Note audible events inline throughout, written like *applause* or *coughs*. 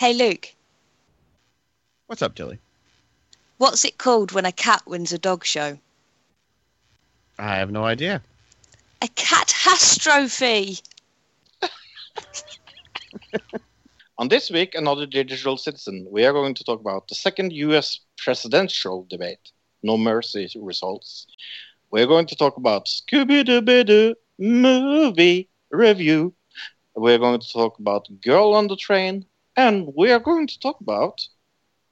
Hey, Luke, What's up, Tilly? what's it called when a cat wins a dog show? I have no idea. A catastrophe. *laughs* On this week, another digital citizen, we are going to talk about the second US presidential debate, No Mercy results. We're going to talk about Scooby Dooby Doo movie review. We're going to talk about Girl on the Train. And we are going to talk about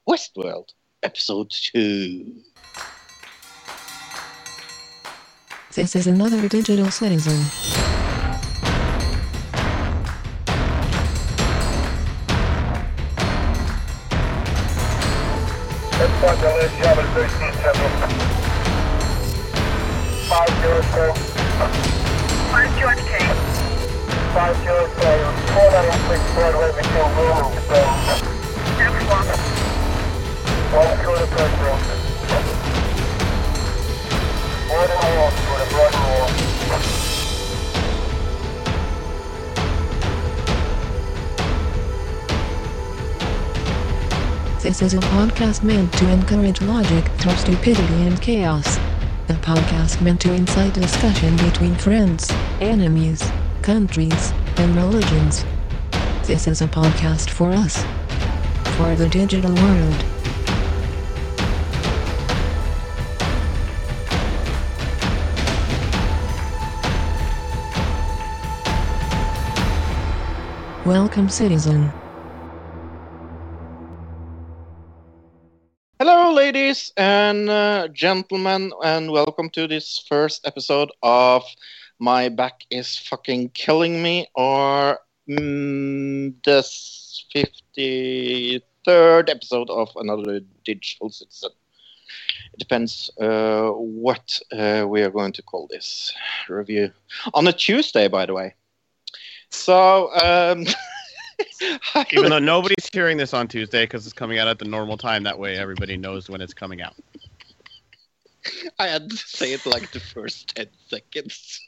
Westworld, episode 2. This is another digital citizen. Five zero four. Five George K. This is a podcast meant to encourage logic through stupidity and chaos. A podcast meant to incite discussion between friends, enemies, countries, and religions. This is a podcast for us. For the digital world. Welcome, citizen. Hello, ladies and uh, gentlemen, and welcome to this first episode of My Back is Fucking Killing Me, or mm, this 53rd episode of another Digital Citizen. It depends uh, what uh, we are going to call this review. On a Tuesday, by the way. So, um, *laughs* Even though nobody's hearing this on Tuesday because it's coming out at the normal time, that way everybody knows when it's coming out. *laughs* I had to say it like the first 10 seconds.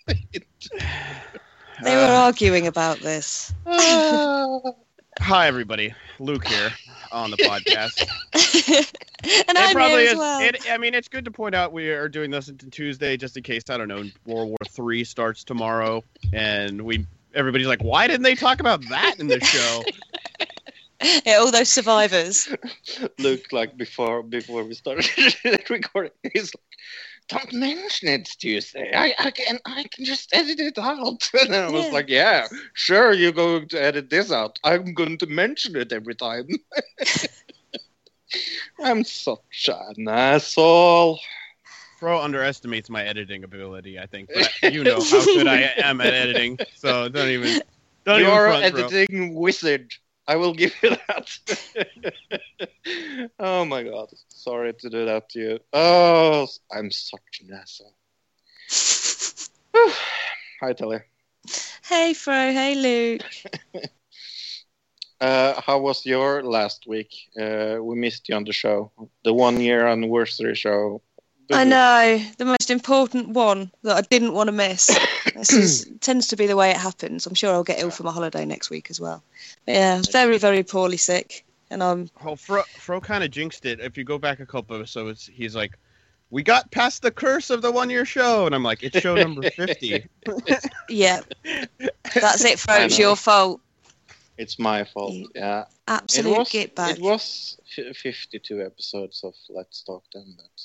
They were Uh, arguing about this. *sighs* hi, everybody. Luke here on the podcast. *laughs* and it I'm probably here as is. well. It, I mean, it's good to point out we are doing this on Tuesday just in case I don't know World War Three starts tomorrow, and we everybody's like, why didn't they talk about that in the show? *laughs* *laughs* Yeah, all those survivors. *laughs* Luke, like before before we started *laughs* recording, he's like, "Don't mention it, it's Tuesday. I, I can I can just edit it out." And I was Yeah. like, "Yeah, sure, you're going to edit this out. I'm going to mention it every time." I'm such an asshole. Fro underestimates my editing ability, I think. But you know how good I am at editing, so don't even don't You're even front, Fro. editing wizard. I will give you that. *laughs* oh my god. Sorry to do that to you. Oh, I'm such an asshole. *sighs* Hi, Telly. hey, Fro. Hey, Luke. *laughs* Uh, how was your last week? Uh, we missed you on the show, the one year anniversary show. I know the most important one that I didn't want to miss. *coughs* This is, tends to be the way it happens. I'm sure I'll get ill for my holiday next week as well. But yeah, very, very poorly sick, and I'm Oh, Fro, Fro kind of jinxed it. If you go back a couple of episodes, he's like, "We got past the curse of the one-year show," and I'm like, "It's show number 50. *laughs* yeah. That's it, Fro. It's your fault. It's my fault. You- Yeah. It Absolute was, get back. it was f- 52 episodes of Let's Talk Then. But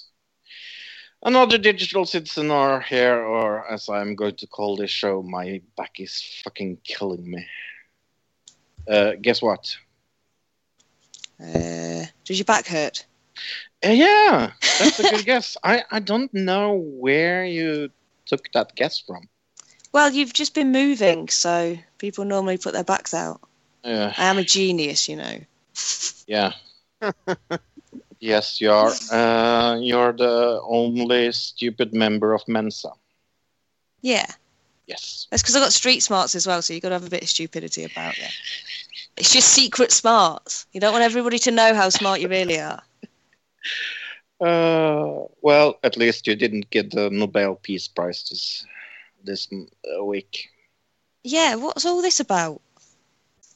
another digital citizen or here, or as I'm going to call this show, my back is fucking killing me. Uh, guess what? Uh, does your back hurt? Uh, yeah, that's a good *laughs* guess. I, I don't know where you took that guess from. Well, you've just been moving, so people normally put their backs out. Uh, I am a genius, you know. yeah. *laughs* yes, you are. Uh, you're the only stupid member of Mensa. Yeah. Yes. That's because I got street smarts as well, so you've got to have a bit of stupidity about you. It's just secret smarts. You don't want everybody to know how smart you really are. *laughs* Uh, well, at least you didn't get the Nobel Peace Prize this this uh, week. Yeah, what's all this about?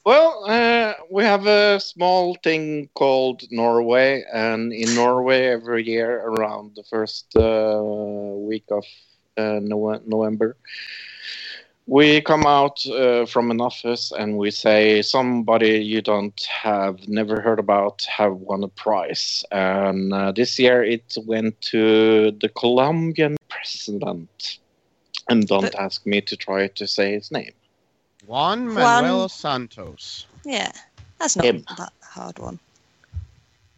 Well, uh, we have a small thing called Norway, and in Norway, every year around the first uh, week of uh, November, we come out uh, from an office and we say somebody you don't have never heard about have won a prize. And uh, this year it went to the Colombian president. And don't But- ask me to try to say his name. Juan Juan- Manuel Santos. Yeah, that's not Him. that hard one.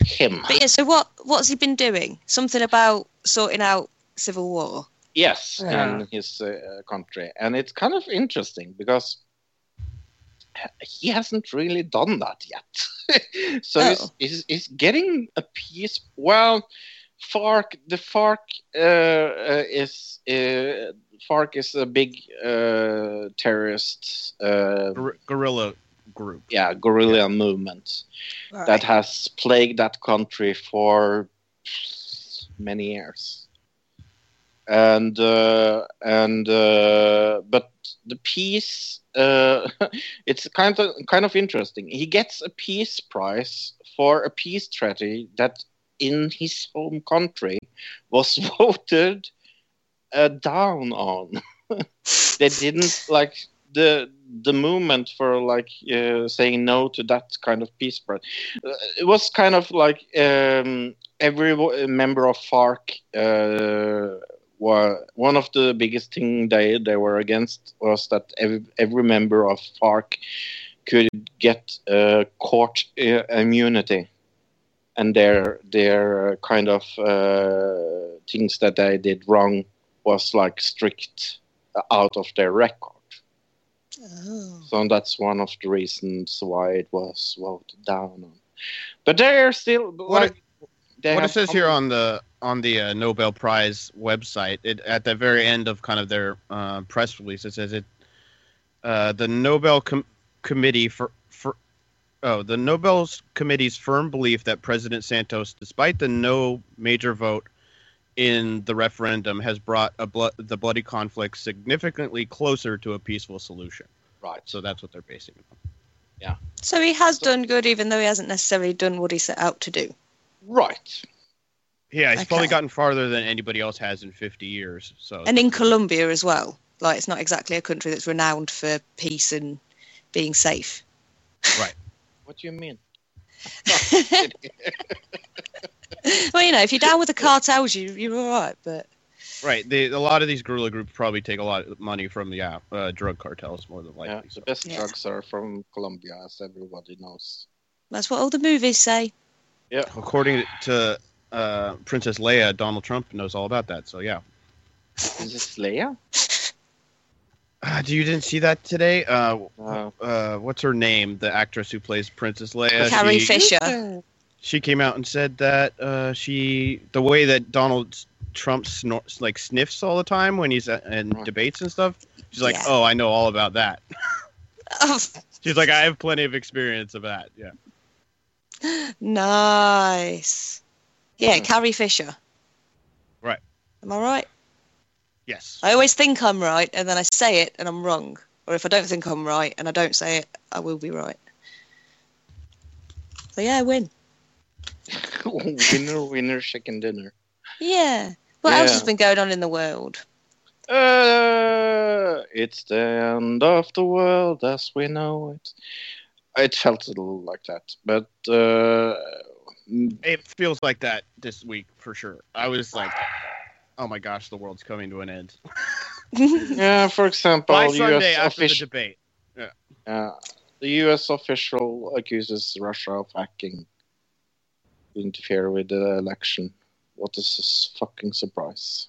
Him. But yeah, so what what's he been doing? Something about sorting out civil war. Yes, Yeah. in his uh, country, and it's kind of interesting because he hasn't really done that yet. *laughs* so he's, Oh. he's, he's getting a piece. Well, FARC, the FARC uh, uh, is uh, FARC is a big uh, terrorist, uh, Guer- guerrilla group. yeah, guerrilla movement Right. that has plagued that country for many years. And uh, and uh, but the peace uh, *laughs* it's kind of kind of interesting. He gets a peace prize for a peace treaty that in his home country was *laughs* voted uh, down on. *laughs* they didn't like the the movement for like uh, saying no to that kind of peace prize. Uh, it was kind of like um, every member of FARC uh, were one of the biggest thing they they were against was that every every member of FARC could get uh, court uh, immunity, and their their kind of uh, things that they did wrong was like strict out of their record. Oh. So that's one of the reasons why it was voted down on. But they're still What like they what it says here on the on the uh, Nobel Prize website, it, at the very end of kind of their uh, press release, it says it uh, the Nobel com- Committee for for oh the Nobel Committee's firm belief that President Santos, despite the no major vote in the referendum, has brought a blo- the bloody conflict significantly closer to a peaceful solution. right. So that's what they're basing it on. Yeah. So he has done good, even though he hasn't necessarily done what he set out to do. Right. Yeah, he's probably gotten farther than anybody else has in 50 years. So And in Colombia as well. Like it's not exactly a country that's renowned for peace and being safe. Right. *laughs* what do you mean? *laughs* *laughs* *laughs* well, you know, if you're down with the cartels, you you're all right. But Right. They, a lot of these guerrilla groups probably take a lot of money from the uh, uh, drug cartels more than likely. Yeah, likely. the so. best Yeah. drugs are from Colombia, as everybody knows. that's what all the movies say. Yeah, according to uh, Princess Leia, Donald Trump knows all about that. So yeah. Is it Leia? Uh, *sighs* do you didn't see that today? Uh, Uh, uh, what's her name? The actress who plays Princess Leia. Carrie she, Fisher. She came out and said that uh, she the way that Donald Trump snor- like sniffs all the time when he's at, in debates and stuff. She's like, Yeah. oh, I know all about that. Oh, *laughs* She's like, I have plenty of experience of that. Yeah. nice. Yeah, Hmm. Carrie Fisher. Right. Am I right? Yes. I always think I'm right, and then I say it, and I'm wrong. Or if I don't think I'm right, and I don't say it, I will be right. So yeah, I win. *laughs* winner, winner, chicken dinner. Yeah. What else has been going on in the world? Uh, it's the end of the world as we know it. It felt a little like that, but uh, It feels like that this week for sure. I was like, oh my gosh, the world's coming to an end. *laughs* yeah. For example, By Sunday U.S. after the official, debate. uh, the U.S. official accuses Russia of hacking to interfere with the election. What is this fucking surprise?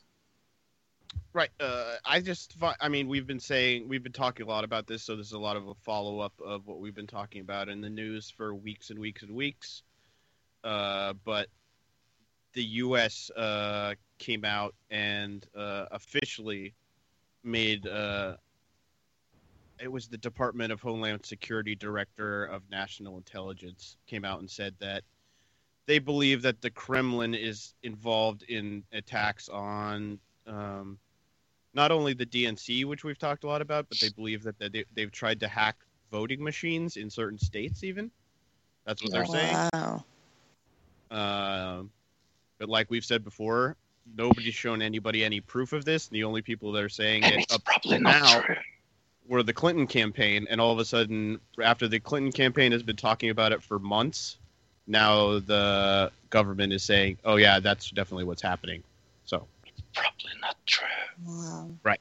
Right. Uh, I just, I mean, we've been saying, we've been talking a lot about this, so there's a lot of a follow up of what we've been talking about in the news for weeks and weeks and weeks. Uh, but the U.S. Uh, came out and uh, officially made, uh, it was the Department of Homeland Security Director of National Intelligence came out and said that they believe that the Kremlin is involved in attacks on um, not only the DNC, which we've talked a lot about, but they believe that they, they've tried to hack voting machines in certain states. Even that's what they're Oh, saying. Wow. Um, but like we've said before, nobody's shown anybody any proof of this. The only people that are saying And it it's up probably now true. were the Clinton campaign, and all of a sudden, after the Clinton campaign has been talking about it for months, now the government is saying, "Oh yeah, that's definitely what's happening." So it's Probably not true. Wow. Right.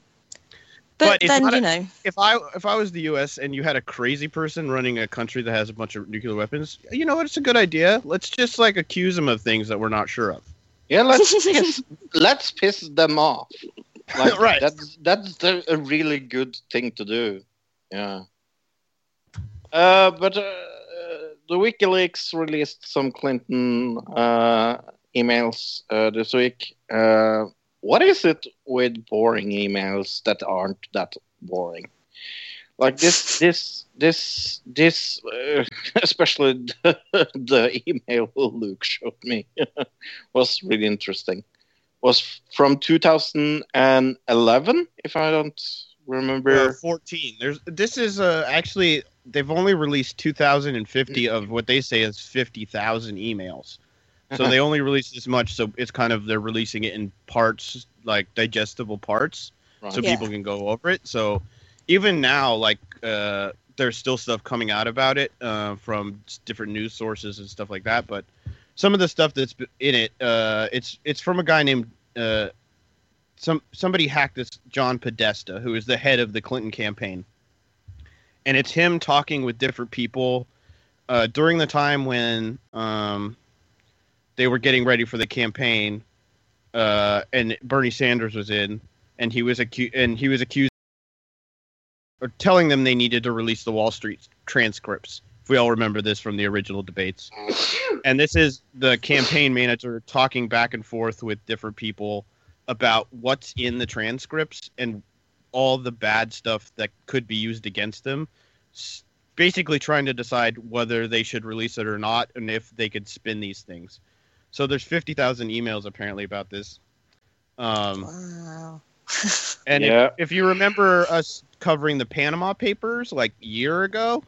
But, But then you a- know, if I if I was the U.S. and you had a crazy person running a country that has a bunch of nuclear weapons, you know what? It's a good idea. Let's just like accuse them of things that we're not sure of. Yeah, let's *laughs* piss, let's piss them off. Like, *laughs* Right. That's that's the, a really good thing to do. Yeah. Uh, but uh, the WikiLeaks released some Clinton uh, emails uh, this week. Uh, what is it with boring emails that aren't that boring? Like this, *laughs* this, this, this, uh, *laughs* especially the, *laughs* the email Luke showed me was really interesting. Was from 2011, if I don't remember. Uh, 14. There's this is uh, actually they've only released 2,050 of what they say is 50,000 emails. So they only released this much. So it's kind of they're releasing it in parts, like digestible parts, Right. so Yeah. people can go over it. So even now, like uh, there's still stuff coming out about it uh, from different news sources and stuff like that. But some of the stuff that's in it, uh, it's it's from a guy named uh, some somebody hacked this John Podesta, who is the head of the Clinton campaign, and it's him talking with different people uh, during the time when um, they were getting ready for the campaign, uh, and Bernie Sanders was in, and he was acu- and he was accused or telling them they needed to release the Wall Street transcripts. If we all remember this from the original debates, and this is the campaign manager talking back and forth with different people about what's in the transcripts and all the bad stuff that could be used against them. Basically, trying to decide whether they should release it or not, and if they could spin these things. So there's fifty thousand emails apparently about this. Um, wow. *laughs* and Yeah. if, if you remember us covering the Panama Papers like a year ago,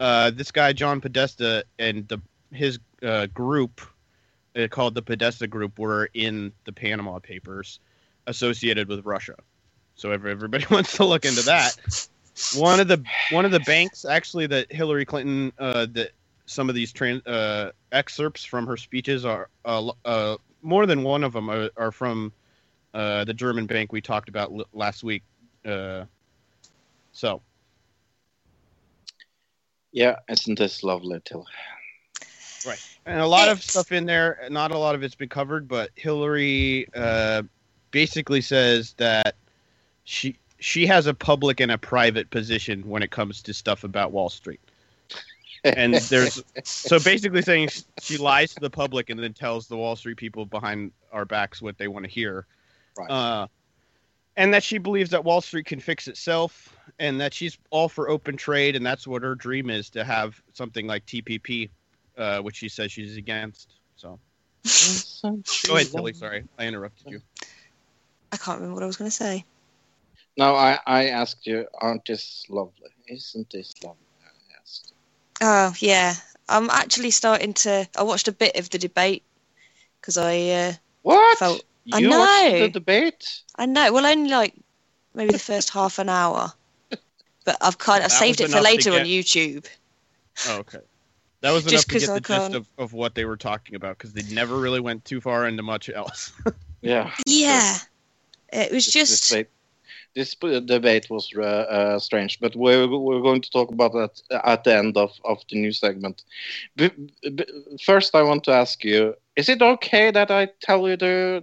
uh, this guy John Podesta and the his uh, group uh, called the Podesta Group were in the Panama Papers associated with Russia. So everybody *laughs* wants to look into that, one of the one of the banks actually that Hillary Clinton uh, that some of these tran- uh, excerpts from her speeches are uh, uh, more than one of them are, are from uh, the German bank we talked about l- last week. Uh, so Yeah, isn't this lovely, Till? Right. And a lot of stuff in there. Not a lot of it's been covered, but Hillary uh, basically says that she she has a public and a private position when it comes to stuff about Wall Street. And there's so *laughs* basically saying she lies to the public and then tells the Wall Street people behind our backs what they want to hear. Right. Uh, and that she believes that Wall Street can fix itself and that she's all for open trade and that's what her dream is to have something like TPP, uh, which she says she's against. So go ahead, Tilly. Sorry, I interrupted you. I can't remember what I was going to say. No, I, I asked you, aren't this lovely? Isn't this lovely? I asked. Oh yeah, I'm actually starting to. I watched a bit of the debate because I uh, What? felt. I you watched know. the debate? I know. Well, only like maybe the first half an hour, *laughs* but I've kind of That saved it for enough to later on YouTube. Oh, okay. That was *laughs* enough Just to 'cause get I the gist can't- of, of what they were talking about because they never really went too far into much else. *laughs* Yeah. Yeah, it was This- just. This debate, this p- debate was uh, uh, strange, but we're we're going to talk about that at the end of, of the new segment. B- b- first, I want to ask you: Is it okay that I tell you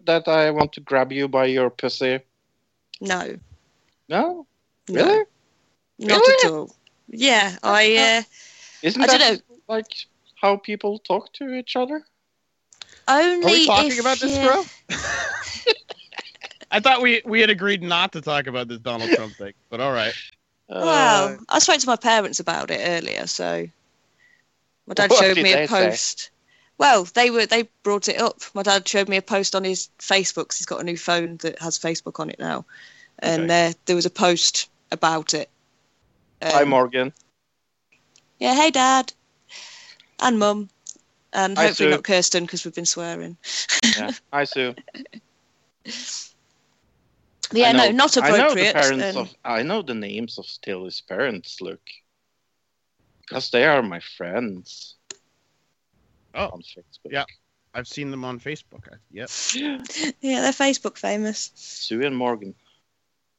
that I want to grab you by your pussy? No, No, no, really? not Really? at all. Yeah, I. Uh, Isn't I that like how people talk to each other? only Are we talking if about this, bro? *laughs* I thought we we had agreed not to talk about this Donald Trump thing, but all right. Well, Uh, I spoke to my parents about it earlier, so my dad What showed me they a say? post. Well, they were they brought it up. My dad showed me a post on his Facebook. 'cause he's got a new phone that has Facebook on it now, and uh, there was a post about it. hi, Um, Morgan. Yeah, hey, Dad. And Mum. And Hi, hopefully Sue. not Kirsten because we've been swearing. Yeah. Hi, Sue. *laughs* But yeah, I know, no, not I know the appropriate. parents and- of. I know the names of Tilly's parents. Look, because they are my friends Oh, on Facebook. Yeah. I've seen them on Facebook. I- Yep. *gasps* Yeah, they're Facebook famous. Sue and Morgan.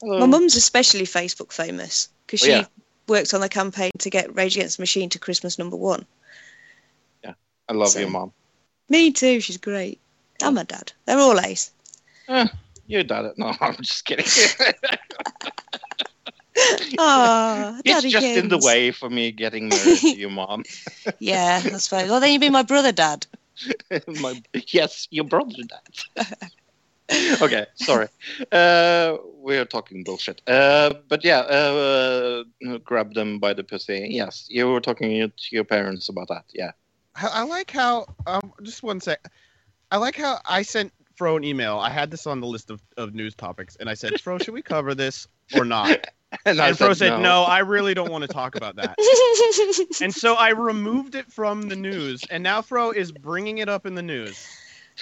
Hello. My um, mum's especially Facebook famous because Oh, she yeah. worked on the campaign to get Rage Against the Machine to Christmas number one. Yeah, I love so- you, mom. Me too. She's great. And my dad. They're all ace. Eh. You did it. *laughs* No, I'm just kidding. *laughs* Ah, it's Daddy just in the way for me getting married to you, mom. *laughs* Yeah, I suppose. Well, then you'd be my brother, Dad. my yes, your brother did. okay, sorry. Uh, we're talking bullshit. Uh, but yeah, uh, grab them by the pussy. Yes, you were talking to your parents about that. Yeah. I I like how um just one sec. I like how I sent Fro an email. I had this on the list of, of news topics, and I said, "Fro, should we cover this or not?" *laughs* And, I And Fro said said, "No, I really don't want to talk about that." *laughs* and so I removed it from the news, and now Fro is bringing it up in the news.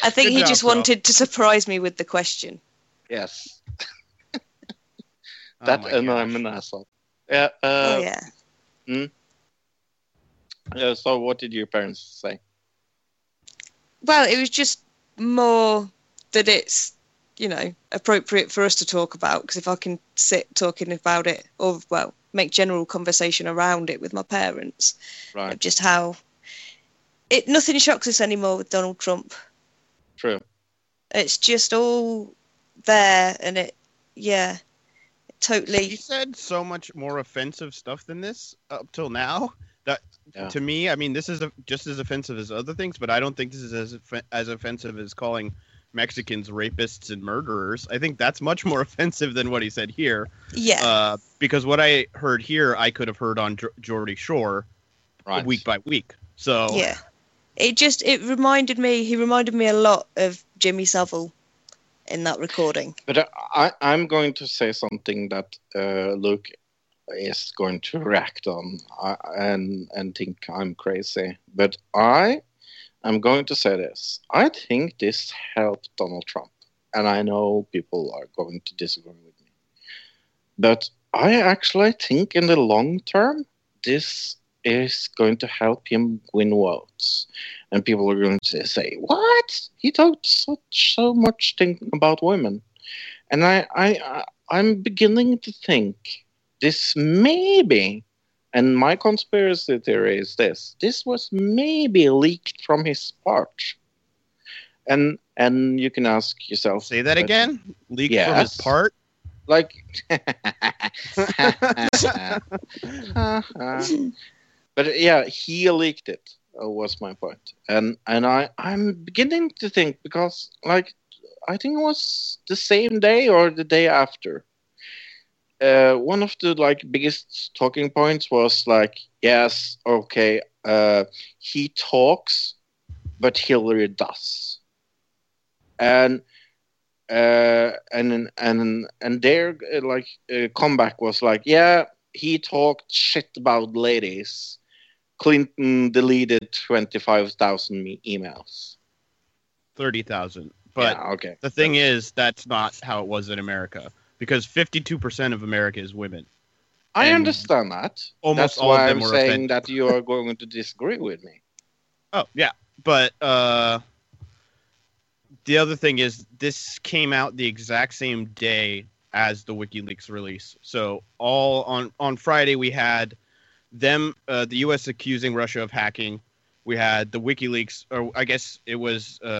I think Good he job, just Fro. wanted to surprise me with the question. Yes, *laughs* Oh that my and gosh. I'm an asshole. Yeah. Uh, oh, yeah. uh, so, what did your parents say? Well, it was just more that it's, you know, appropriate for us to talk about because if I can sit talking about it or, well, make general conversation around it with my parents Right. of just how it nothing shocks us anymore with Donald Trump. True. It's just all there and it, yeah, He totally. said so much more offensive stuff than this up till now. That Yeah. to me, I mean, this is a, just as offensive as other things, but I don't think this is as as offensive as calling Mexicans rapists and murderers. I think that's much more *laughs* offensive than what he said here. Yeah. Uh, because what I heard here, I could have heard on J- Geordie Shore Right. week by week. So Yeah. It just it reminded me he reminded me a lot of Jimmy Savile in that recording. But uh, I, I'm going to say something that uh, Luke is going to react on I, and and think I'm crazy. But I am going to say this. I think this helped Donald Trump, and I know people are going to disagree with me. But I actually think in the long term, this is going to help him win votes. And people are going to say, "What? He talked such so much thing about women." And I, I, I, I'm beginning to think this maybe, and my conspiracy theory is this: this was maybe leaked from his part. And and you can ask yourself, say that but- again. Leaked from his part. like. *laughs* but yeah, he leaked it. uh, Was my point, and and I I'm beginning to think because like I think it was the same day or the day after. Uh, one of the like biggest talking points was like, yes, okay, uh, he talks, but Hillary does, and uh, and and and their uh, like uh, comeback was like, yeah, he talked shit about ladies. Clinton deleted twenty five thousand me- emails. Thirty thousand. But yeah, okay, the thing is, that's not how it was in America because fifty-two percent of America is women. I and understand that. almost That's all of why them I'm saying offended. that you are going to disagree with me. Oh yeah, but uh, the other thing is this came out the exact same day as the WikiLeaks release. So all on on Friday we had them, uh, the U.S. accusing Russia of hacking. We had the WikiLeaks, or I guess it was uh,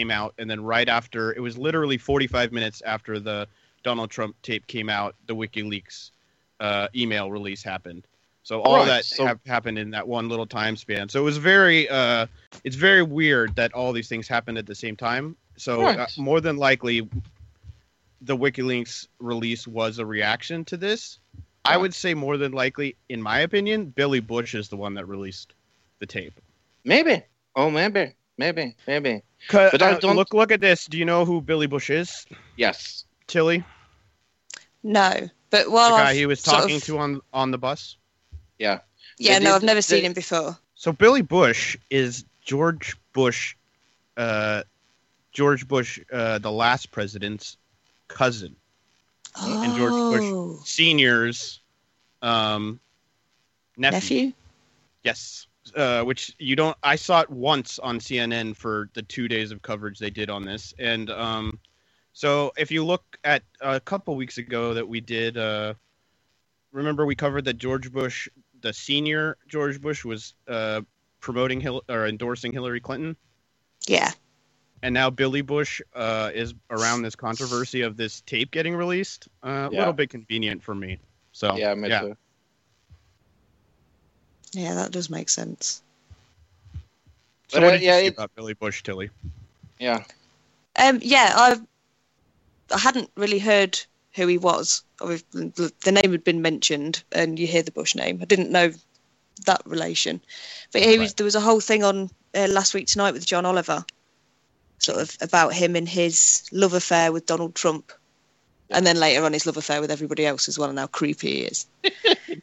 came out, and then right after it was literally 45 minutes after the Donald Trump tape came out, the WikiLeaks uh, email release happened. So all Right, that so- hap- happened in that one little time span. So it was very, uh, it's very weird that all these things happened at the same time. So uh, more than likely, the WikiLeaks release was a reaction to this. I would say more than likely, in my opinion, Billy Bush is the one that released the tape. Maybe. Oh, maybe. Maybe. Maybe. But But I don't- look look at this. Do you know who Billy Bush is, Yes. Tilly? No, but while The guy I've he was sort talking of- to on on the bus. Yeah. Yeah, They no, did- I've never seen him before. So Billy Bush is George Bush, uh, George Bush, uh, the last president's cousin, And George Bush. Oh, senior's um, nephew. nephew. Yes, uh, which you don't. I saw it once on CNN for the two days of coverage they did on this, and um, so if you look at a couple weeks ago that we did, uh, remember we covered that George Bush, the senior George Bush, was uh, promoting Hil- or endorsing Hillary Clinton, Yeah. and now Billy Bush uh, is around this controversy of this tape getting released. Uh, a little bit convenient for me. So yeah, me yeah. too. Yeah, that does make sense. So But, what uh, did you yeah, see it- about Billy Bush, Tilly? Yeah. Um, yeah, I I hadn't really heard who he was. The name had been mentioned, and you hear the Bush name. I didn't know that relation, but he was there was a whole thing on uh, last week tonight with John Oliver, sort of about him and his love affair with Donald Trump, and then later on his love affair with everybody else as well, and how creepy he is.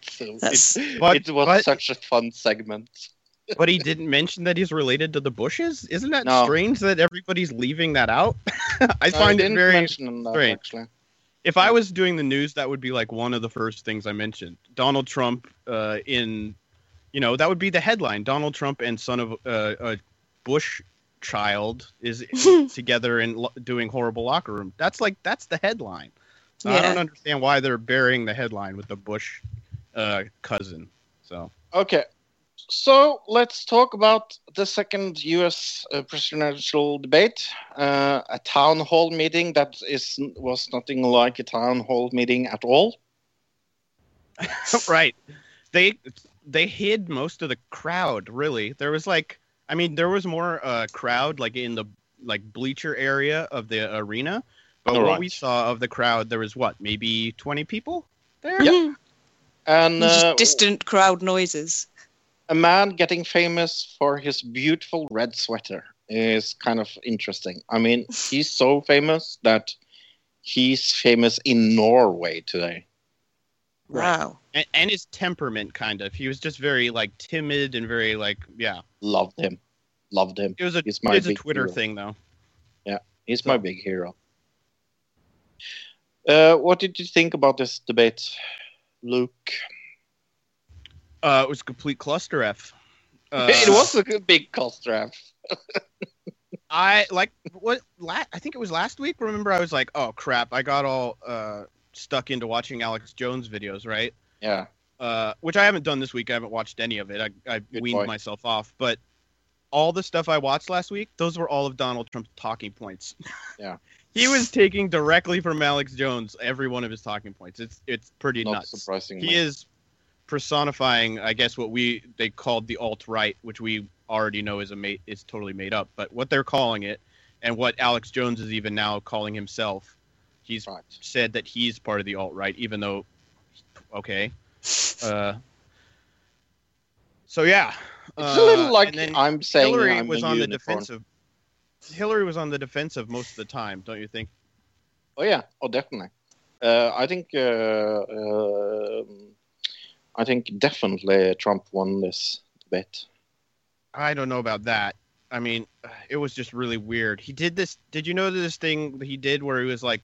So *laughs* That's- it, But- it was but- such a fun segment. *laughs* But he didn't mention that he's related to the Bushes. Isn't that No. strange that everybody's leaving that out? *laughs* I No, find he it didn't very. mention that strange. actually. If I was doing the news, that would be like one of the first things I mentioned. Donald Trump uh, in, you know, that would be the headline. Donald Trump and son of uh, a Bush child is *laughs* together and lo- doing horrible locker room. That's like that's the headline. So I don't understand why they're burying the headline with the Bush uh, cousin. So Okay, so let's talk about the second U.S. Uh, presidential debate, uh, a town hall meeting that is was nothing like a town hall meeting at all. *laughs* right. They they hid most of the crowd. Really, there was like, I mean, there was more uh, crowd like in the like bleacher area of the arena, but All what right. we saw of the crowd, there was what, maybe twenty people there. Yeah. And uh, distant crowd noises. a man getting famous for his beautiful red sweater is kind of interesting. I mean, he's so famous that he's famous in Norway today. Right. Wow. And, and his temperament, kind of. He was just very like timid and very like, yeah. Loved him, loved him. It was a He's my it's a Twitter hero. thing though. Yeah, he's So- my big hero. Uh, what did you think about this debate, Luke? Uh, it was a complete cluster f. *laughs* Uh, it was a big cost draft. *laughs* I like what la- I think it was last week. Remember, I was like, "Oh crap!" I got all uh, stuck into watching Alex Jones videos, right? Yeah, Uh, which I haven't done this week. I haven't watched any of it. I, I Good weaned boy. myself off. But all the stuff I watched last week, those were all of Donald Trump's talking points. *laughs* Yeah. he was taking directly from Alex Jones every one of his talking points. It's it's pretty not nuts. surprisingly. He is personifying, I guess, what we they called the alt right, which we already know is a mate is totally made up. But what they're calling it, and what Alex Jones is even now calling himself, he's Right. said that he's part of the alt right, even though, okay, *sighs* uh, so yeah, It's a little Uh, like I'm saying Hillary I'm was on the defensive. Hillary was on the defensive most of the time, don't you think? Oh yeah, oh definitely. Uh, I think uh, um I think definitely Trump won this debate. I don't know about that. I mean, it was just really weird. He did this. Did you know this thing that he did where he was like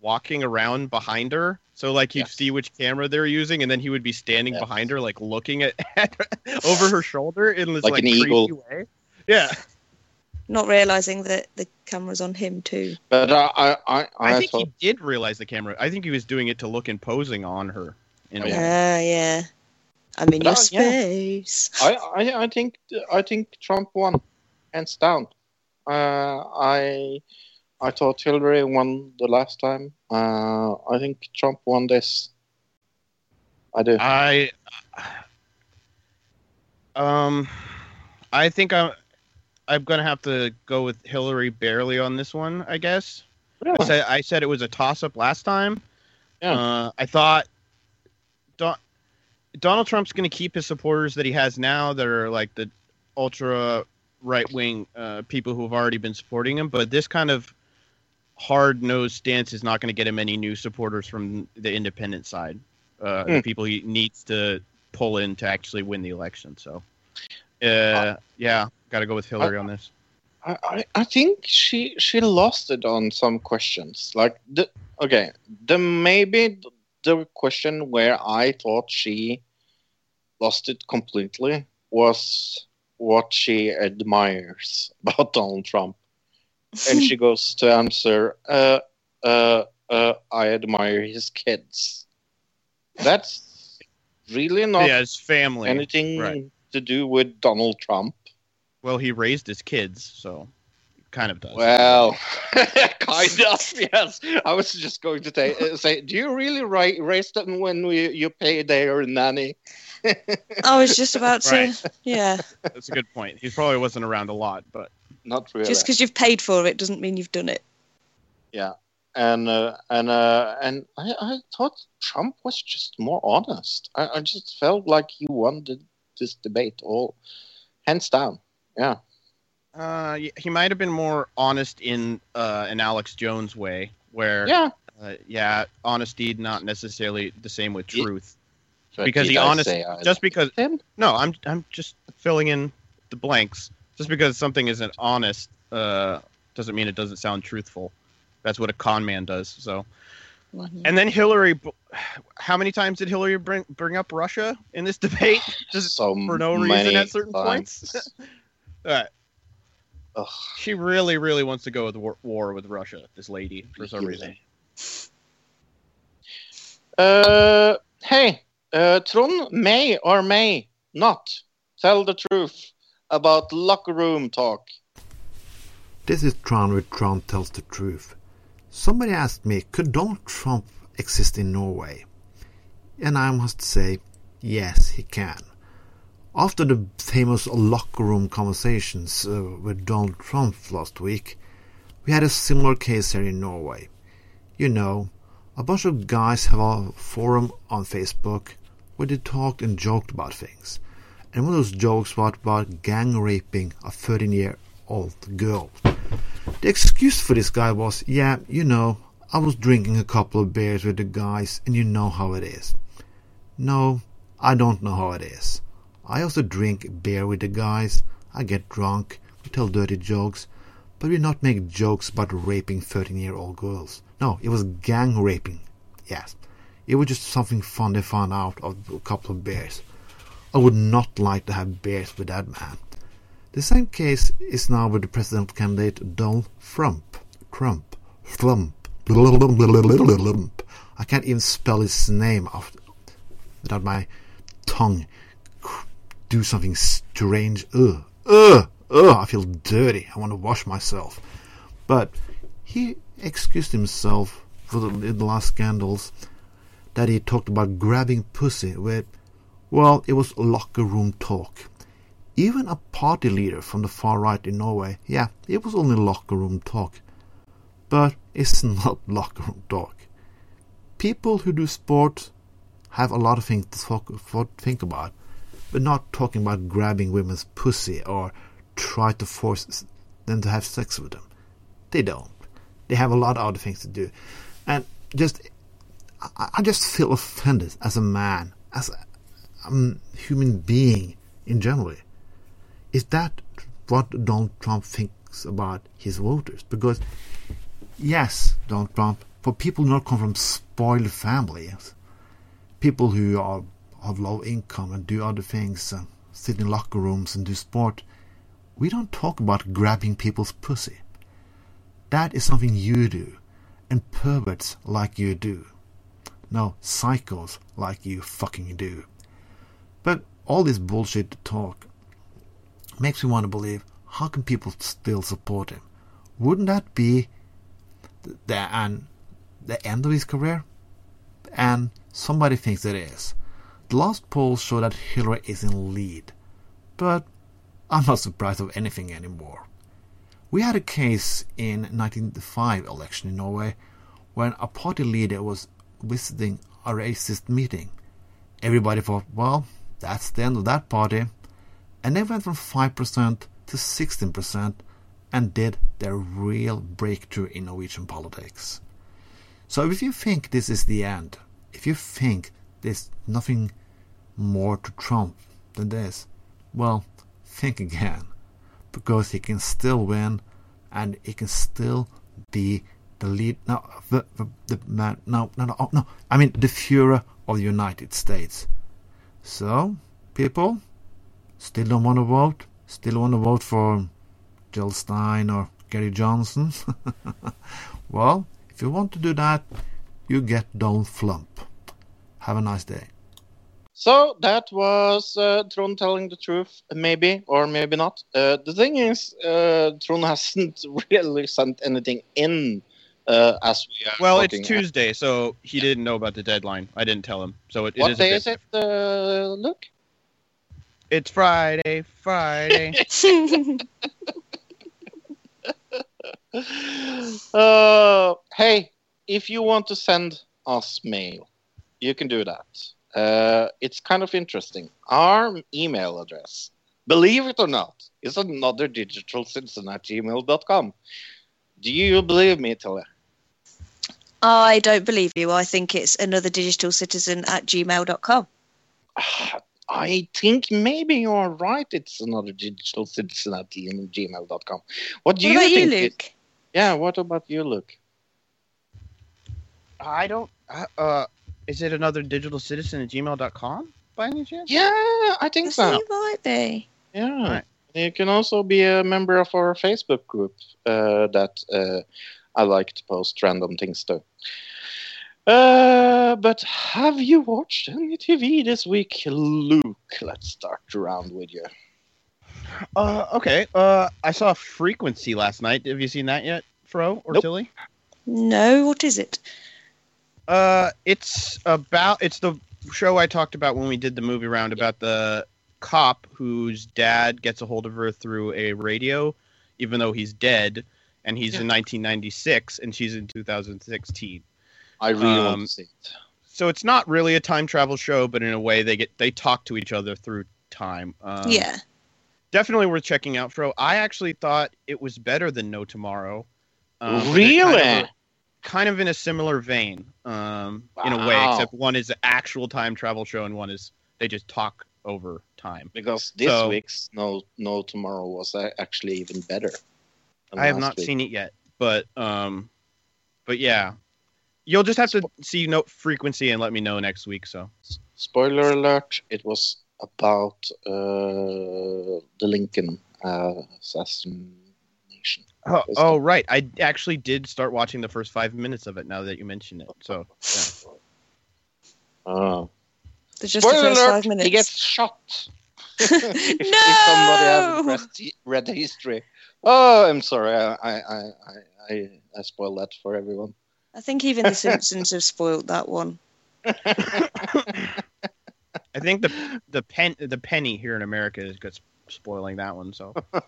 walking around behind her? So like you'd Yes. see which camera they're using, and then he would be standing Yes. behind her, like looking at, *laughs* over her shoulder in this Like like, an creepy eagle. way. Yeah, Not realizing that the camera's on him too. But uh, I I I, I, think thought he did realize the camera. I think he was doing it to look imposing on her. In Oh, a yeah. way. Ah, yeah. I'm in But, your uh, yeah. space. I, I I think I think Trump won, hands down. Uh, I I thought Hillary won the last time. Uh, I think Trump won this. I do. I um I think I'm I'm gonna have to go with Hillary barely on this one, I guess. I said I said it was a toss up last time. Yeah. Uh, I thought Don- Donald Trump's gonna keep his supporters that he has now that are like the ultra right wing uh, people who have already been supporting him, but this kind of hard nosed stance is not going to get him any new supporters from the independent side. Uh, The Hmm. people he needs to pull in to actually win the election. So, uh, yeah, got to go with Hillary on this. I, I, I think she she lost it on some questions. Like the okay, the maybe the question where I thought she lost it completely was what she admires *laughs* about Donald Trump, and she *laughs* goes to answer, uh, uh, uh, "I admire his kids." That's really not yeah, his family. anything right. to do with Donald Trump. Well, he raised his kids, so kind of does. Well, *laughs* kind of, yes. I was just going to say, uh, say do you really ra- raise them when we, you pay their nanny? *laughs* I was just about to. Right. Yeah. That's a good point. He probably wasn't around a lot, but Not really. Just because you've paid for it doesn't mean you've done it. Yeah, and uh, and uh, and I, I thought Trump was just more honest. I, I just felt like he won the, this debate all hands down. Yeah, uh, he might have been more honest in uh, an Alex Jones way, where yeah. uh, yeah, honesty not necessarily the same with Ye- truth. But Because did he I honest- Just because him? no, I'm I'm just filling in the blanks. Just because something isn't honest uh, doesn't mean it doesn't sound truthful. That's what a con man does. So, and then Hillary, how many times did Hillary bring bring up Russia in this debate? *sighs* Just so for no reason at certain times. points. *laughs* All right. Ugh. She really, really wants to go with war, war with Russia. This lady, for some reason. Uh, hey, uh, Trond, may or may not tell the truth about locker room talk. This is Trond with Trond tells the truth. Somebody asked me, could Donald Trump exist in Norway? And I must say, yes, he can. After the famous locker room conversations uh, with Donald Trump last week, we had a similar case here in Norway. You know, a bunch of guys have a forum on Facebook where they talked and joked about things. And one of those jokes was about gang raping a 13 year old girl. The excuse for this guy was, yeah, you know, I was drinking a couple of beers with the guys and you know how it is. No, I don't know how it is. I also drink beer with the guys, I get drunk, we tell dirty jokes, but we not make jokes about raping 13 year old girls. No, it was gang raping. Yes. It was just something fun they found out of a couple of beers. I would not like to have beers with that man. The same case is now with the presidential candidate Donald Trump. Trump. Trump. I can't even spell his name out without my tongue do something strange. Ugh. Ugh. Ugh. I feel dirty. I want to wash myself. But he excused himself for the, the last scandals that he talked about grabbing pussy with, well, it was locker room talk. Even a party leader from the far right in Norway, yeah, it was only locker room talk. But it's *laughs* not locker room talk. People who do sport have a lot of things to talk, for, think about, but not talking about grabbing women's pussy or try to force them to have sex with them. They don't. They have a lot of other things to do. And just, I, I just feel offended as a man, as a um, human being in general. Is that what Donald Trump thinks about his voters? Because, yes, Donald Trump, for people who not come from spoiled families, people who are of low income and do other things, uh, sit in locker rooms and do sport, we don't talk about grabbing people's pussy. That is something you do, and perverts like you do. No, psychos like you fucking do. But all this bullshit talk makes me want to believe how can people still support him? Wouldn't that be the, and the end of his career? And somebody thinks it is. The last polls show that Hillary is in lead, but I'm not surprised of anything anymore. We had a case in 1995 election in Norway when a party leader was visiting a racist meeting. Everybody thought, well, that's the end of that party. And they went from 5% to 16% and did their real breakthrough in Norwegian politics. So if you think this is the end, if you think there's nothing more to Trump than this? Well, think again. Because he can still win and he can still be the lead. No, the, the, the man. No, no, no, oh, no. I mean, the Führer of the United States. So, people, still don't want to vote? Still want to vote for Jill Stein or Gary Johnson? *laughs* well, if you want to do that, you get Don't Flump. Have a nice day. So that was uh, telling the truth, maybe or maybe not. Uh, the thing is, uh, hasn't *laughs* really sent anything in uh, as we are. Well, it's talking. Tuesday, so he didn't know about the deadline. I didn't tell him, so it, it What is a day bit is it? Uh, look. It's Friday, Friday. *laughs* *laughs* uh, hey, if you want to send us mail, you can do that. Uh, it's kind of interesting. Our email address, believe it or not, is another digital citizen at gmail.com. Do you believe me, Tilly? I don't believe you. I think it's another digital citizen at gmail.com. *sighs* I think maybe you're right. It's another digital citizen at gmail.com. What do What you about you, think? it- yeah, what about you, Luke? I don't. Uh, uh, is it another digital citizen at gmail.com by any chance? Yeah, I think I so. think might be. Yeah. Alright. You can also be a member of our Facebook group uh, that uh, I like to post random things too. Uh, but have you watched any TV this week, Luke? Let's start around with you. Uh, okay. Uh, I saw Frequency last night. Have you seen that yet, Fro or Nope. Tilly? No, what is it? Uh, it's about it's the show I talked about when we did the movie round about the cop whose dad gets a hold of her through a radio, even though he's dead, and he's in 1996 and she's in 2016. I really Um, it. So it's not really a time travel show, but in a way they get they talk to each other through time. Um, yeah. definitely worth checking out, Fro. I actually thought it was better than No Tomorrow. Um, really? Kind of, kind of in a similar vein, um, in a way, except one is an actual time travel show and one is they just talk over time. because this so- week's No No Tomorrow was actually even better. Than I have not week. seen it yet, but um, but yeah, you'll just have to see note frequency and let me know next week. So Spoiler alert! It was about uh, the Lincoln uh, assassination. oh, oh right, I actually did start watching the first five minutes of it now that you mention it. So yeah. Oh. There's just the first alert! five minutes. He gets shot. if, *laughs* *laughs* if somebody hasn't read, read the history. Oh, I'm sorry. I I, I, I, I, I spoiled that for everyone. I think even the Simpsons have spoiled that one. I think the the pen the penny here in America is good spoiling that one. So *laughs*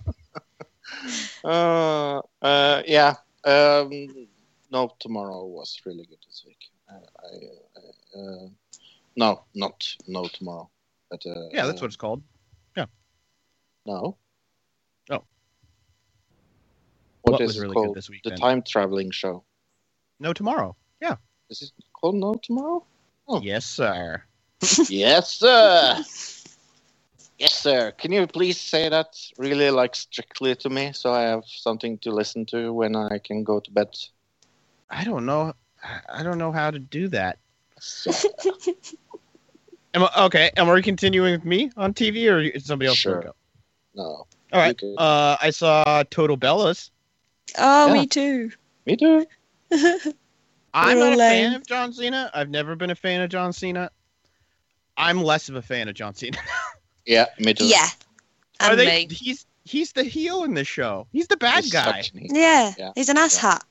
Uh, uh, yeah. Um, no, tomorrow was really good this week. I, I, uh, no, not no tomorrow. But uh, yeah, that's uh, what it's called. Yeah. No. Oh. What was really good called? this week, The time traveling show. No tomorrow. Yeah. Is it called No Tomorrow? Oh. Yes, sir. *laughs* yes, sir. Yes, sir. Can you please say that really like strictly to me so I have something to listen to when I can go to bed? I don't know. I don't know how to do that. *laughs* Am I, okay, am we continuing with me on TV or is somebody else? Sure. Go? no. All right. Uh, I saw Total Bellas. Oh, Yeah. me too. Me too. *laughs* I'm They're not a fan of John Cena. I've never been a fan of John Cena. I'm less of a fan of John Cena. *laughs* Yeah, me too. Yeah. Are And they? me. He's he's the heel in this show. He's the bad He's guy. Yeah. Yeah. He's an asshat.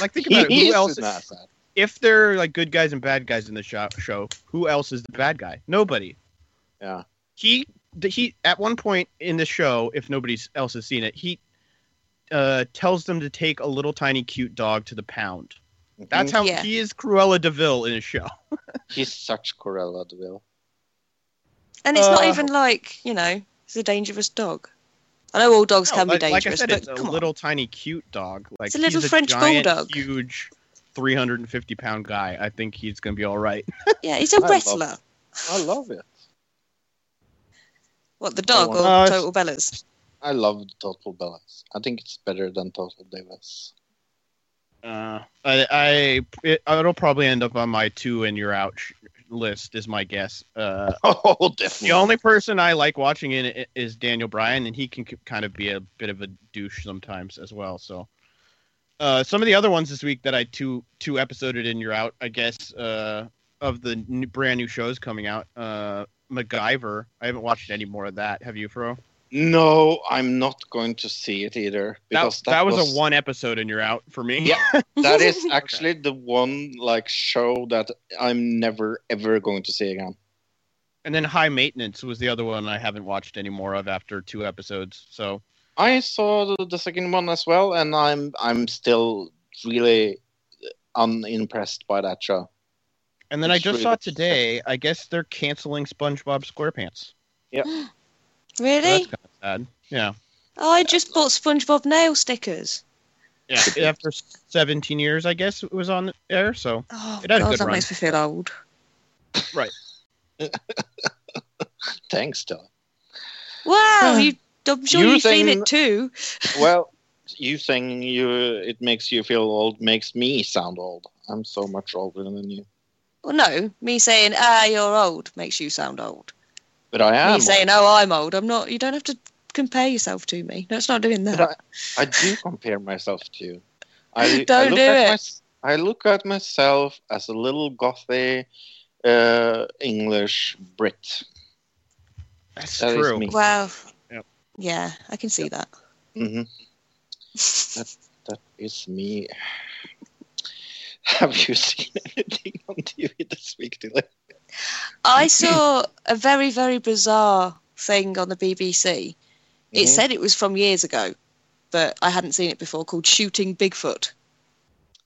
Like think about it. Who Who is else? an asshat. If there are like good guys and bad guys in the show, show, who else is the bad guy? Nobody. Yeah. He he at one point in the show, if nobody else has seen it, he uh, tells them to take a little tiny cute dog to the pound. That's how Yeah. he is Cruella de Vil in his show. *laughs* He's such Cruella de Vil. And it's not Uh, even like, you know, it's a dangerous dog. I know all dogs No, can be like, like I dangerous, said, but it's a come little tiny cute dog. Like It's a little he's French giant, bulldog. huge, three hundred and fifty pound guy. I think he's gonna be all right. *laughs* Yeah, he's a love wrestler. I love it. What the dog want- or Uh, Total Bellas? I love Total Bellas. I think it's better than Total Divas. Uh, I, I it, it'll probably end up on my two and you're out sh- list is my guess. Uh, *laughs* Oh, definitely. the only person I like watching in it is Daniel Bryan, and he can k- kind of be a bit of a douche sometimes as well. So, uh, some of the other ones this week that I two two episoded in you're out, I guess, uh, of the new, brand new shows coming out. Uh, MacGyver. I haven't watched any more of that. Have you, Fro? No, I'm not going to see it either That, because that, was, a one episode and you're out for me. Yeah. *laughs* That is actually the one like show that I'm never ever going to see again. And then High Maintenance was the other one I haven't watched any more of after two episodes. So I saw the, the second one as well, and I'm I'm still really unimpressed by that show. And then I just really saw today, I guess they're canceling SpongeBob SquarePants. So *gasps* *gasps* Really? that's kind of sad. Yeah. Oh, I just bought SpongeBob nail stickers. Yeah. *laughs* After 17 years, I guess it was on air. So Oh, It had a God, good that run. makes me feel old. Right. *laughs* Thanks, Dylan. Wow, you, I'm sure You you've seen it too. *laughs* Well, you saying you it makes you feel old makes me sound old. I'm so much older than you, Well, no, me saying, ah, you're old makes you sound old. But I am. me saying, oh, I'm old, I'm not. You don't have to compare yourself to me. No, it's not doing that. But I do compare myself to you. I, *laughs* I Don't look do at it. my- I look at myself as a little gothy uh, English Brit. that's That is true. me. Wow. Yep. Yeah, I can see that. Mm-hmm. *laughs* That that is me. *sighs* Have you seen anything on TV this week, Dylan? I saw a very, very bizarre thing on the BBC. It Mhm. said it was from years ago, but I hadn't seen it before, called Shooting Bigfoot.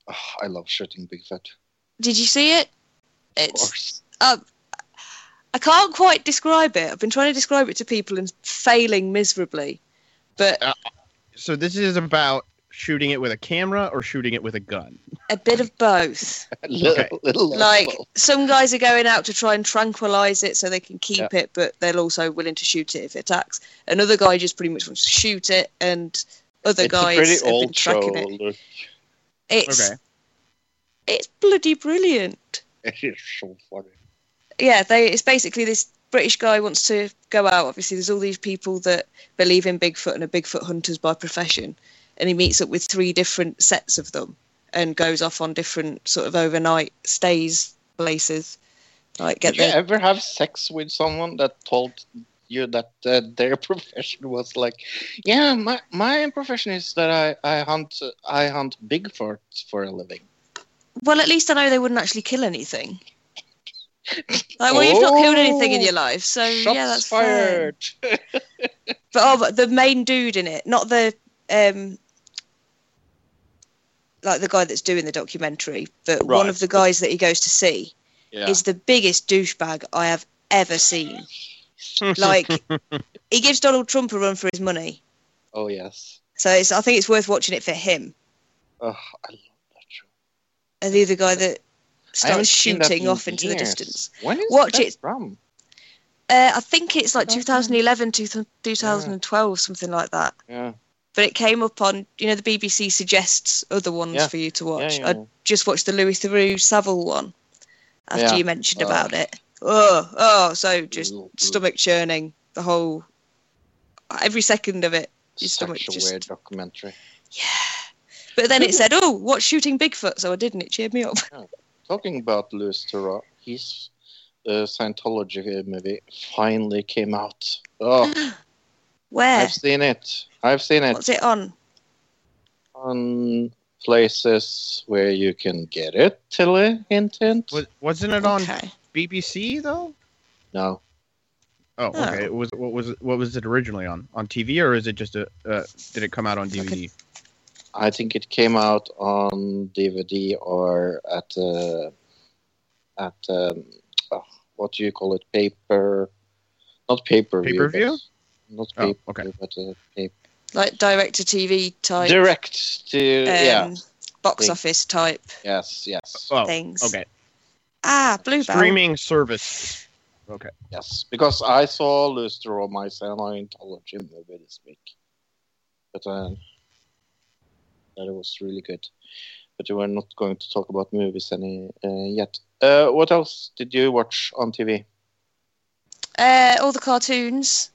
Oh, I love shooting Bigfoot. Did you see it? Of It's course. I can't quite describe it. I've been trying to describe it to people and failing miserably. But So this is about shooting it with a camera or shooting it with a gun. A bit of both. *laughs* little, Okay. little Like less some guys are going out to try and tranquilize it so they can keep it, but they're also willing to shoot it if it attacks. Another guy just pretty much wants to shoot it, and other It's guys have been old show. tracking it. It's Okay. it's bloody brilliant. it is so funny. yeah, they it's basically this British guy wants to go out. Obviously, there's all these people that believe in Bigfoot and are Bigfoot hunters by profession, and he meets up with three different sets of them and goes off on different sort of overnight stays places. Like get Did you ever have sex with someone that told you that uh, their *laughs* profession was like, yeah, my my profession is that I I hunt I hunt Bigfoot for a living. Well, at least I know they wouldn't actually kill anything. Like, well, you've not killed anything in Oh, your life, so yeah, that's fine. fired. *laughs* But oh, but the main dude in it, not the um, like the guy that's doing the documentary, but one of the guys that he goes to see Yeah. is the biggest douchebag I have ever seen. *laughs* Like, he gives Donald Trump a run for his money, Oh yes. so it's, I think it's worth watching it for him. Oh, I love that show. And the other guy that starts seen shooting in off into the years. distance. When is Watch that it. from? Uh, I think it's like Okay. 2011, 2012, something like that. Yeah. But it came up on, you know, the BBC suggests other ones Yeah. for you to Yeah, watch. yeah, I just watched the Louis Theroux Savile one after Yeah. you mentioned Oh. about it. Oh, oh, so just stomach churning the whole, every second of it. Your Such stomach a just- weird documentary. Yeah. But then it said, oh, watch Shooting Bigfoot, so I did, and it cheered me up. *laughs* Talking about Louis Theroux, his uh, Scientology movie finally came out. Oh, *gasps* Where? I've seen it. I've seen it What's it on? on places where you can get it. Tilly, hint, hint. Was, wasn't it on Okay. BBC though? No, Oh, Oh. okay. It was what was it, what was it originally on? On TV or is it just a? Uh, did it come out on DVD? I think it came out on DVD or at uh, at um, oh, what do you call it? Paper, not paper Pay-per-view? Not Oh, paper, okay. but uh, paper. Like direct to TV type, direct to um, yeah. box Thing. office type Yes, yes. Oh, things. okay. Ah, Bluebell. Streaming service. Okay. Yes, because I saw Luster on my Scientology movie this week. But uh, that was really good. But we're not going to talk about movies any uh, yet. Uh, what else did you watch on TV? Uh, all the cartoons.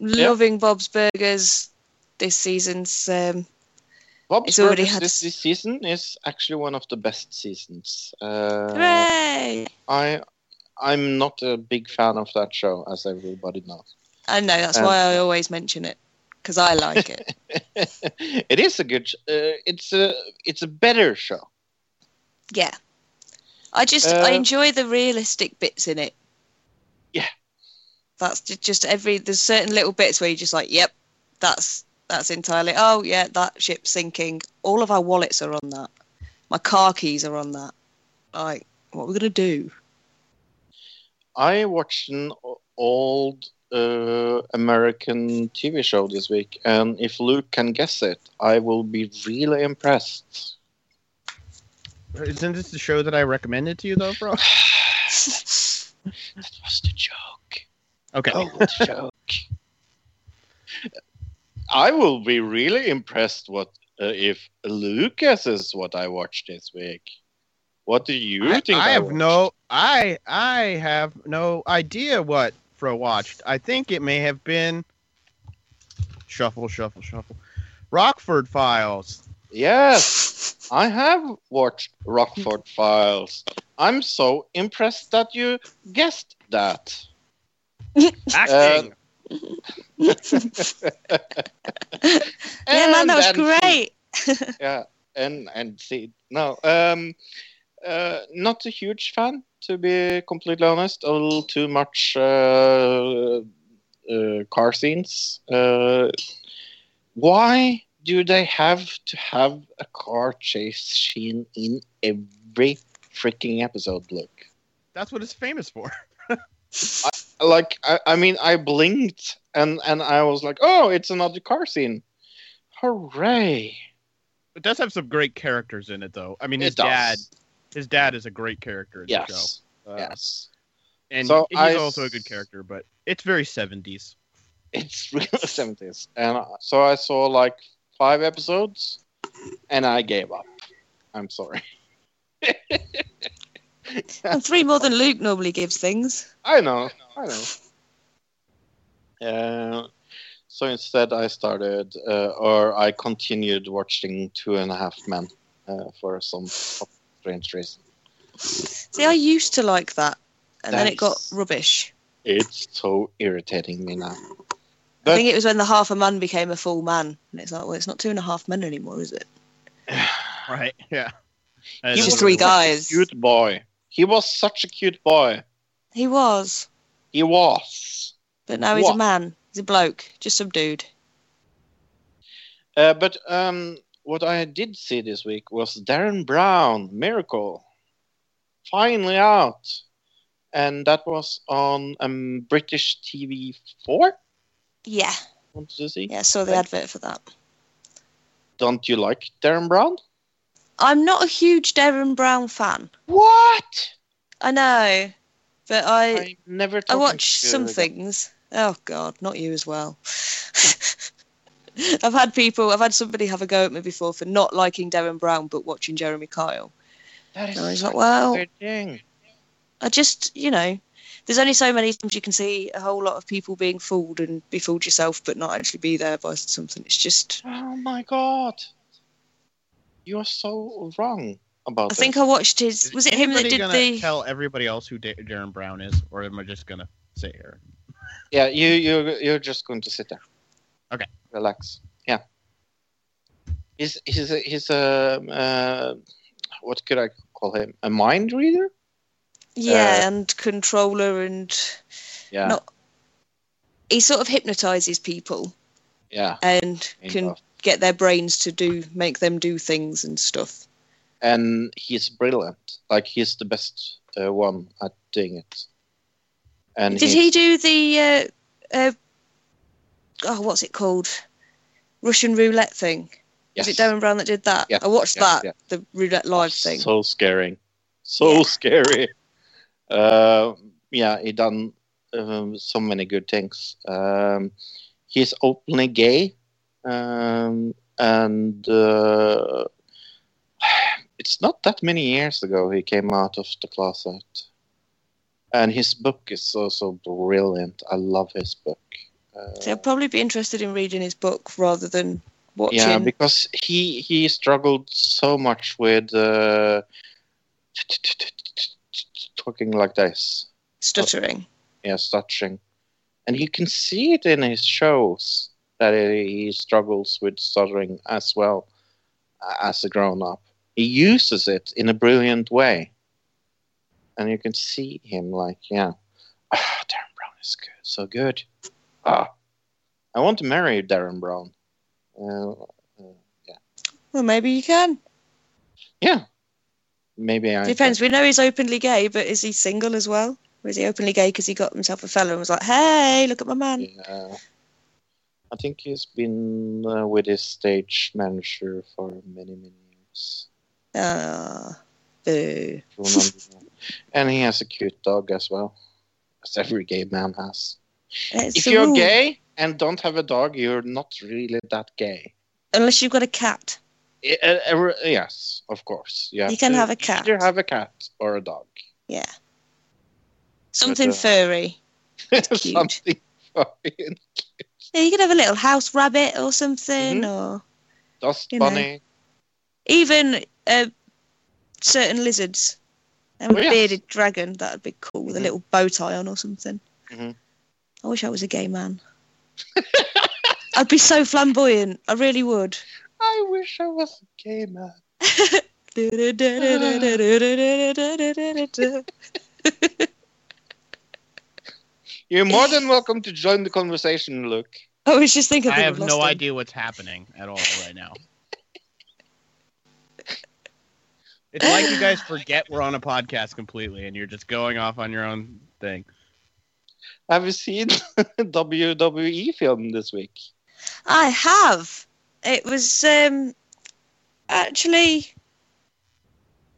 Loving Bob's Burgers this season's. Um, Bob's It's already had this, season is actually one of the best seasons. Uh, hooray! I I'm not a big fan of that show, as everybody knows. I know that's Um, why I always mention it because I like it. *laughs* it is a good. Uh, it's a it's a better show. yeah, I just I Uh, enjoy the realistic bits in it. Yeah. that's just every. There's certain little bits where you're just like, yep, that's that's entirely. Oh yeah, that ship's sinking. All of our wallets are on that. My car keys are on that. Like, what are we gonna do? I watched an old uh, American TV show this week, and if Luke can guess it, I will be really impressed. Isn't this the show that I recommended to you, though, bro? *sighs* That was the joke. Okay. Old joke. I will be really impressed what uh, if Lucas is what I watched this week. What do you I, think? I have watched? no I I have no idea what Fro watched. I think it may have been Shuffle, Shuffle, Shuffle. Rockford Files. Yes, I have watched Rockford Files. I'm so impressed that you guessed that. *laughs* Acting. Yeah, man, that was then- great. *laughs* Yeah, and and see, no, um, uh, not a huge fan to be completely honest. A little too much uh, uh, car scenes. Uh, why do they have to have a car chase scene in every freaking episode? Look. That's what it's famous for. *laughs* like I, I mean i blinked and and i was like oh it's another car scene. Hooray. It does have some great characters in it, though. I mean, his dad, his dad is a great character in the yes. show. Uh, yes. And So he's I- also a good character, but it's very seventies. it's *laughs* really 70s and uh, so i saw like five episodes and i gave up. I'm sorry *laughs* *laughs* And three more than Luke normally gives things. i know i know uh, so instead i started uh, or i continued watching two and a half men uh, for some strange reason See, I used to like that, and then it got rubbish. It's so irritating me now. I think it was when the half a man became a full man, and it's like, well, it's not two and a half men anymore, is it? *sighs* Right? Yeah. He It's was just three guys. Cute boy. He was such a cute boy. He was, He was. but now he's What? a man. He's a bloke, just some dude. Uh, but um, what I did see this week was Derren Brown, Miracle, finally out, and that was on um, British TV Four. Yeah, Wanted to see. yeah. I saw the Right. advert for that. Don't you like Derren Brown? I'm not a huge Derren Brown fan. What? I know, but I I never. I watch some them. things. Oh God, not you as well. *laughs* I've had people, I've had somebody have a go at me before for not liking Derren Brown but watching Jeremy Kyle. That is And I was like, well, thing. I just, you know, there's only so many times you can see a whole lot of people being fooled and be fooled yourself, but not actually be there by something. It's just, Oh my god. You are so wrong about I think. I watched his. Is Was it him that did the? tell everybody else who Da- Derren Brown is, or am I just gonna sit here? Yeah, you you you're just going to sit there. Okay. Relax. Yeah. He's he's a, he's a uh, what could I call him? A mind reader? Yeah, uh, and controller and Yeah. Not- he sort of hypnotizes people Yeah. and Kind can of. Get their brains to do make them do things and stuff. And he's brilliant. Like he's the best uh, one at doing it. And Did he do the uh, uh, oh what's it called? Russian roulette thing. Yes. Is it Derren Brown that did that? Yeah, I watched yeah, that, yeah. the roulette live thing. So scary. So scary. Uh, yeah, he done um, so many good things. Um, he's openly gay, um, and uh, *sighs* it's not that many years ago he came out of the closet. And his book is also brilliant. I love his book. Uh, So I'd probably be interested in reading his book rather than watching. yeah, because he he struggled so much with uh, *tsk* talking like this. stuttering. yeah, stuttering. And you can see it in his shows that he struggles with stuttering as well uh, as a grown up. He uses it in a brilliant way. And you can see him like, yeah, ah, Derren Brown is good, so good. Ah, I want to marry Derren Brown. Uh, uh, yeah, Well, maybe you can. yeah. Maybe I Depends. We know he's openly gay, but is he single as well? Or is he openly gay because he got himself a fella and was like, "Hey, look at my man." Yeah. I think he's been uh, with his stage manager for many, many years. Ah, boo. and he has a cute dog as well, as every gay man has. It's if you're rule. gay and don't have a dog, you're not really that gay. unless you've got a cat, uh, uh, yes, of course. You, You can to have a cat. Either have a cat or a dog. yeah, something uh, furry. *laughs* Something fucking *laughs* Yeah, you could have a little house rabbit or something, Mhm. or dust You know. bunny. even uh, certain lizards. And a Oh, yes. bearded dragon, that would be cool with a Mhm. little bow tie on or something. Mhm. I wish I was a gay man. *laughs* I'd be so flamboyant. I really would. I wish I was a gay man. *laughs* *laughs* You're more than welcome to join the conversation, Luke. I was just thinking. I have no him. idea what's happening at all right now. It's like you guys forget we're on a podcast completely, and you're just going off on your own thing. Have you seen *laughs* WWE film this week? I have. It was um actually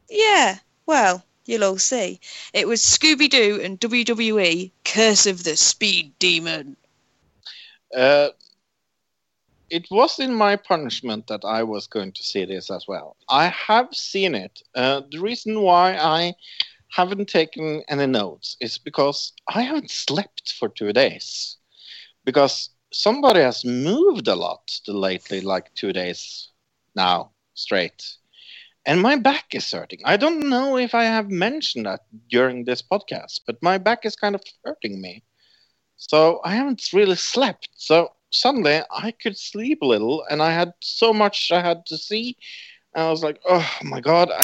yeah, well, you'll all see. It was Scooby Doo and WWE Curse of the Speed Demon. Uh, it was in my punishment that I was going to see this as well. I have seen it. Uh, the reason why I haven't taken any notes is because I haven't slept for two days. Because somebody has moved a lot lately, like two days now straight. And my back is hurting. I don't know if I have mentioned that during this podcast, but my back is kind of hurting me. So I haven't really slept. So suddenly I could sleep a little, and I had so much I had to see. I was like, oh my god, I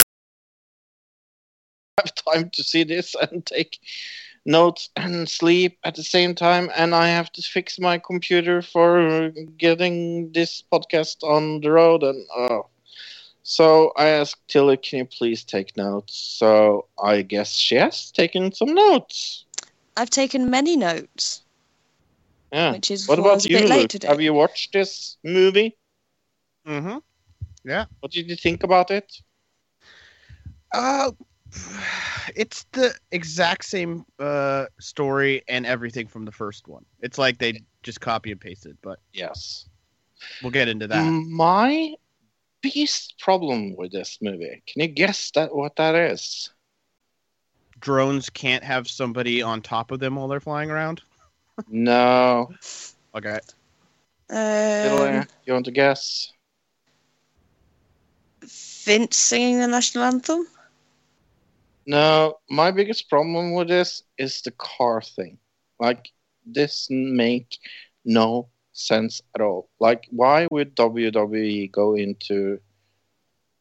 have time to see this *laughs* and take notes and sleep at the same time. And I have to fix my computer for getting this podcast on the road. And oh. So I asked Tilly, can you please take notes? So I guess she has taken some notes. I've taken many notes, Yeah. which is What about was a you, bit late Luke? today. Have you watched this movie? Mm-hmm. Yeah. What did you think about it? Uh, it's the exact same uh, story and everything from the first one. It's like they just copy and pasted, but Yes. we'll get into that. My biggest problem with this movie, can you guess that what that is? Drones can't have somebody on top of them while they're flying around. No. *laughs* Okay. Um, you want to guess? Vince singing the national anthem. No. My biggest problem with this is the car thing. Like, this make no sense at all. Like, why would WWE go into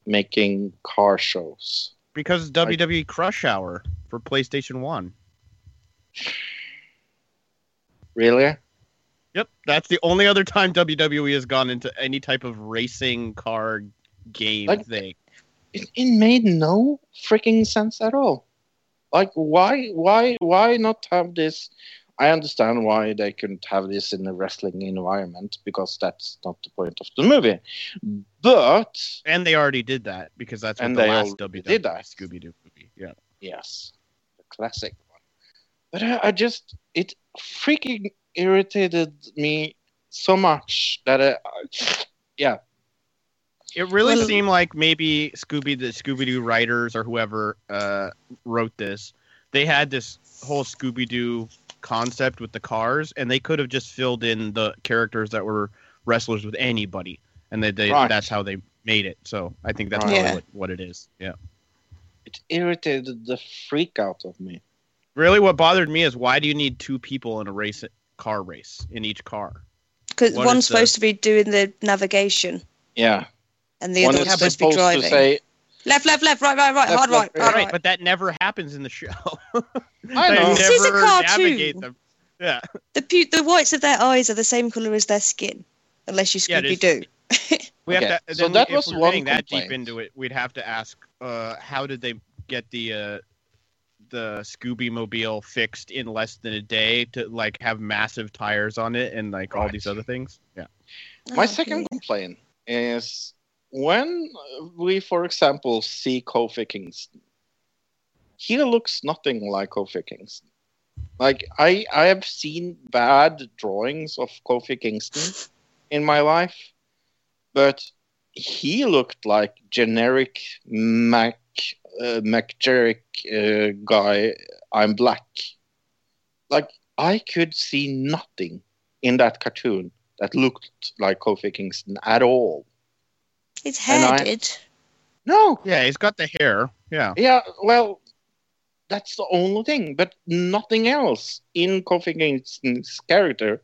making car shows? Because WWE Crush Hour for PlayStation 1. Really? Yep, that's the only other time WWE has gone into any type of racing car game Like- thing. it, it made no freaking sense at all. Like why why why not have this? I understand why they couldn't have this in a wrestling environment because that's not the point of the movie. But And they already did that because that's what And the they last WWE did that. Scooby Doo movie. Yeah. yes, the classic one. but I, I just it freaking irritated me so much that I, yeah, It really Well- seemed like maybe Scooby the Scooby Doo writers or whoever uh, wrote this, they had this whole Scooby Doo concept with the cars, and they could have just filled in the characters that were wrestlers with anybody, and they, they Right. that's how they made it. So I think that's Right. probably Yeah. what, what it is. Yeah. it irritated the freak out of me. Really, what bothered me is why do you need two people in a race car race in each car? Because one's is the- supposed to be doing the navigation Yeah, and the one other is one's supposed to be driving. to say, Left, left, left, right, right, right, Left, hard right, left, hard Right, right. but that never happens in the show. *laughs* I know. This is a never cartoon. navigate them. Yeah. The pu- the whites of their eyes are the same color as their skin, unless you Scooby is. Doo. *laughs* We Okay, have to. so then that if was we're one getting that deep into it, we'd have to ask, uh, how did they get the uh, the Scooby Mobile fixed in less than a day to like have massive tires on it and like all Right. these other things? Yeah. My Oh, second complaint is when we, for example, see Kofi Kingston. He looks nothing like Kofi Kingston. Like I, I have seen bad drawings of Kofi Kingston in my life, but he looked like generic Mac uh, uh, guy. I'm black. Like I could see nothing in that cartoon that looked like Kofi Kingston at all. His And hair I- did. No, Yeah, he's got the hair. Yeah. yeah, well, that's the only thing, but nothing else in Kofi Kingston's character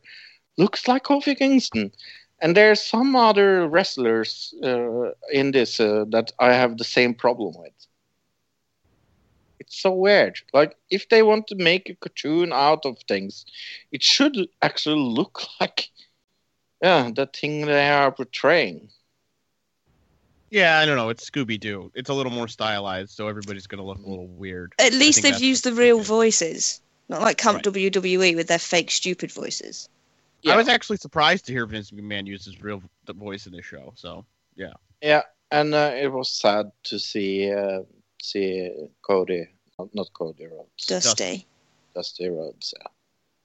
looks like Kofi Kingston. And there's some other wrestlers uh, in this uh, that I have the same problem with. It's so weird. Like, if they want to make a cartoon out of things, it should actually look *laughs* like, yeah, the thing they are portraying. Yeah, I don't know. It's Scooby Doo. It's a little more stylized, so everybody's gonna look a little weird. At least they've used the real voices, not like Camp Right. WWE with their fake stupid voices. Yeah. I was actually surprised to hear Vince McMahon use his real the voice in the show. So Yeah, Yeah, and uh, it was sad to see uh, see Cody, not, not Cody Rhodes, Dusty. Dusty Rhodes. Yeah.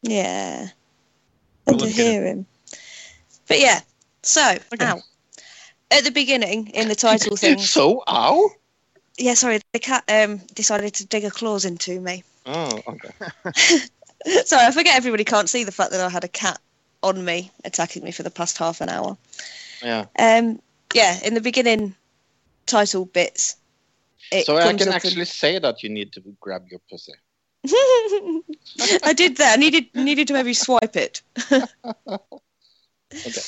Yeah. We'll to look at it. hear him. But yeah, so Okay. ow. At the beginning, in the title thing, *laughs* so, ow. yeah, sorry, the cat um decided to dig a claws into me. Oh, okay. *laughs* sorry, I forget everybody can't see the fact that I had a cat on me attacking me for the past half an hour. Yeah. Um, yeah, in the beginning title bits. It so I can actually say that you need to grab your pussy. *laughs* I did that. I needed needed to maybe swipe it. Okay.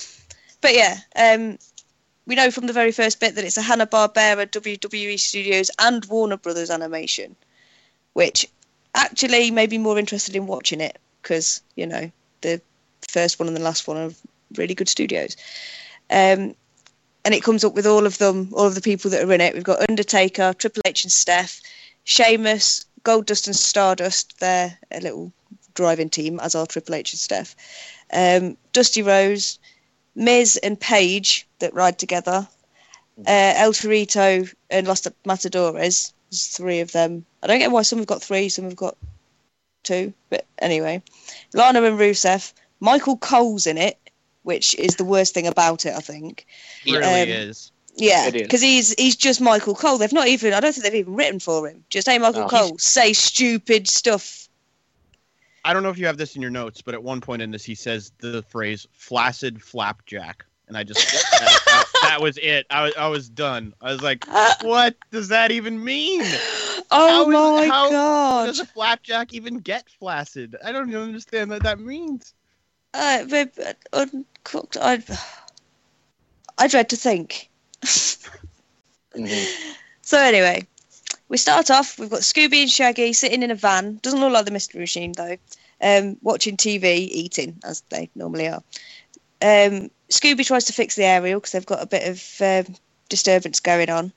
But yeah, um, we know from the very first bit that it's a Hanna Barbera, WWE Studios, and Warner Brothers animation, which actually made me more interested in watching it because you know the first one and the last one are really good studios. Um, and it comes up with all of them, all of the people that are in it. We've got Undertaker, Triple H, and Steph, Sheamus, Goldust, and Stardust. They're a little driving team, as are Triple H and Steph. Um, Dusty Rhodes, Miz and Paige that ride together. Uh, El Torito and Los Matadores. There's three of them. I don't get why some have got three, some have got two. But anyway, Lana and Rusev. Michael Cole's in it, which is the worst thing about it, I think. it really Um, is. Yeah, because he's he's just Michael Cole. They've not even. I don't think they've even written for him. Just hey, Michael No. Cole, say stupid stuff. I don't know if you have this in your notes, but at one point in this, he says the phrase "flaccid flapjack," and I just that, that- that was it. I was I was done. I was like, what does that even mean? Oh How is- my how god! Does a flapjack even get flaccid? I don't even understand what that means. Uh, but, but uncooked. I I dread to think. Mhm. *laughs* So anyway, we start off. We've got Scooby and Shaggy sitting in a van. Doesn't look like the Mystery Machine though. Um, watching TV, eating as they normally are. Um, Scooby tries to fix the aerial because they've got a bit of um, disturbance going on,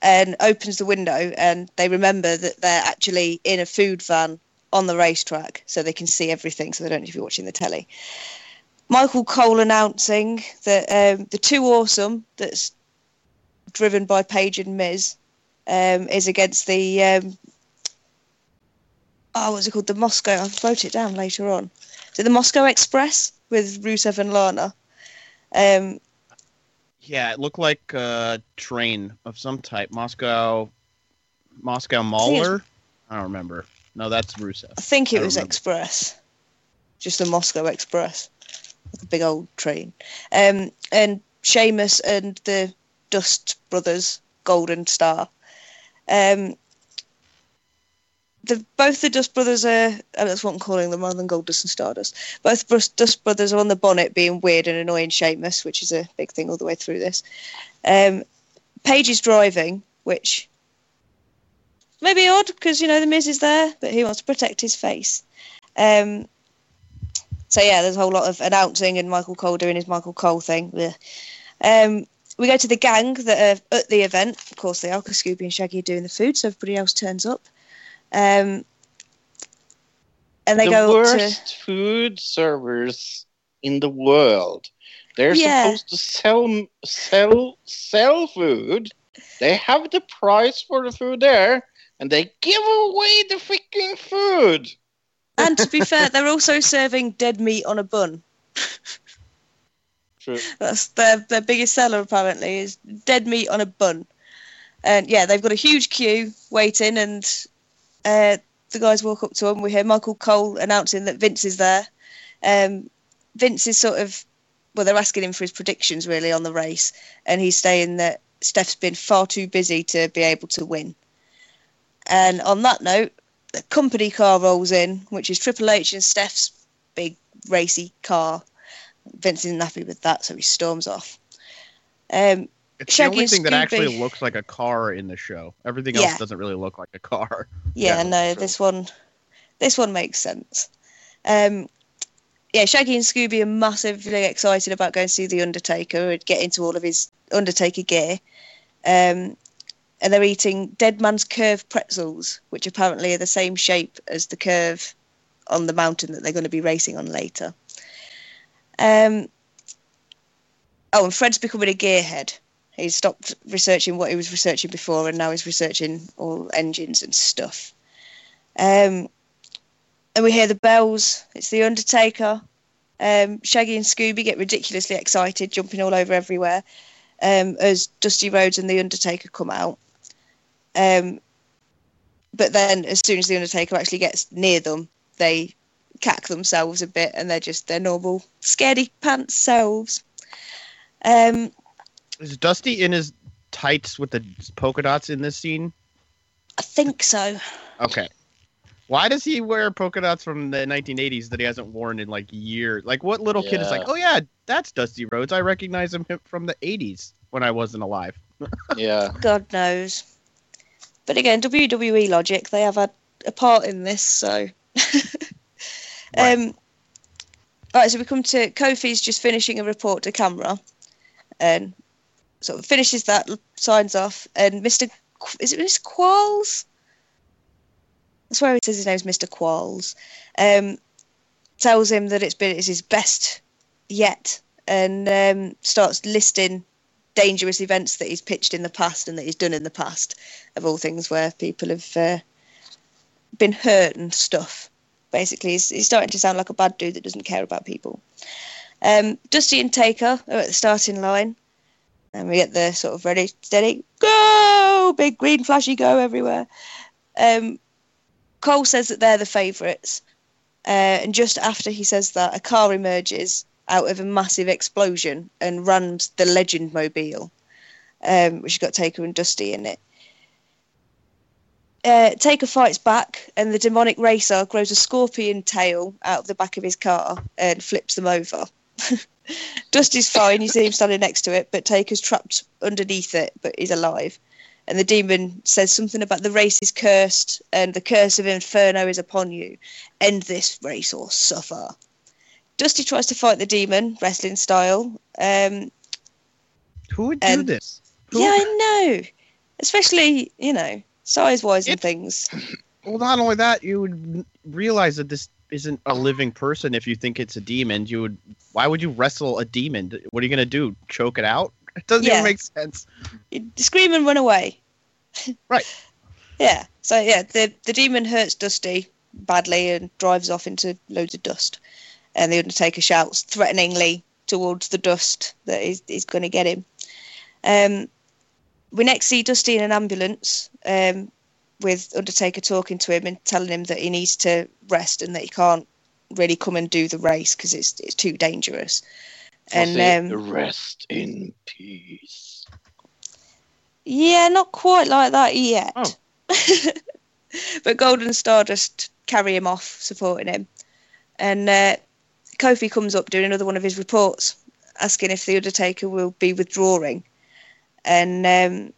and opens the window. And they remember that they're actually in a food van on the racetrack, so they can see everything. So they don't need to be watching the telly. Michael Cole announcing that um, the Two Awesome that's driven by Paige and Miz um, is against the um, oh, what's it called? The Moscow. I'll wrote it down later on. Is it the Moscow Express with Rusev and Lana? Um, Yeah, it looked like a train of some type. Moscow, Moscow Mauler. I don't remember. No, that's Rusev. I think it don't was remember. Express, just the Moscow Express, a big old train. Um, and Sheamus and the Dust Brothers, Golden Star. Um, the both the Dust Brothers are. Oh, that's what I'm calling them, rather than Goldust and Stardust. Both Dust Brothers are on the bonnet, being weird and annoying Sheamus, which is a big thing all the way through this. Um, Paige is driving, which may be odd because you know the Miz is there, but he wants to protect his face. Um, so yeah, there's a whole lot of announcing and Michael Cole doing his Michael Cole thing. Um, we go to the gang that are at the event. Of course, they are because Scooby and Shaggy are doing the food, so everybody else turns up. Um, and they the go up to worst food servers in the world. They're Yeah. supposed to sell sell sell food. They have the price for the food there, and they give away the freaking food. and to be *laughs* fair, they're also serving dead meat on a bun. True. That's their their biggest seller apparently is dead meat on a bun. And yeah, they've got a huge queue waiting, and uh, the guys walk up to him. We hear Michael Cole announcing that Vince is there. Um, Vince is sort of well, they're asking him for his predictions really on the race, and he's saying that Steph's been far too busy to be able to win. And on that note, the company car rolls in, which is Triple H and Steph's big racy car. Vince isn't happy with that, so he storms off. Um, It's Shaggy the only and thing that actually looks like a car in the show. Everything Yeah. else doesn't really look like a car. yeah, *laughs* Yeah, no, true. this one, this one makes sense. Um, yeah, Shaggy and Scooby are massively excited about going to see the Undertaker and get into all of his Undertaker gear. Um, and they're eating Dead Man's Curve pretzels, which apparently are the same shape as the curve on the mountain that they're going to be racing on later. Um, oh, and Fred's becoming a gearhead. He's stopped researching what he was researching before, and now he's researching all engines and stuff. Um, and we hear the bells. It's the Undertaker. Um, Shaggy and Scooby get ridiculously excited, jumping all over everywhere um, as Dusty Rhodes and the Undertaker come out. Um, but then, as soon as the Undertaker actually gets near them, they cack themselves a bit, and they're just their normal scaredy pants selves. Um, Is Dusty in his tights with the polka dots in this scene? I think so. Okay. Why does he wear polka dots from the 1980s that he hasn't worn in like years? Like, what little kid is like, oh yeah, that's Dusty Rhodes. I recognize him from the 80s when I wasn't alive. *laughs* Yeah. God knows. But again, WWE logic, they have had a part in this, so. *laughs* Right. um, right, so we come to Kofi's just finishing a report to camera, and sort of finishes that, signs off, and Mr. Qu- Is it Mr. Qualls? I swear he says his name's Mr. Qualls. Um, tells him that it's been it's his best yet, and um, starts listing dangerous events that he's pitched in the past and that he's done in the past, of all things where people have uh, been hurt and stuff. Basically, he's, he's starting to sound like a bad dude that doesn't care about people. Um, Dusty and Taker are at the starting line, and we get the sort of ready, steady, go! Big green flashy go everywhere. Um, Cole says that they're the favourites, uh, and just after he says that, a car emerges out of a massive explosion and rams the Legend Mobile, um, which has got Taker and Dusty in it. Uh, Taker fights back, and the demonic racer grows a scorpion tail out of the back of his car and flips them over. *laughs* Dusty's fine, you see him standing next to it, but Taker's trapped underneath it, but he's alive. And the demon says something about the race is cursed and the curse of Inferno is upon you. End this race or suffer. Dusty tries to fight the demon, wrestling style. Um, Who would do this? Who- yeah, I know. Especially, you know, size wise and things. *clears throat* Well, not only that, you would realize that this isn't a living person. If you think it's a demon, you would. Why would you wrestle a demon? What are you gonna do? Choke it out? *laughs* It doesn't Yeah. even make sense. You scream and run away. *laughs* Right. Yeah. So yeah, the the demon hurts Dusty, badly and drives off into loads of dust. And the Undertaker shouts threateningly towards the dust that is, is going to get him. Um, we next see Dusty in an ambulance um, with Undertaker talking to him and telling him that he needs to rest and that he can't really come and do the race because it's it's too dangerous. And And um, rest in peace. yeah, not quite like that yet. Oh. *laughs* but Golden Star just carry him off, supporting him, and uh, Kofi comes up doing another one of his reports, asking if the Undertaker will be withdrawing, and um,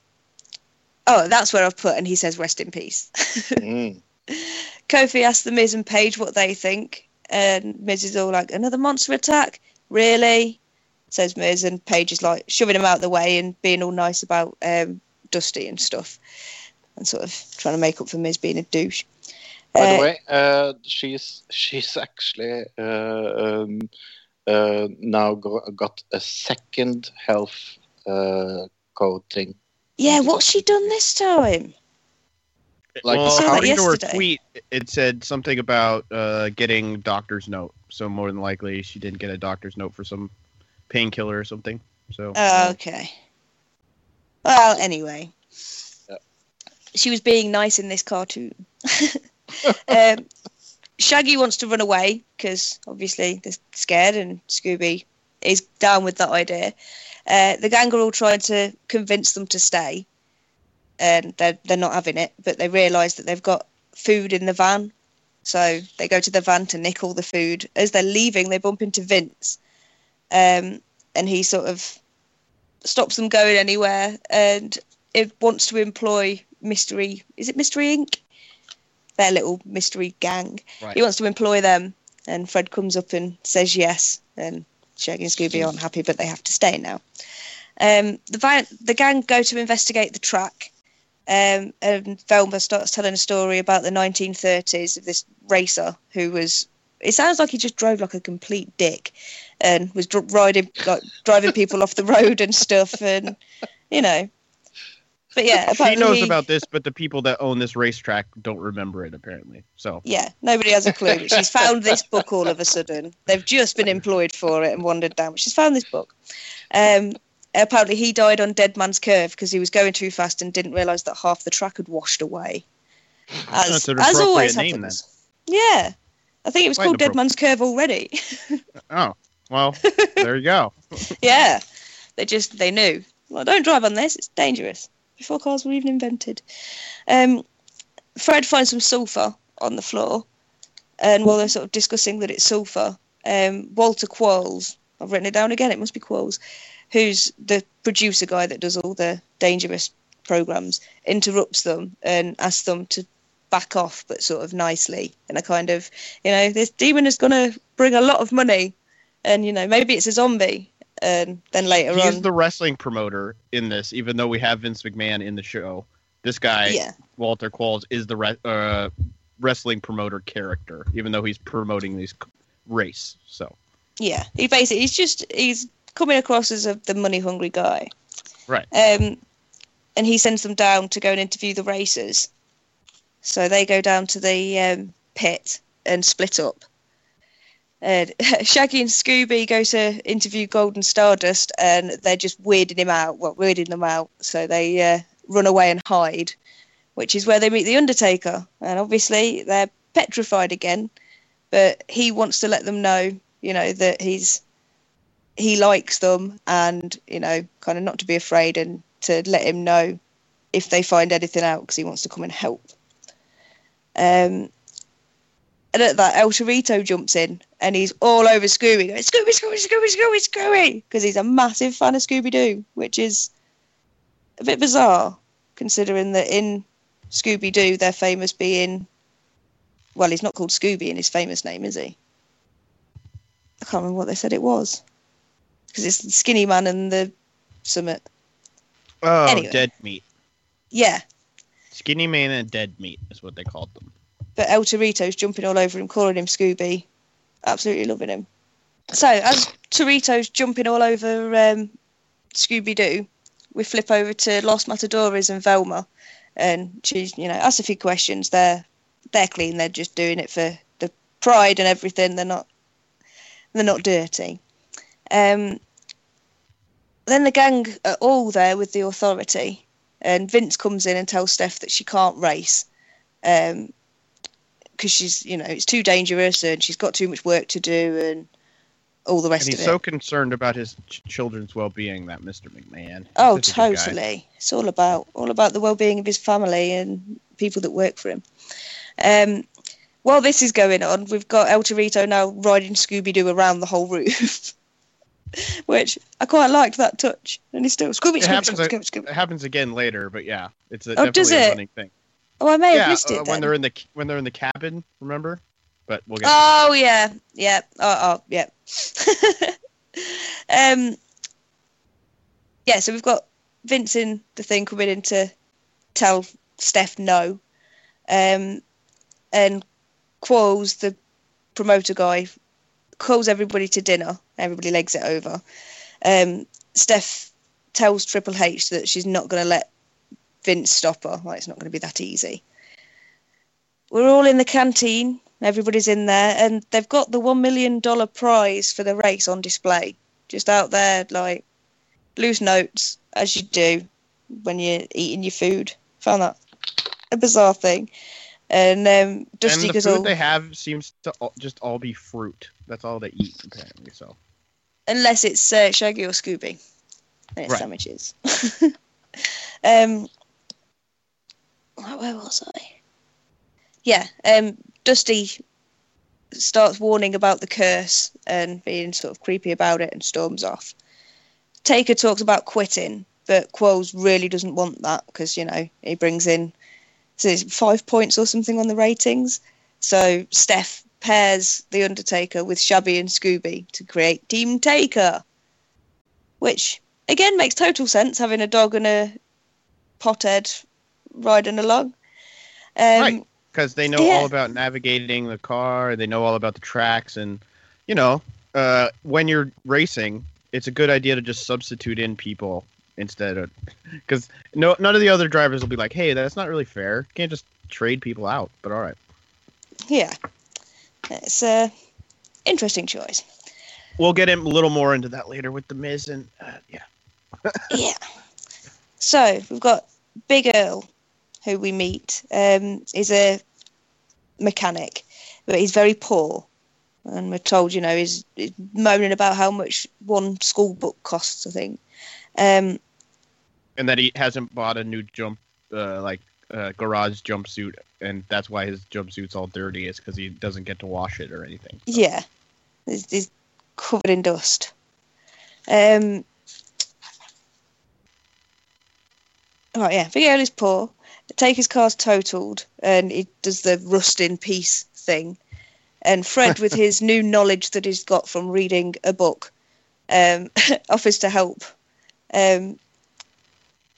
oh, that's where I've put, and he says, "Rest in peace." Mm. *laughs* Kofi asks the Miz and Paige what they think, and Miz is all like, "Another monster attack? Really?" Says Miz, and Paige is like shoving him out of the way and being all nice about um, Dusty and stuff, and sort of trying to make up for Miz being a douche. By Uh, the way, uh, she's she's actually uh, um, uh, now go, got a second health uh, coating. Yeah, what's she done this time? Like, well, I saw that according to her tweet, it said something about uh, getting doctor's note. So more than likely, she didn't get a doctor's note for some painkiller or something. So Oh, okay. Well, anyway, Yeah. she was being nice in this cartoon. *laughs* *laughs* um, Shaggy wants to run away because obviously they're scared, and Scooby is down with that idea. Uh, the gang are all trying to convince them to stay, and they're they're not having it. But they realise that they've got food in the van, so they go to the van to nick all the food. As they're leaving, they bump into Vince, um, and he sort of stops them going anywhere, and it wants to employ Mystery. Is it Mystery Inc? Their little mystery gang. Right. He wants to employ them, and Fred comes up and says yes, and Shaggy and Scooby aren't happy, but they have to stay now. Um, the van, the gang go to investigate the track, um, and Velma starts telling a story about the 1930s of this racer who was. It sounds like he just drove like a complete dick, and was dr- riding like driving people off the road and stuff, and you know. But yeah, she knows he- about this, but the people that own this racetrack don't remember it apparently. So Yeah, nobody has a clue. *laughs* She's found this book all of a sudden. They've just been employed for it and wandered down. But she's found this book. Um, apparently, he died on Dead Man's Curve because he was going too fast and didn't realise that half the track had washed away. As, as always name, happens. Yeah, I think it was Quite called Dead. Man's Curve already. *laughs* oh well, there you go. *laughs* yeah, they just they knew. Well, don't drive on this; it's dangerous. Before cars were even invented. Um, Fred finds some sulfur on the floor, and while they're sort of discussing that it's sulfur, um, Walter Quarles, I've written it down again. It must be Quarles, who's the producer guy that does all the dangerous programs, interrupts them and asks them to back off, but sort of nicely, and a kind of, you know, this demon is going to bring a lot of money, and you know, maybe it's a zombie. And then later on, He's the wrestling promoter in this, even though we have Vince McMahon in the show. This guy, yeah, Walter Qualls, is the re- uh, wrestling promoter character, even though he's promoting this c- race. So yeah, he basically he's just he's coming across as a, the money hungry guy. Right. Um, and he sends them down to go and interview the racers. So they go down to the um, pit and split up. *laughs* Shaggy and Scooby go to interview Golden Stardust, and they're just weirding him out. Well, weirding them out. So they uh, run away and hide, which is where they meet the Undertaker. And obviously they're petrified again, but he wants to let them know, you know, that he's he likes them, and you know, kind of not to be afraid and to let him know if they find anything out because he wants to come and help. Um, and at that, El Torito jumps in and he's all over Scooby, going, Scooby, Scooby, Scooby, Scooby, Scooby, because he's a massive fan of Scooby Doo, which is a bit bizarre considering that in Scooby Doo they're famous being, well, he's not called Scooby in his famous name, is he? I can't remember what they said it was because it's the Skinny Man and the Summit. oh, Anyway. dead meat, Yeah, skinny man and dead meat is what they called them. But El Torito's jumping all over him, calling him Scooby, absolutely loving him. So as Torito's jumping all over um, Scooby Doo, we flip over to Los Matadores and Velma, and she's you know asks a few questions. They're they're clean. They're just doing it for the pride and everything. They're not they're not dirty. Um, then the gang are all there with the authority, and Vince comes in and tells Steph that she can't race because she's you know it's too dangerous and she's got too much work to do and all the rest And he's of it. so concerned about his ch- children's well-being, that Mr. McMahon. He's Oh, such a good guy. totally. It's all about all about the well-being of his family and people that work for him. Um, while this is going on, we've got El Torito now riding Scooby Doo around the whole roof, *laughs* which I quite liked that touch. And he's still Scooby Scooby happens, Scooby it happens again later, but yeah, it's a, Oh, definitely a running thing. Oh, I may have yeah, missed uh, it when they're in the when they're in the cabin, remember? But we'll get. Oh yeah, yeah. Oh, oh yeah. *laughs* um, yeah. So we've got Vince in the thing coming in to tell Steph no, um, and Qualls, the promoter guy, calls everybody to dinner. Everybody legs it over. Um, Steph tells Triple H that she's not going to let Vince stopper. Like it's not going to be that easy. We're all in the canteen. Everybody's in there, and they've got the one million dollar prize for the race on display, just out there, like loose notes as you do when you're eating your food. Found that a bizarre thing, and um, Dusty and the food all, they have seems to all, just all be fruit. That's all they eat apparently. So unless it's uh, Shaggy or Scooby, and it's Right. sandwiches. *laughs* um, where was I? Yeah, um, Dusty starts warning about the curse and being sort of creepy about it and storms off. Taker talks about quitting, but Qualls really doesn't want that because, you know, he brings in so five points or something on the ratings. So Steph pairs The Undertaker with Shaggy and Scooby to create Team Taker, which again makes total sense having a dog and a pothead riding along. Um, right, because they know yeah. all about navigating the car. They know all about the tracks, and you know, uh, when you're racing, it's a good idea to just substitute in people instead of because no none of the other drivers will be like, hey, that's not really fair. Can't just trade people out. But all right, Yeah, it's a interesting choice. we'll get in a little more into that later with the Miz and uh, yeah. yeah. So we've got Big Earl, who we meet. Um, is a mechanic, but he's very poor, and we're told, you know, he's, he's moaning about how much one school book costs. I think. Um, and that he hasn't bought a new jump uh, like uh, garage jumpsuit, and that's why his jumpsuit's all dirty. Is because he doesn't get to wash it or anything. So- Yeah, he's, he's covered in dust. Um, right, yeah, Big Earl is poor. Taker's car's totaled, and he does the rust in peace thing. And Fred, with *laughs* his new knowledge that he's got from reading a book, um, *laughs* offers to help. Um,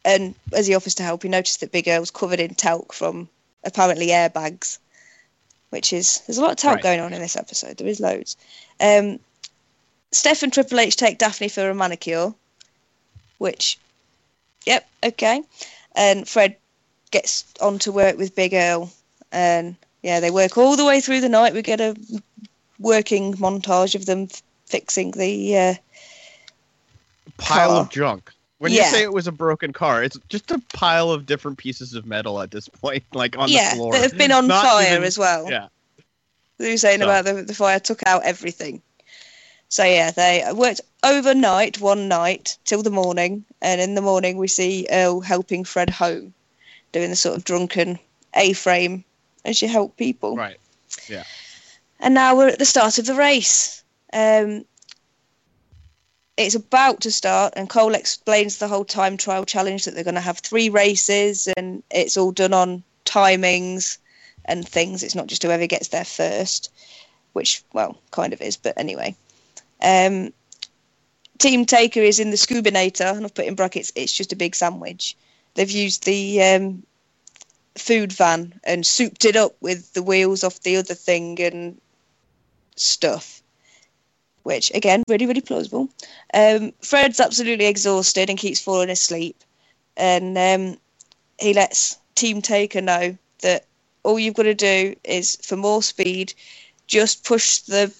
and as he offers to help, he noticed that Big Earl's covered in talc from apparently airbags, which is there's a lot of talc Right. going on in this episode. There is loads. Um, Steph and Triple H take Daphne for a manicure, which, yep, okay. And Fred gets on to work with Big Earl, and yeah, they work all the way through the night. We get a working montage of them f- fixing the. Uh, pile car. of junk. When Yeah. you say it was a broken car, it's just a pile of different pieces of metal at this point, *laughs* like on yeah, the floor. that have been on Not fire even- as well. Yeah. They were saying So- about the, the fire took out everything. So yeah, they worked overnight one night till the morning, and in the morning we see Earl helping Fred home, doing the sort of drunken A-frame as you help people. Right. Yeah. And now we're at the start of the race. Um, it's about to start, and Cole explains the whole time trial challenge that they're going to have three races, and it's all done on timings and things. It's not just whoever gets there first, which, well, kind of is, but anyway. Um, Team Taker is in the Scoobinator, and I've put in brackets, it's just a big sandwich. They've used the um, food van and souped it up with the wheels off the other thing and stuff. Which again, really, really plausible. Um, Fred's absolutely exhausted and keeps falling asleep, and um, he lets Team Taker know that all you've got to do is for more speed, just push the,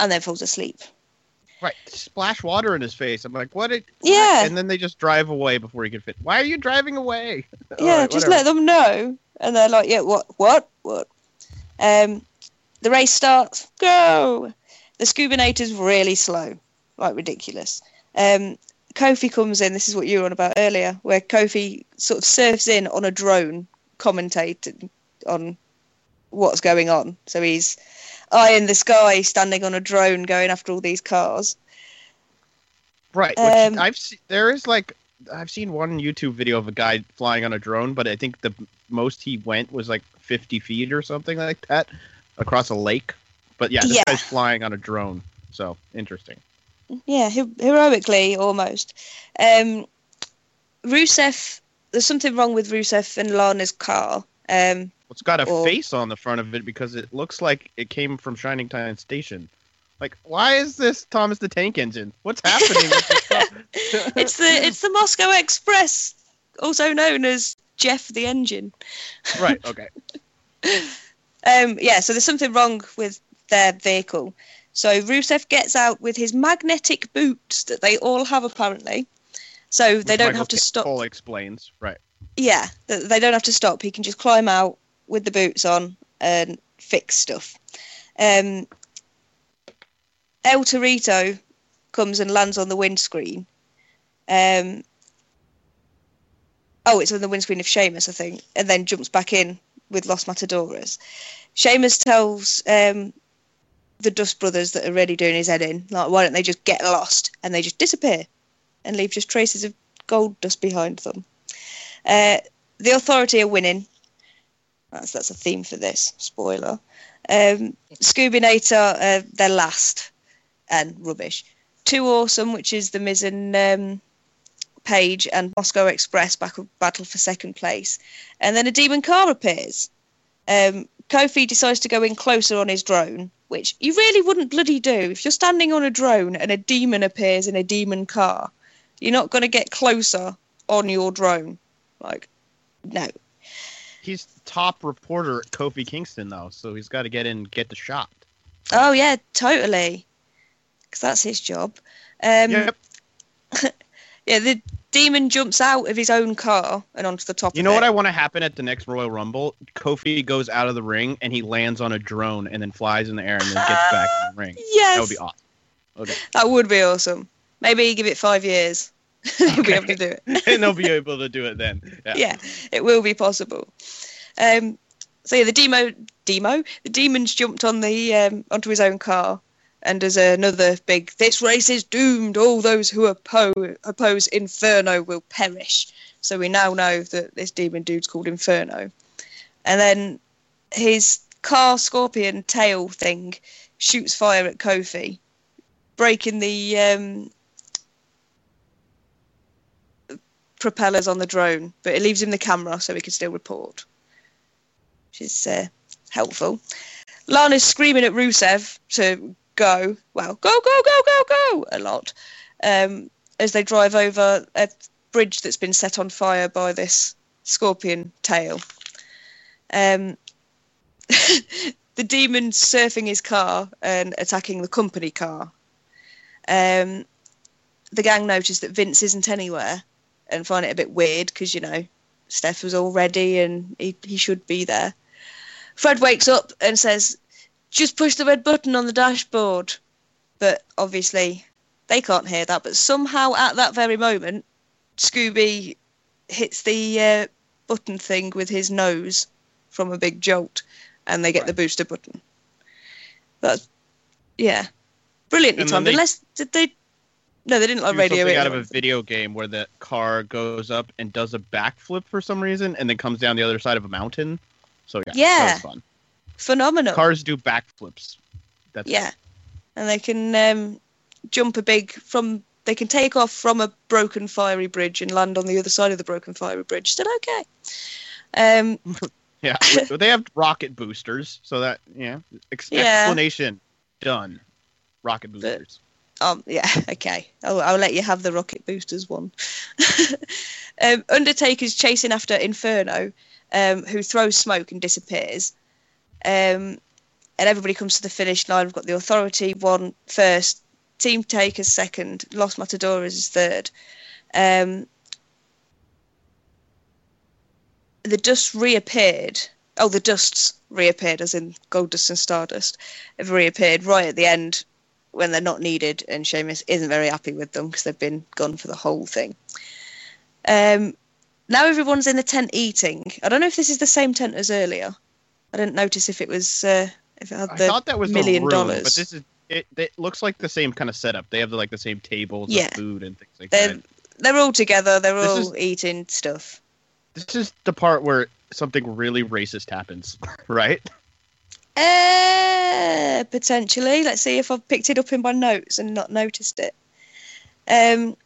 and then falls asleep. Right. Splash water in his face. I'm like, what? It, Yeah. And then they just drive away before he can fit. Why are you driving away? yeah, Alright, just whatever. let them know, and they're like, yeah, what, what, what? Um, the race starts. Go. The Scoobinator's really slow, like ridiculous. Um, Kofi comes in. This is what you were on about earlier, where Kofi sort of surfs in on a drone, commentating on what's going on. So he's eye in the sky, standing on a drone, going after all these cars. Right. Which Um, I've se- there is like I've seen one YouTube video of a guy flying on a drone, but I think the most he went was like 50 feet or something like that across a lake. But yeah, this Yeah. guy's flying on a drone. So interesting. Yeah, he- heroically almost. Um, Rusev, there's something wrong with Rusev and Lana's car. Um, It's got a Or- face on the front of it because it looks like it came from Shining Time Station. Like, why is this Thomas the Tank Engine? What's happening with this *laughs* *laughs* it's the it's the Moscow Express, also known as Jeff the Engine. right. Okay. *laughs* Um, yeah, so there's something wrong with their vehicle. So Rusev gets out with his magnetic boots that they all have apparently. So they Which don't Michael have to stop. Cole explains. Right. Yeah, they don't have to stop. He can just climb out with the boots on and fix stuff. Um, El Torito comes and lands on the windscreen. Um, oh, it's on the windscreen of Sheamus, I think, and then jumps back in with Los Matadores. Sheamus tells um, the Dust Brothers that are already doing his head in, like, why don't they just get lost? And they just disappear and leave just traces of gold dust behind them. Uh, the authority are winning. That's that's a theme for this. Spoiler. Um, Scoobinator, uh, they're last and rubbish. Too awesome, which is the Miz um, Paige and Moscow Express back battle for second place, and then a demon car appears. Um, Kofi decides to go in closer on his drone, which you really wouldn't bloody do if you're standing on a drone and a demon appears in a demon car. You're not going to get closer on your drone. Like, no. He's top reporter at Kofi Kingston though, so he's got to get in, get the shot. Oh yeah, totally. Because that's his job. Um, yep. *laughs* Yeah, the demon jumps out of his own car and onto the top. You know it. what I want to happen at the next Royal Rumble? Kofi goes out of the ring and he lands on a drone and then flies in the air and then gets back in the ring. Yes, That would be awesome. Okay. That would be awesome. Maybe give it five years. *laughs* He'll be able to do it. *laughs* and they'll be able to do it then. Yeah. yeah, it will be possible. Um, so yeah, the demo, demo, the demons jumped on the um, onto his own car, and as another big, this race is doomed. All those who oppo- oppose Inferno will perish. So we now know that this demon dude's called Inferno, and then his car scorpion tail thing shoots fire at Kofi, breaking the um, propellers on the drone, but it leaves him the camera so he can still report, which is uh, helpful. Lana's screaming at Rusev to go, well, go, go, go, go, go, a lot, um, as they drive over a bridge that's been set on fire by this scorpion tail. Um, *laughs* the demon surfing his car and attacking the company car. Um, the gang notice that Vince isn't anywhere and find it a bit weird because you know Steph was all ready and he, he should be there. Fred wakes up and says, "Just push the red button on the dashboard," but obviously they can't hear that. But somehow at that very moment, Scooby hits the uh, button thing with his nose from a big jolt, and they get the booster button. That's yeah, brilliantly timed. they- Unless did they? No, they didn't like do radio something out of a video game where the car goes up and does a backflip for some reason and then comes down the other side of a mountain. So yeah, Yeah. that was fun. Phenomenal. Cars do backflips. That's Yeah, and they can um, jump a big from. They can take off from a broken fiery bridge and land on the other side of the broken fiery bridge. Still okay. Um, *laughs* yeah. *laughs* they have rocket boosters, so that yeah. Ex- Yeah. Explanation done. Rocket boosters. Um, yeah, *laughs* okay. I'll, I'll let you have the rocket boosters one. *laughs* um, Undertaker's chasing after Inferno, um, who throws smoke and disappears. Um, and everybody comes to the finish line. We've got the Authority one first, Team Takers second, Los Matadores is third. Um, the dust reappeared. Oh, the dusts reappeared, as in gold dust and stardust, have reappeared right at the end when they're not needed, and Sheamus isn't very happy with them because they've been gone for the whole thing. Um, now everyone's in the tent eating. I don't know if this is the same tent as earlier. I didn't notice if it was uh, if it had the I thought that was million the room, dollars. but this is it. It looks like the same kind of setup. They have the, like the same tables, Yeah. food, and things like they're that. they're all together. They're This all is- eating stuff. This is the part where something really racist happens, *laughs* right? Uh, potentially. Let's see if I've picked it up in my notes and not noticed it. Um,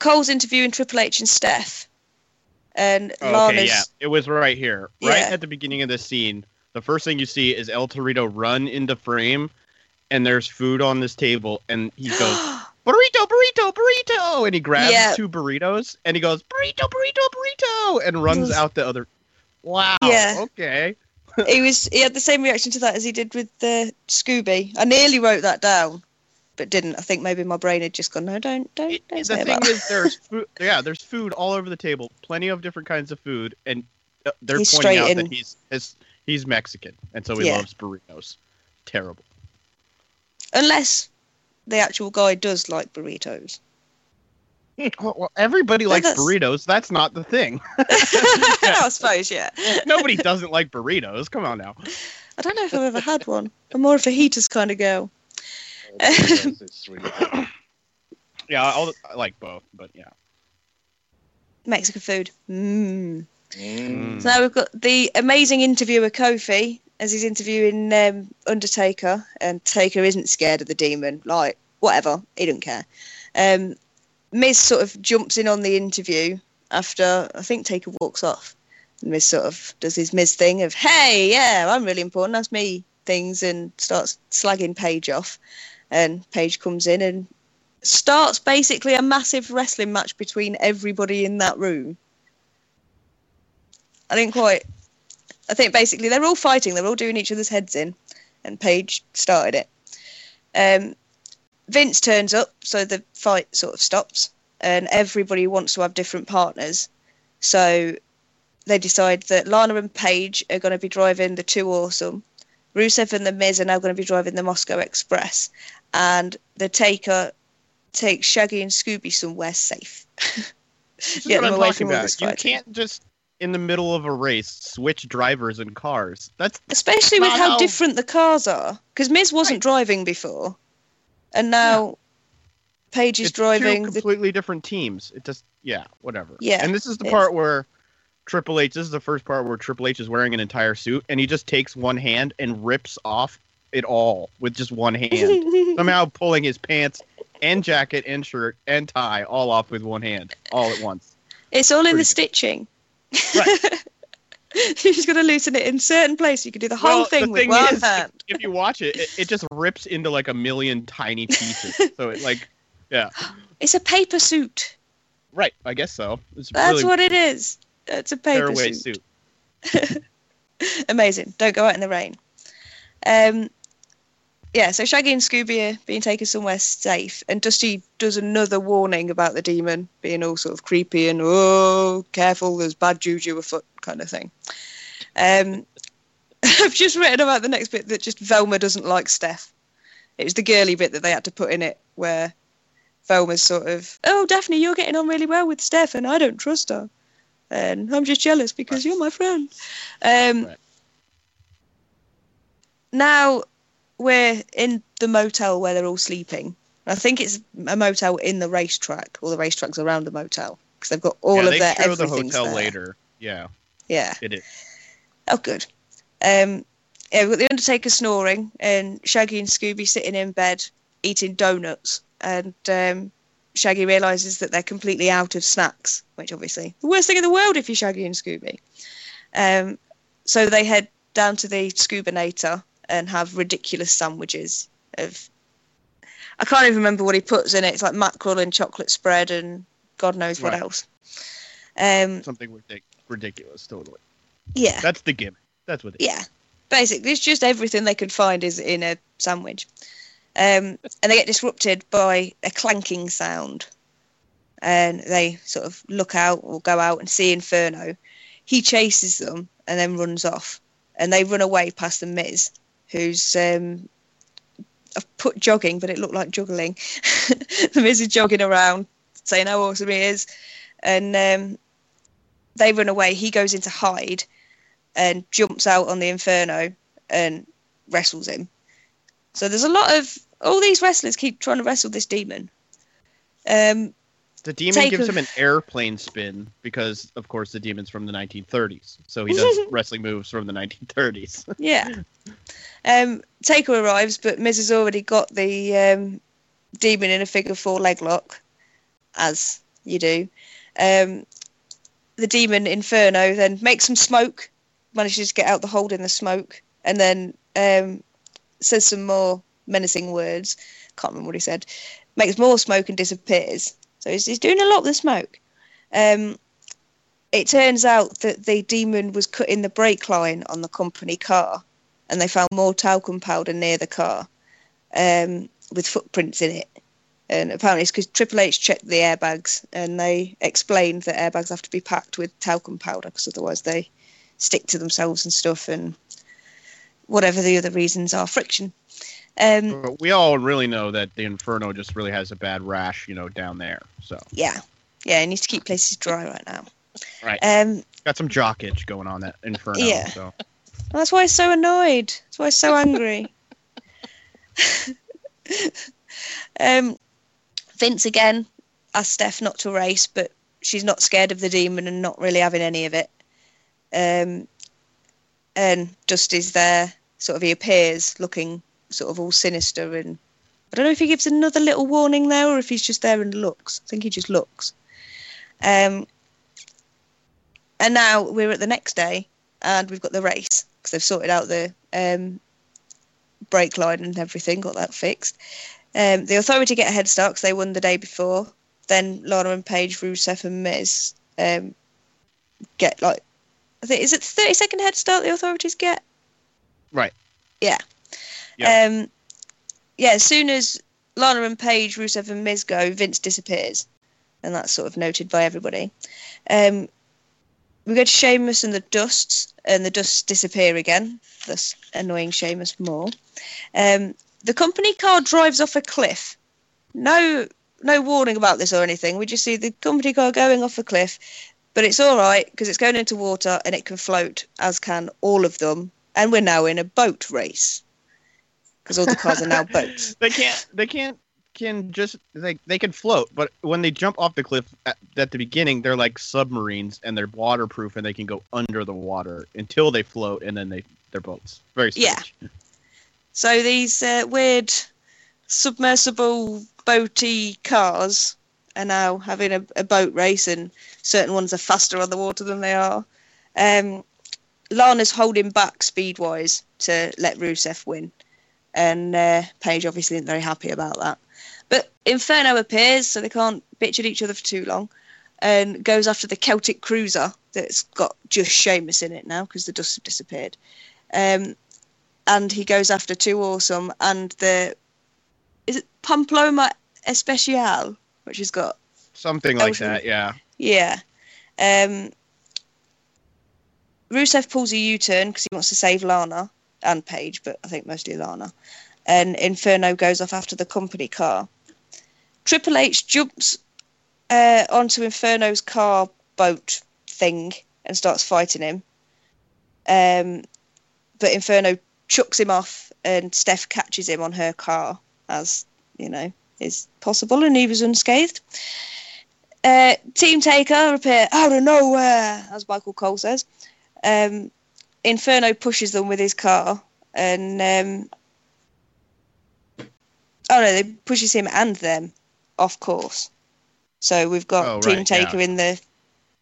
Cole's interviewing Triple H and Steph, and Oh, Lana's. okay, yeah, it was right here, right Yeah. at the beginning of the scene. The first thing you see is El Torito run into frame, and there's food on this table, and he *gasps* goes burrito, burrito, burrito, and he grabs Yeah. two burritos, and he goes burrito, burrito, burrito, and runs out the other. Wow. Yeah. Okay. He was he had the same reaction to that as he did with the Scooby. I nearly wrote that down, but didn't. I think maybe my brain had just gone, no, don't, don't, It- don't the thing about is, there's food. Yeah, there's food all over the table. Plenty of different kinds of food, and uh, they're He's pointing out straight that he's he's, he's Mexican, and so he Yeah. loves burritos. Terrible. Unless the actual guy does like burritos. *laughs* Well, well, everybody likes that's- burritos. That's not the thing. *laughs* *laughs* I suppose, yeah. Nobody doesn't like burritos. Come on now. I don't know if I've ever had one. I'm more of a heaters kind of girl. it's really good. Yeah, I'll, I like both, but yeah. Mexican food. Mmm. Mm. So now we've got the amazing interviewer Kofi as he's interviewing um, Undertaker, and Taker isn't scared of the demon. Like whatever, he don't care. Um, Miz sort of jumps in on the interview after I think Taker walks off. And Miz sort of does his Miz thing of "Hey, yeah, I'm really important. That's me." Things and starts slagging Paige off, and Paige comes in and starts basically a massive wrestling match between everybody in that room. I didn't quite. I think basically they're all fighting. They're all doing each other's heads in, and Paige started it. Um, Vince turns up, so the fight sort of stops, and everybody wants to have different partners. So they decide that Lana and Paige are going to be driving the Two Awesome. Rusev and the Miz are now going to be driving the Moscow Express, and the Taker takes Shaggy and Scooby somewhere safe. This is Get what them I'm away talking from all about. this You can't just in the middle of a race switch drivers and cars. That's Especially with how how- different the cars are. Because Miz wasn't driving before, and now Paige is it's driving. two The, completely different teams. It just yeah, whatever. Yeah, And this is the part where Triple H. This is the first part where Triple H is wearing an entire suit, and he just takes one hand and rips off it all with just one hand. *laughs* Somehow pulling his pants and jacket and shirt and tie all off with one hand, all at once. it's all in the Pretty stitching. Right. *laughs* *laughs* you just to loosen it in certain places. You can do the whole Well, thing the with thing one is, hand. If you watch it, it, it just rips into like a million tiny pieces. *laughs* so it like, yeah, *gasps* It's a paper suit. right. I guess so. It's That's really what it is. It's a paper suit. suit. *laughs* Amazing. Don't go out in the rain. Um, yeah, so Shaggy and Scooby are being taken somewhere safe, and Dusty does another warning about the demon being all sort of creepy and oh, careful, there's bad juju afoot kind of thing. Um, *laughs* I've just written about the next bit that just Velma doesn't like Steph. It was the girly bit that they had to put in it where Velma's sort of, oh, Daphne, you're getting on really well with Steph, and I don't trust her. And I'm just jealous because you're my friend. Um, Right. Now we're in the motel where they're all sleeping. I think it's a motel in the racetrack, or the racetrack's around the motel because they've got all yeah, of their show the hotel there. later. Yeah, Yeah. it is. Oh, good. Um, yeah, we've got the Undertaker snoring and Shaggy and Scooby sitting in bed eating donuts, and um, Shaggy realizes that they're completely out of snacks, which obviously the worst thing in the world if you're Shaggy and Scooby. Um, so they head down to the Scoobinator and have ridiculous sandwiches of. I can't even remember what he puts in it. It's like mackerel and chocolate spread and God knows what Right. else. Um, Something ridiculous. ridiculous. Totally. Yeah, That's the gimmick. That's what. It yeah. Basically, it's just everything they could find is in a sandwich, um, and they get disrupted by a clanking sound, and they sort of look out or go out and see Inferno. He chases them and then runs off, and they run away past the Miz, who's um, I've put jogging, but it looked like juggling. *laughs* the Miz is jogging around, saying how awesome he is, and um, they run away. He goes into hide and jumps out on the Inferno and wrestles him. So there's a lot of all these wrestlers keep trying to wrestle this demon. Um, The demon Take gives him an airplane spin because, of course, the demon's from the 1930s. So he does *laughs* wrestling moves from the 1930s. yeah. Um, Taker arrives, but Miz has already got the um, demon in a figure four leg lock, as you do. Um, the demon Inferno then makes some smoke, manages to get out the hold in the smoke, and then um, says some more menacing words. Can't remember what he said. Makes more smoke and disappears. So he's, he's doing a lot of the smoke. Um, it turns out that the demon was cutting the brake line on the company car, and they found more talcum powder near the car um, with footprints in it. And apparently, it's because Triple H checked the airbags, and they explained that airbags have to be packed with talcum powder because otherwise they stick to themselves and stuff, and whatever the other reasons are, friction. Um, But we all really know that the Inferno just really has a bad rash, you know, down there. So yeah, yeah, he needs to keep places dry right now. Right. Um, got some jock itch going on that Inferno. Yeah. So That's why I'm so annoyed. That's why I'm so angry. *laughs* um, Vince again asked Steph not to race, but she's not scared of the demon and not really having any of it. Um, and Dusty's there, sort of he appears looking sort of all sinister and I don't know if he gives another little warning there or if he's just there and looks. I think he just looks. Um, and now we're at the next day and we've got the race because they've sorted out the um, brake line and everything, got that fixed. Um, the Authority get a head start because they won the day before. Then Lana and Paige, Rusev and Miz um, get like, I think is it the thirty second head start the Authorities get? Right. Yeah. Yeah. Um, yeah. As soon as Lana and Paige, Rusev and Miz go, Vince disappears, and that's sort of noted by everybody. Um, we go to Sheamus and the Dusts, and the Dusts disappear again, thus annoying Sheamus more. Um, the company car drives off a cliff. No, no warning about this or anything. We just see the company car going off a cliff, but it's all right because it's going into water and it can float, as can all of them. And we're now in a boat race because all the cars are now boats. *laughs* they can't. They can't. Can just they they can float, but when they jump off the cliff at, at the beginning, they're like submarines and they're waterproof and they can go under the water until they float and then they they're boats. Very strange. Yeah. So these uh, weird submersible boaty cars are now having a, a boat race, and certain ones are faster on the water than they are. Um, Lana's holding back speed wise to let Rusev win, and uh, Paige obviously isn't very happy about that. But Inferno appears, so they can't bitch at each other for too long, and goes after the Celtic Cruiser that's got just Sheamus in it now because the dust have disappeared. Um, and he goes after Two Awesome and the is it Pamplona Especial, which has got Something like Ocean. that. Yeah. yeah. Um, Rusev pulls a U-turn because he wants to save Lana and Paige, but I think mostly Lana. And Inferno goes off after the company car. Triple H jumps uh, onto Inferno's car boat thing and starts fighting him. Um, but Inferno chucks him off, and Steph catches him on her car, as you know is possible, and he was unscathed. Uh, Team Taker appear out of nowhere, as Michael Cole says. Um, Inferno pushes them with his car, and um, oh no, they pushes him and them off course. So we've got Oh, Team right, Taker yeah. in the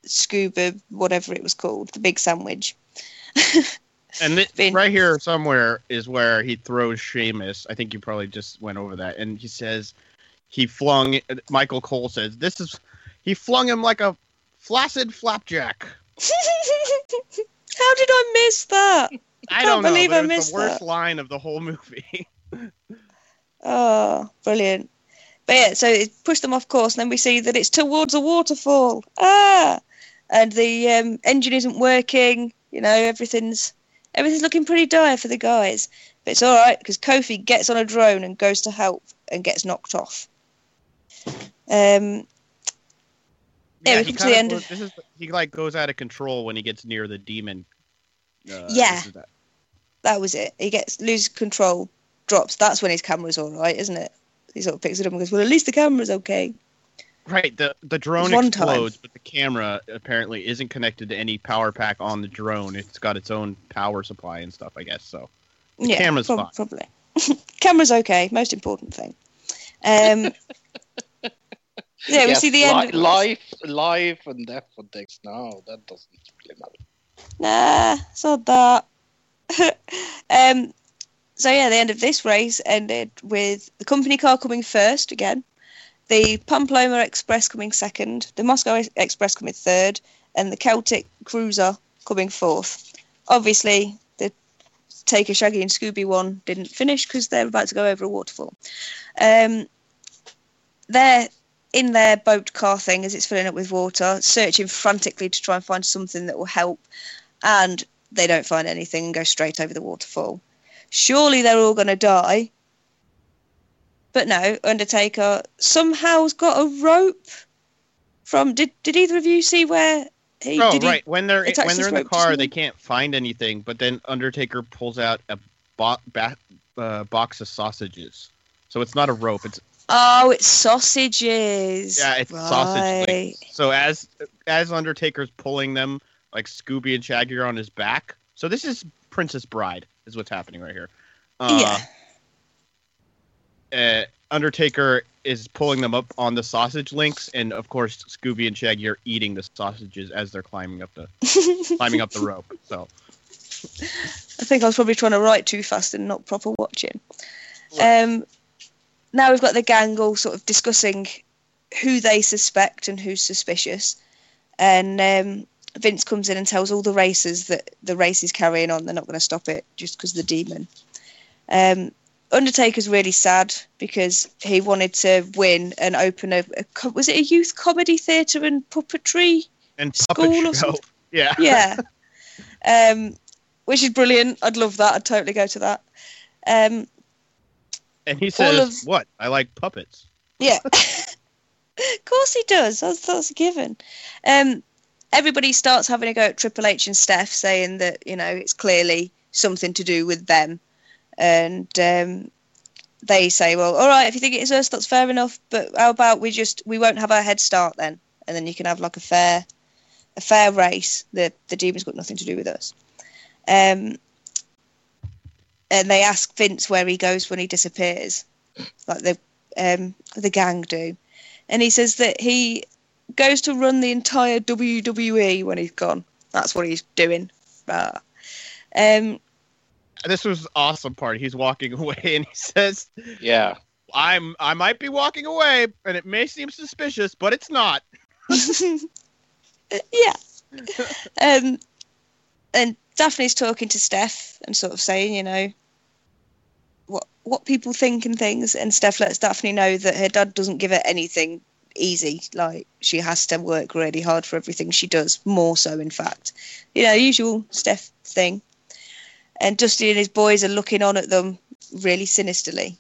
scuba, whatever it was called, the big sandwich. *laughs* And thi- Been- right here somewhere is where he throws Sheamus. I think you probably just went over that. And he says he flung. Michael Cole says this is he flung him like a flaccid flapjack. *laughs* How did I miss that? *laughs* I can't don't know. believe but I missed the worst that. line of the whole movie. *laughs* Oh, brilliant. But yeah, so it pushed them off course, and then we see that it's towards a waterfall. Ah! And the um, engine isn't working. You know, everything's everything's looking pretty dire for the guys. But it's all right because Kofi gets on a drone and goes to help and gets knocked off. Um, Yeah, we he come to the end goes- of- This is he like goes out of control when he gets near the demon. Uh, Yeah. that. that was it. He gets loses control, drops. That's when his camera's all right, isn't it? He sort of picks it up and goes, "Well, at least the camera's okay." Right, the the drone One time. explodes, but the camera apparently isn't connected to any power pack on the drone. It's got its own power supply and stuff, I guess. So The yeah, camera's prob- fine. Probably. *laughs* camera's okay. Most important thing. Um, *laughs* yeah, we Yes, see the li- end. of it. life, life and death for Dix. No, that doesn't really matter. Nah, it's not that. *laughs* um, so yeah, the end of this race ended with the company car coming first again, the Pamplona Express coming second, the Moscow Express coming third, and the Celtic Cruiser coming fourth. Obviously, the Taker Shaggy and Scooby one didn't finish because they're about to go over a waterfall. Um, they're in their boat car thing as it's filling up with water, searching frantically to try and find something that will help and they don't find anything and go straight over the waterfall. Surely they're all going to die. But no, Undertaker somehow's got a rope from. Did Did either of you see where he? Oh, did he- right. when they're when they're in the car, they can't find anything. But then Undertaker pulls out a bo- ba- uh, box of sausages. So it's not a rope. It's Oh, it's sausages. yeah, it's sausage Right. links. So as as Undertaker's pulling them, like Scooby and Shaggy are on his back. So this is Princess Bride, is what's happening right here. Uh, Yeah. uh, Undertaker is pulling them up on the sausage links, and of course Scooby and Shaggy are eating the sausages as they're climbing up the *laughs* climbing up the rope. So I think I was probably trying to write too fast and not proper watching. Um, now we've got the gang all sort of discussing who they suspect and who's suspicious. And um, Vince comes in and tells all the racers that the race is carrying on. They're not going to stop it just because of the demon. Um, Undertaker's really sad because he wanted to win and open a, a was it a youth comedy theatre and puppetry and School puppet or something? *laughs* Yeah. yeah. Um, which is brilliant. I'd love that. I'd totally go to that. Um, And he says, of- "What? I like puppets." yeah. *laughs* of course he does. That's, that's a given. Um, everybody starts having a go at Triple H and Steph, saying that, you know, it's clearly something to do with them. And um, they say, well, all right, if you think it is us, that's fair enough. But how about we just, we won't have our head start then? And then you can have like a fair, a fair race. The, the demon's got nothing to do with us. Um, and they ask Vince where he goes when he disappears, like the um, the gang do, and he says that he goes to run the entire WWE when he's gone. That's what he's doing. Ah. Um, This was awesome part. He's walking *laughs* away, and he says, Yeah. "I'm I might be walking away, and it may seem suspicious, but it's not." *laughs* yeah. *laughs* Um, and Daphne's talking to Steph and sort of saying, you know, what what people think and things. And Steph lets Daphne know that her dad doesn't give her anything easy. Like she has to work really hard for everything she does. More so, in fact, you know, usual Steph thing. And Dusty and his boys are looking on at them really sinisterly.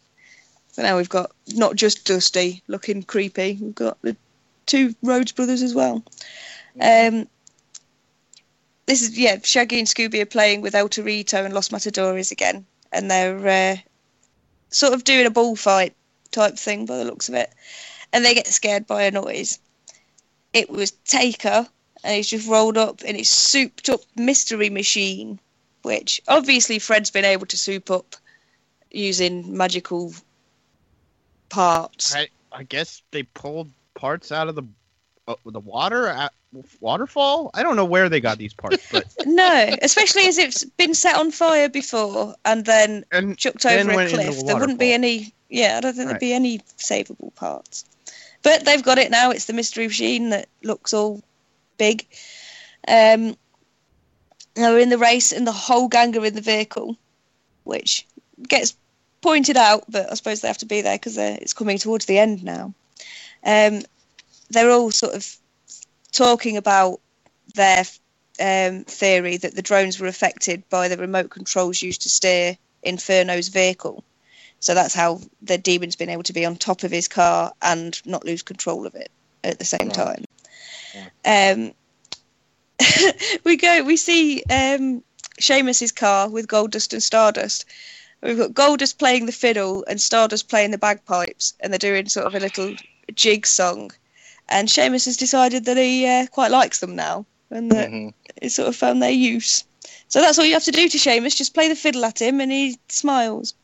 So now we've got not just Dusty looking creepy. We've got the two Rhodes brothers as well. Um, this is yeah, Shaggy and Scooby are playing with El Torito and Los Matadores again, and they're uh, sort of doing a bullfight type thing by the looks of it, and they get scared by a noise. It was Taker, and he's just rolled up in his souped up mystery machine, which obviously Fred's been able to soup up using magical parts. I I guess they pulled parts out of the uh, the water at waterfall. I don't know where they got these parts, but *laughs* No, especially as it's been set on fire before and then and chucked Then over a cliff. the There wouldn't be any. Yeah, I don't think Right. there'd be any savable parts. But they've got it now. It's the mystery machine that looks all big. Um, They're in the race, and the whole gang are in the vehicle, which gets pointed out, but I suppose they have to be there because it's coming towards the end now. Um, they're all sort of talking about their um, theory that the drones were affected by the remote controls used to steer Inferno's vehicle. So that's how the demon's been able to be on top of his car and not lose control of it at the same time. Um, *laughs* we go, we see um, Sheamus's car with Goldust and Stardust. We've got Goldust playing the fiddle and Stardust playing the bagpipes, and they're doing sort of a little jig song. And Sheamus has decided that he uh, quite likes them now, and that Mhm. it's sort of found their use. So that's all you have to do to Sheamus, just play the fiddle at him and he smiles.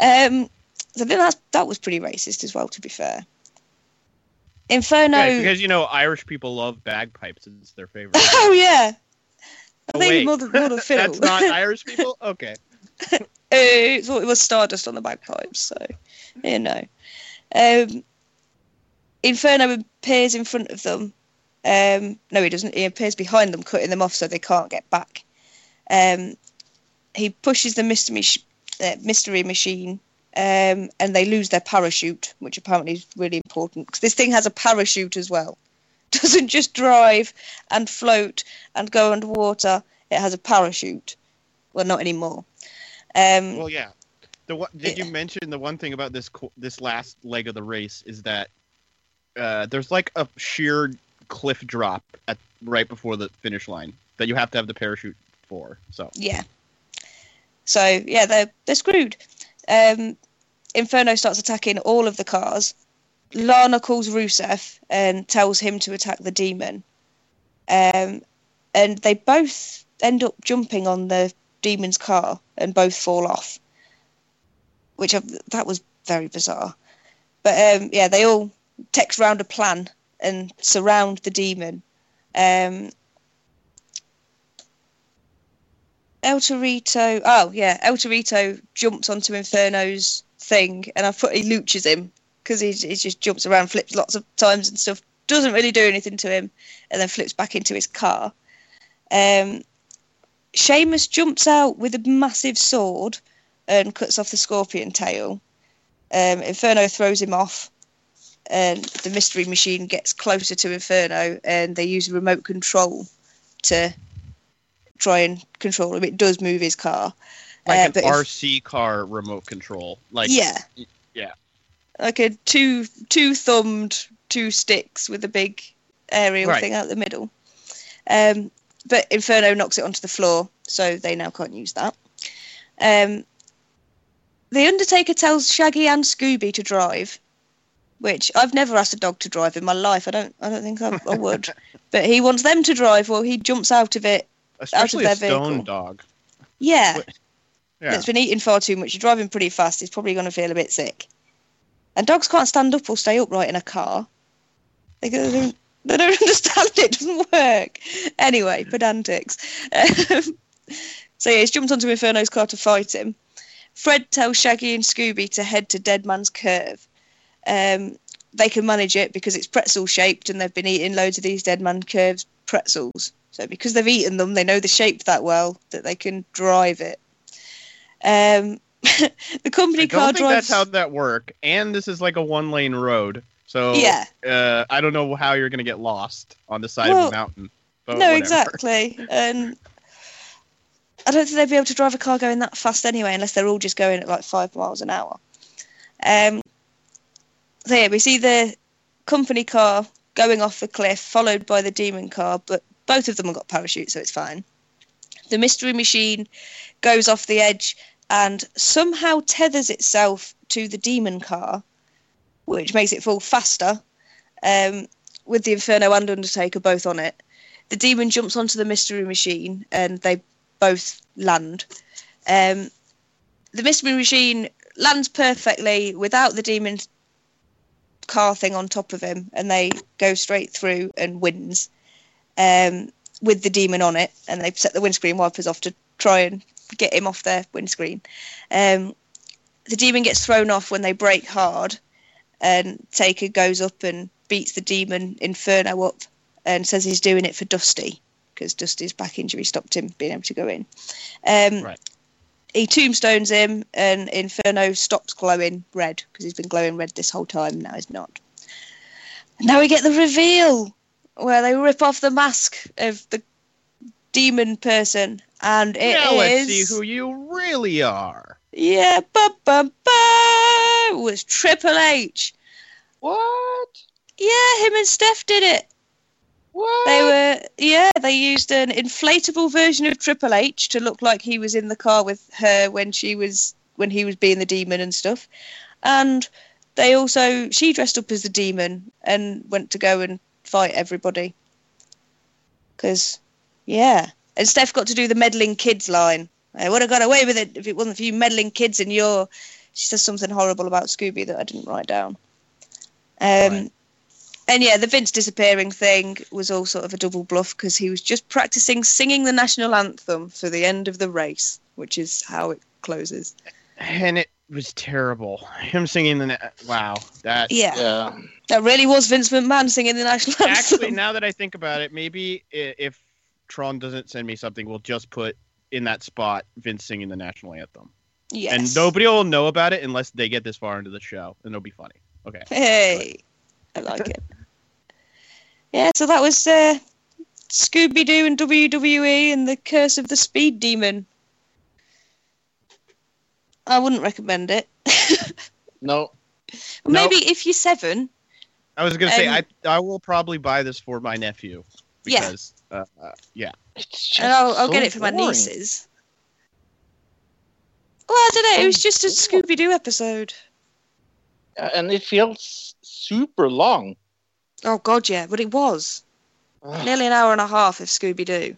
Um, so then that's, that was pretty racist as well, to be fair. Inferno. Yeah, because you know Irish people love bagpipes; it's their favorite. *laughs* oh, yeah. I Oh, think wait. more than, more than *laughs* fiddle. That's not *laughs* Irish people. Okay. Uh, it was Stardust on the bagpipes, so you know. Um, Inferno appears in front of them. Um, no, he doesn't. He appears behind them, cutting them off so they can't get back. Um, he pushes the mystery, uh, mystery machine, um, and they lose their parachute, which apparently is really important because this thing has a parachute as well. *laughs* Doesn't just drive and float and go underwater. It has a parachute. Well, not anymore. Um, Well, yeah. The did Yeah. you mention the one thing about this this last leg of the race is that uh, there's like a sheer cliff drop at right before the finish line that you have to have the parachute for. So Yeah. So yeah, they're they're screwed. Um, Inferno starts attacking all of the cars. Lana calls Rusev and tells him to attack the demon. Um, and they both end up jumping on the demon's car and both fall off, which I, that was very bizarre. But um, yeah, they all text round a plan and surround the demon. Um, El Torito. Oh yeah, El Torito jumps onto Inferno's thing, and I put he looches him because he he just jumps around, flips lots of times and stuff. Doesn't really do anything to him, and then flips back into his car. Um, Sheamus jumps out with a massive sword and cuts off the scorpion tail. Um, Inferno throws him off, and the mystery machine gets closer to Inferno, and they use a remote control to try and control him. It does move his car. like Uh, an but if- RC car remote control. Like yeah, yeah. like a two two thumbed two sticks with a big aerial Right. thing out the middle. Um, but Inferno knocks it onto the floor, so they now can't use that. Um, the Undertaker tells Shaggy and Scooby to drive, which I've never asked a dog to drive in my life. I don't. I don't think I, I would. *laughs* But he wants them to drive while he jumps out of it. especially their a stone vehicle. dog. Yeah, Yeah. that's been eating far too much. You're driving pretty fast. He's probably going to feel a bit sick. And dogs can't stand up or stay upright in a car. They don't, they don't *laughs* understand it. It doesn't work. Anyway, pedantics. Um, so yeah, he's jumped onto Inferno's car to fight him. Fred tells Shaggy and Scooby to head to Dead Man's Curve. Um, they can manage it because it's pretzel shaped and they've been eating loads of these Dead Man Curves pretzels. So because they've eaten them, they know the shape that well that they can drive it. Um, *laughs* the company I car don't think drives. that's how that work. And this is like a one lane road, so Yeah. uh, I don't know how you're gonna get lost on the side Well, of a mountain. No, whatever. exactly. And I don't think they'd be able to drive a car going that fast anyway, unless they're all just going at like five miles an hour. Um, so yeah, we see the company car going off the cliff, followed by the demon car, but both of them have got parachutes, so it's fine. The mystery machine goes off the edge and somehow tethers itself to the demon car, which makes it fall faster, um, with the Inferno and Undertaker both on it. The demon jumps onto the mystery machine and they both land. Um, the mystery machine lands perfectly without the demon car thing on top of him, and they go straight through and wins um, with the demon on it. And they set the windscreen wipers off to try and get him off their windscreen. Um, the demon gets thrown off when they brake hard, and Taker goes up and beats the demon Inferno up and says he's doing it for Dusty. because Dusty's back injury stopped him being able to go in. Um, Right. He tombstones him, and Inferno stops glowing red because he's been glowing red this whole time. Now he's not. And now we get the reveal where they rip off the mask of the demon person, and it now let's see who you really are. yeah, ba ba ba was Triple H. What? Yeah, him and Steph did it. What? They were yeah, they used an inflatable version of Triple H to look like he was in the car with her when she was when he was being the demon and stuff. And they also she dressed up as the demon and went to go and fight everybody. Cause yeah. And Steph got to do the meddling kids line. I would have got away with it if it wasn't for you meddling kids and your she says something horrible about Scooby that I didn't write down. Um Right. And yeah, the Vince disappearing thing was all sort of a double bluff because he was just practicing singing the national anthem for the end of the race, which is how it closes. And it was terrible. Him singing the na- wow. That Yeah, Yeah. that really was Vince McMahon singing the national anthem. actually now that I think about it, maybe if Trond doesn't send me something, we'll just put in that spot Vince singing the national anthem, yes. and nobody will know about it unless they get this far into the show, and it'll be funny. Okay. Hey, I like it. Yeah, so that was uh, Scooby Doo and WWE and the Curse of the Speed Demon. I wouldn't recommend it. *laughs* No. Maybe if you're seven, I was gonna say Um, I I will probably buy this for my nephew Yeah. because uh, uh, yeah It's just and I'll, I'll so get it for my nieces. Well, I don't know. It was just a Scooby Doo episode. Uh, And it feels super long. Oh God, yeah, but it was Ugh. nearly an hour and a half of Scooby Doo.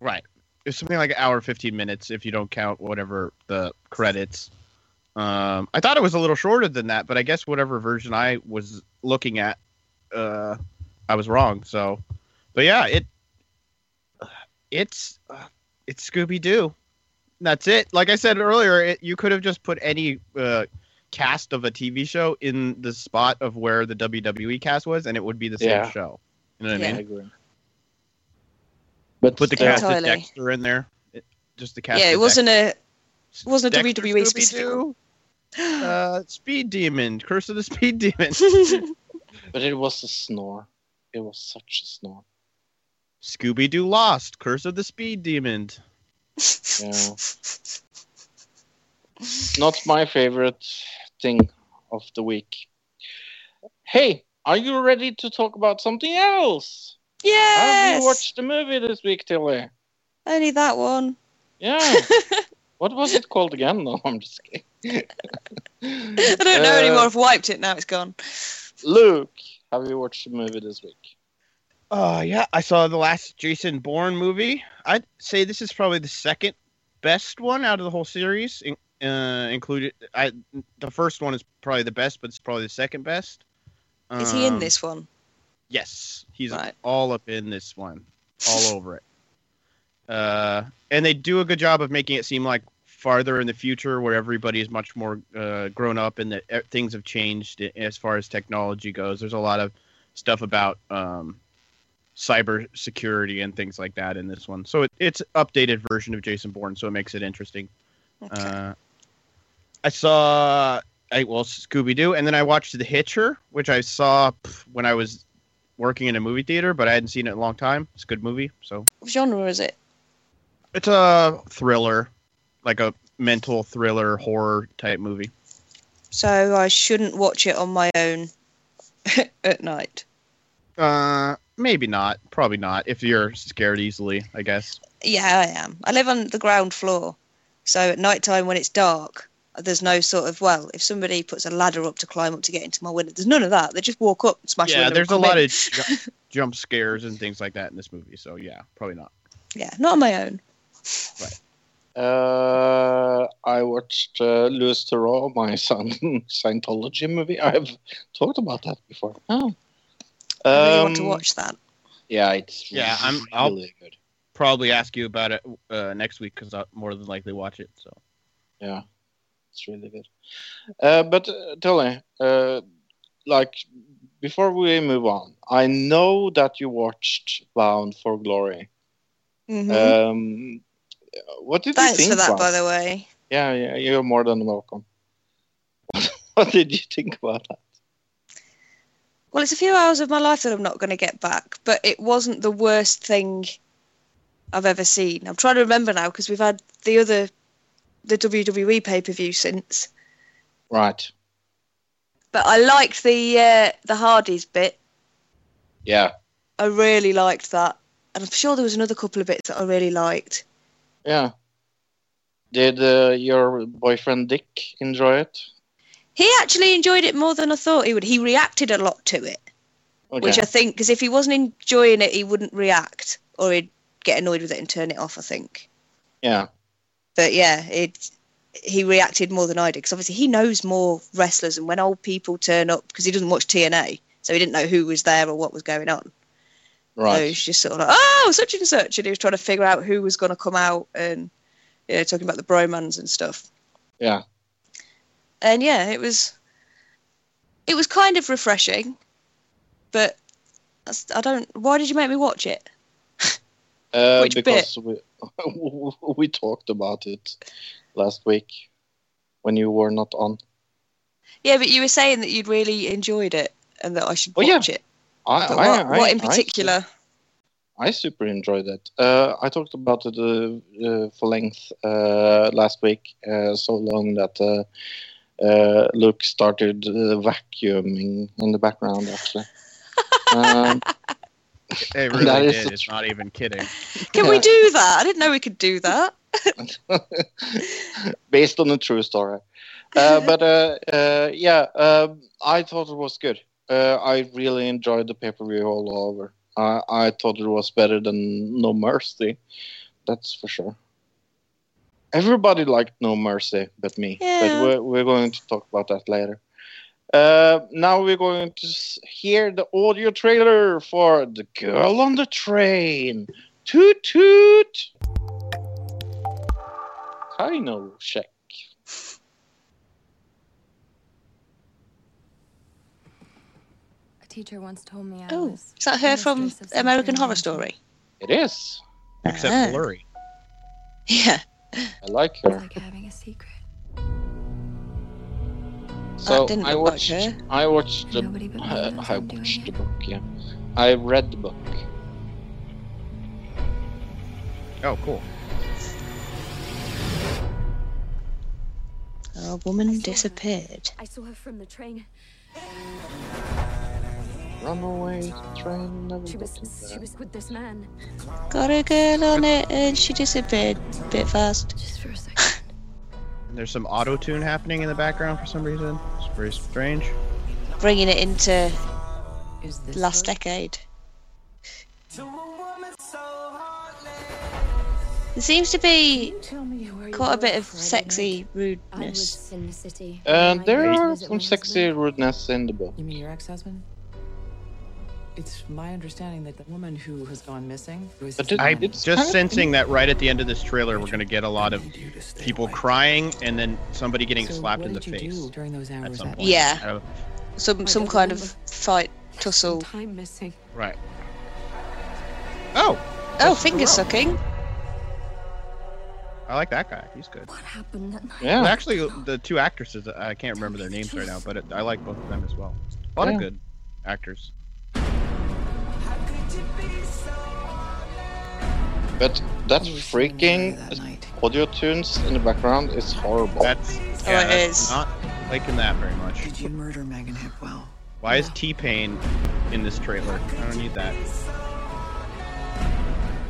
right. It's something like an hour fifteen minutes if you don't count whatever the credits. Um, I thought it was a little shorter than that, but I guess whatever version I was looking at, uh, I was wrong. So, but yeah, it it's uh, it's Scooby Doo. That's it. Like I said earlier, it, you could have just put any uh, cast of a TV show in the spot of where the WWE cast was, and it would be the same Yeah. show. You know what Yeah. I I mean? agree. But Put the still- cast of Dexter in there. It, just the cast. yeah, of it wasn't a. Dexter. wasn't a Dexter WWE Scooby-Doo. Uh, Speed Demon, Curse of the Speed Demon. *laughs* But it was a snore. It was such a snore. Scooby Doo Lost, Curse of the Speed Demon. Yeah. *laughs* Not my favorite thing of the week. Hey, are you ready to talk about something else? Yeah. Have yes, you watched the movie this week, Tilly? only that one. Yeah. *laughs* what was it called again? No, I'm just kidding. *laughs* I don't know uh, anymore. I've wiped it now. It's gone. Luke, have you watched the movie this week? Oh yeah, I saw the last Jason Bourne movie. I'd say this is probably the second best one out of the whole series. in- Uh, included, I the first one is probably the best, but it's probably the second best. Is he in Um, this one? Yes, he's Right. all up in this one, all *laughs* over it. Uh, and they do a good job of making it seem like farther in the future, where everybody is much more uh, grown up and that things have changed as far as technology goes. There's a lot of stuff about um, cyber security and things like that in this one. So it, it's updated version of Jason Bourne, so it makes it interesting. Okay. Uh, I saw, I well Scooby Doo, and then I watched The Hitcher, which I saw when I was working in a movie theater, but I hadn't seen it in a long time. It's a good movie, so what genre is it? it's a thriller, like a mental thriller horror type movie. So I shouldn't watch it on my own *laughs* at night. Uh, maybe not, probably not. If you're scared easily, I guess. Yeah, I am. I live on the ground floor, so at night time when it's dark, there's no sort of well, if somebody puts a ladder up to climb up to get into my window, there's none of that. They just walk up, smash yeah, window. there's a and come lot in. of ju- jump scares and things like that in this movie. So yeah, probably not. yeah, not on my own. Right. Uh, I watched uh, Louis Theroux, my son, *laughs* Scientology movie. I've talked about that before. Oh. I really want to Um, watch that. Yeah, it's Yeah, I'm- I'll- really good. Probably ask you about it uh, next week because I'll more than likely watch it. So Yeah, it's really good. Uh, but uh, Tilly, uh, like before we move on, I know that you watched Bound for Glory. Mhm. Um, what did Thanks you think? Thanks for that, about by the way. Yeah, yeah, you're more than welcome. *laughs* what did you think about that? Well, it's a few hours of my life that I'm not going to get back, but it wasn't the worst thing I've ever seen. I'm trying to remember now because we've had the other, the WWE pay per view since. Right. But I liked the uh, the Hardys bit. Yeah. I really liked that, and I'm sure there was another couple of bits that I really liked. Yeah. Did uh, your boyfriend Dick enjoy it? He actually enjoyed it more than I thought he would. He reacted a lot to it, Okay. which I think because if he wasn't enjoying it, he wouldn't react, or he'd get annoyed with it and turn it off. I think. yeah. but yeah, it he reacted more than I did because obviously he knows more wrestlers, and when old people turn up because he doesn't watch TNA, so he didn't know who was there or what was going on. Right. So he's just sort of like, oh, such and such, and he was trying to figure out who was going to come out and you know talking about the bromans and stuff. Yeah. And yeah, it was it was kind of refreshing, but I don't. Why did you make me watch it? *laughs* Uh, Which bit? because we *laughs* we talked about it last week when you were not on. Yeah, but you were saying that you'd really enjoyed it and that I should Oh, yeah. watch it. I, But I, what, I, what in particular? I super enjoyed it. Uh, I talked about it uh, uh, for length uh, last week, uh, so long that uh, uh, Luke started uh, vacuuming in the background. Actually, *laughs* um, It really That is did. the It's not even kidding. Can we do that? I didn't know we could do that. *laughs* based on a true story. Uh, but uh, uh, yeah, um I thought it was good. Uh, I really enjoyed the pay per view all over. I I thought it was better than No Mercy. That's for sure. Everybody liked No Mercy but me. Yeah. But we're, we're going to talk about that later. Uh, now we're going to hear the audio trailer for The Girl on the Train. Toot toot! Kino check. A teacher once told me I Oh, was. is that her from American Horror. Story? It is. Except. Blurry. *laughs* Yeah. I like her. It's like having a secret. So didn't I look like watched. her. I watched the. But me Uh, I I'm watched the it. book. Yeah, I read the book. Oh, cool. A woman disappeared. I saw her from the train. Runaway train. Never She was got she was with this man Got a girl on it and she disappeared a bit fast. just for a *laughs* second. And there's some auto tune happening in the background for some reason. It's very strange. Bringing it into Is this last her? decade. There seems to be Tell me where you quite a bit of sexy rudeness. in the city. Uh, and I there are some sexy rudeness in the book. You mean your ex-husband? It's my understanding that the woman who has gone missing was But I'm it's just sensing that right at the end of this trailer, we're going to get a lot of What did you do to stay people away? crying and then somebody getting So slapped what in the you face do during those at hours some point. Yeah. I don't- Some some kind of fight tussle. Time missing. Right. Oh, Oh, finger sucking. I like that guy. He's good. What happened that night? Well, Yeah. actually, the two actresses, I can't remember their names right now, but it, I like both of them as well. A lot Yeah. of good actors. But that You were sitting freaking that audio tunes in the background is horrible. That's Oh, yeah, it that's is. not liking that very much. Did you murder Megan Hipwell? Why is T Pain in this trailer? I don't need that.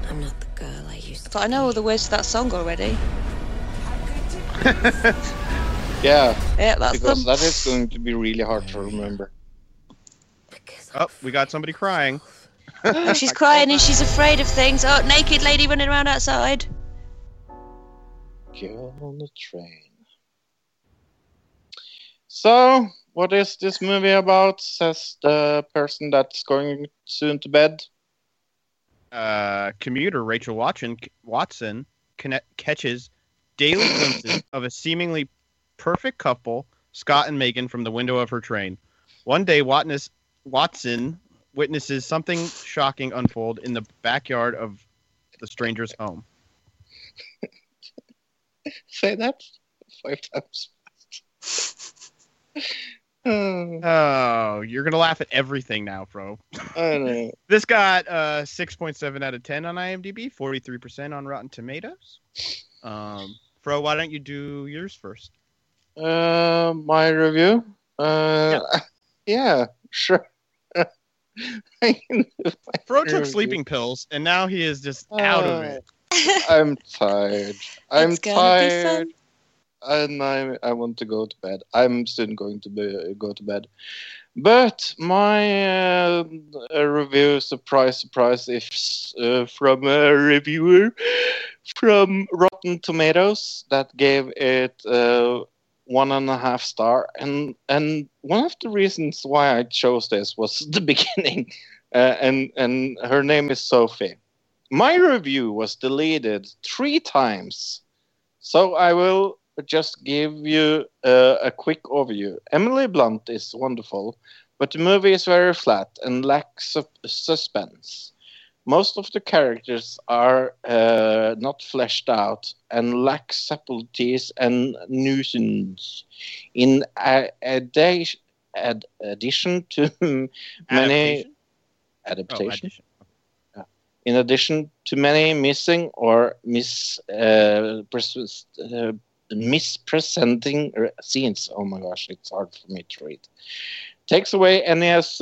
I'm not the girl I used to But I know all the words to that song already. *laughs* yeah, Yeah, that's because them. that is going to be really hard to remember. Because Oh, we got somebody crying. Oh, she's crying and she's afraid of things. Oh, naked lady running around outside. Girl on the train. So, what is this movie about? Says the person that's going soon to bed. Uh, commuter Rachel Watson Watson connect, catches daily glimpses *coughs* of a seemingly perfect couple, Scott and Megan, from the window of her train. One day, Watson Watson witnesses something shocking unfold in the backyard of the stranger's home. *laughs* Say that five times. oh, *sighs* *sighs* Oh, you're gonna laugh at everything now, bro. I know. *laughs* This got uh 6.7 out of 10 on IMDb, 43% on Rotten Tomatoes. Um, Fro, why don't you do yours first? Uh, my review. Uh, yeah, *laughs* sure. I can do my Fro took sleeping pills, and now he is just out of it. *laughs* I'm tired. I'm It's gonna be fun. tired, and I I want to go to bed. I'm soon going to be, go to bed. But my uh, uh, review, surprise, surprise, is uh, from a reviewer from Rotten Tomatoes that gave it uh, one and a half star, and and one of the reasons why I chose this was *laughs* the beginning, uh, and and her name is Sophie. My review was deleted three times, so I will just give you uh, a quick overview. Emily Blunt is wonderful, but the movie is very flat and lacks su- suspense. Most of the characters are uh, not fleshed out and lack subtleties and nuisance. In a- addi- ad- addition to *laughs* many Adaptation? Oh, addition. in addition to many missing or mis uh, uh, mispresenting uh, scenes. Oh my gosh, it's hard for me to read. Takes away any s-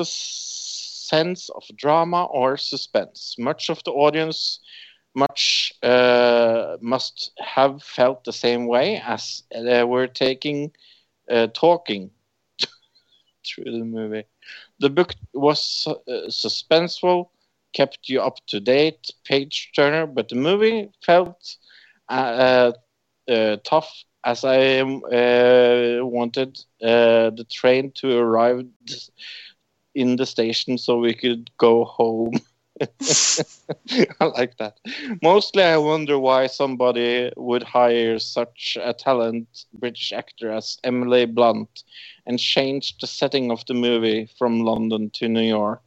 sense of drama or suspense. Much of the audience much uh, must have felt the same way as they were taking uh, talking *laughs* through the movie. The book was uh, suspenseful, kept you up to date, page turner, but the movie felt uh, uh, tough as I uh, wanted the train to arrive in the station so we could go home. *laughs* I like that. Mostly, I wonder why somebody would hire such a talent British actor as Emily Blunt and change the setting of the movie from London to New York.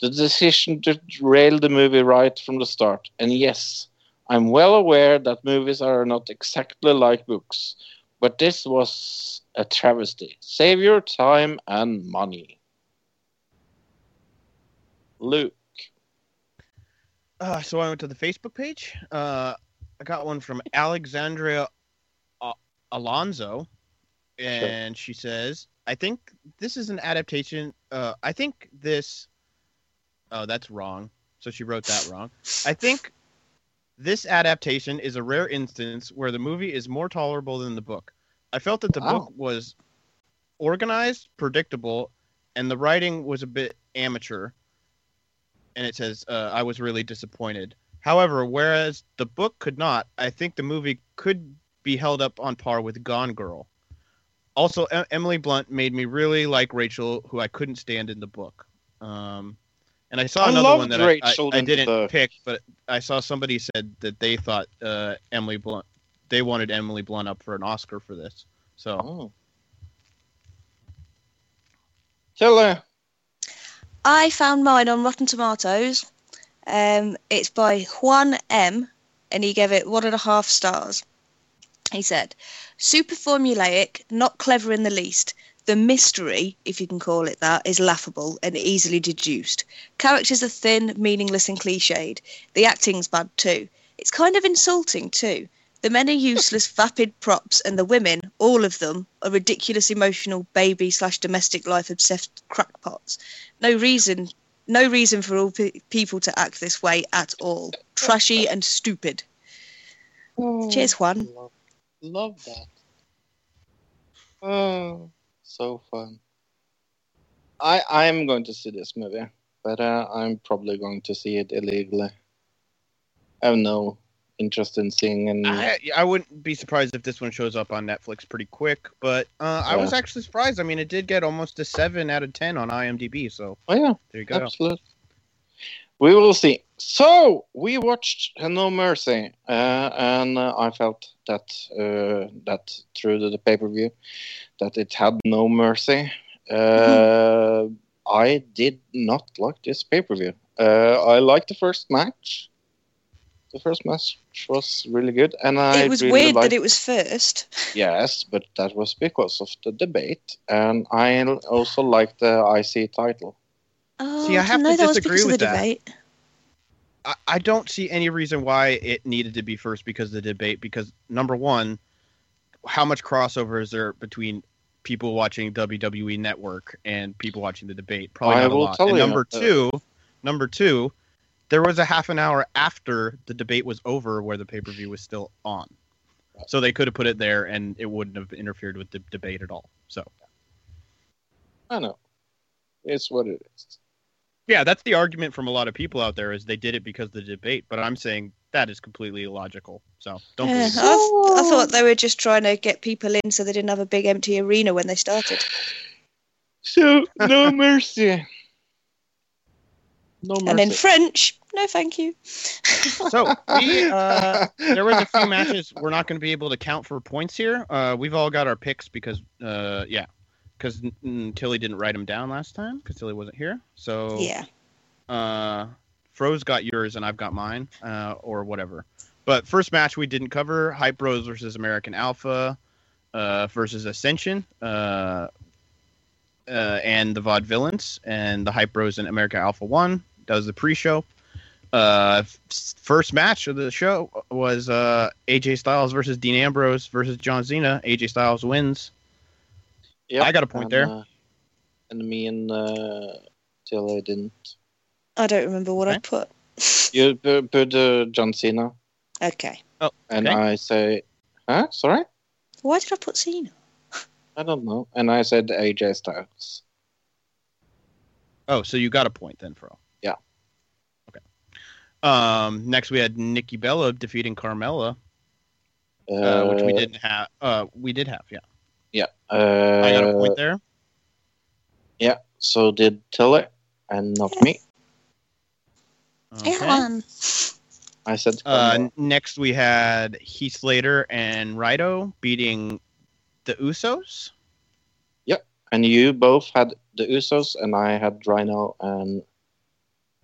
The decision to rail the movie right from the start. And yes, I'm well aware that movies are not exactly like books, but this was a travesty. Save your time and money. Luke. Uh, so I went to the Facebook page. Uh, I got one from Alexandria uh, Alonso, and she says, "I think this is an adaptation. Uh, I think this. Oh, that's wrong. So she wrote that wrong. I think this adaptation is a rare instance where the movie is more tolerable than the book. I felt that the Wow. book was organized, predictable, and the writing was a bit amateur." And it says uh, I was really disappointed. However, whereas the book could not, I think the movie could be held up on par with Gone Girl. Also, e- Emily Blunt made me really like Rachel, who I couldn't stand in the book. Um, and I saw I another one that I- I, I didn't book. pick, but I saw somebody said that they thought uh, Emily Blunt, they wanted Emily Blunt up for an Oscar for this. So Oh. Tilly. I found mine on Rotten Tomatoes. Um, it's by Juan M, and he gave it one and a half stars. He said, "Super formulaic, not clever in the least. The mystery, if you can call it that, is laughable and easily deduced. Characters are thin, meaningless, and cliched. The acting's bad too. It's kind of insulting too. The men are useless, vapid props, and the women, all of them, are ridiculous, emotional, baby slash domestic life obsessed crackpots. No reason, no reason for all pe- people to act this way at all. Trashy and stupid. Cheers, Juan. Love, love that. Oh, so fun. I I'm going to see this movie, but uh, I'm probably going to see it illegally. I have no interest in seeing And I, I wouldn't be surprised if this one shows up on Netflix pretty quick, but uh, I was actually surprised. I mean, it did get almost a seven out of ten on IMDb, so oh yeah, there you go. absolutely. We will see. So we watched No Mercy, uh, and uh, I felt that uh, that through the, the pay per view that it had no mercy. Uh, I did not like this pay per view. Uh, I liked the first match. The first match was really good, and I it was really weird liked that it was first. *laughs* Yes, but that was because of the debate, and I also liked the IC title. Oh, See, I didn't have to know that disagree with the that. debate. I, I don't see any reason why it needed to be first because of the debate. Because number one, how much crossover is there between people watching WWE Network and people watching the debate? Probably I not a lot. tell and you, number uh, two, number two, there was a half an hour after the debate was over where the pay per view was still on. So they could have put it there and it wouldn't have interfered with the debate at all. So I know. It's what it is. yeah, that's the argument from a lot of people out there is they did it because of the debate. But I'm saying that is completely illogical. So don't Yeah, believe it. I, I thought they were just trying to get people in so they didn't have a big empty arena when they started. So no *laughs* mercy. No mercy. And in French, no thank you. *laughs* So we, uh, there was a few *laughs* matches we're not going to be able to count for points here. Uh, we've all got our picks because, uh, yeah, because mm, Tilly didn't write them down last time because Tilly wasn't here. So Yeah. uh, Fro's got yours and I've got mine, uh, or whatever. But first match we didn't cover: Hype Bros versus American Alpha uh, versus Ascension, uh, uh, and the Vaudevillains, and the Hype Bros and American Alpha won. That was the pre-show. Uh, first match of the show was uh, AJ Styles versus Dean Ambrose versus John Cena. AJ Styles wins. Yep, I got a point and, there. uh, and me and uh, Tilly didn't. I don't remember what I put. *laughs* You put, put uh, John Cena, Okay. and Okay. I say, huh? Sorry? Why did I put Cena? I don't know. And I said AJ Styles. Oh, so you got a point then, Fro. Yeah. Okay. Um, next we had Nikki Bella defeating Carmella, uh, which we didn't have. Uh, we did have, yeah. Yeah. Uh, I got a point there. Yeah. So did Tilly, and not me. Okay. Yeah. I said. Uh, next we had Heath Slater and Rhino beating the Usos. Yep, and you both had the Usos, and I had Rhino and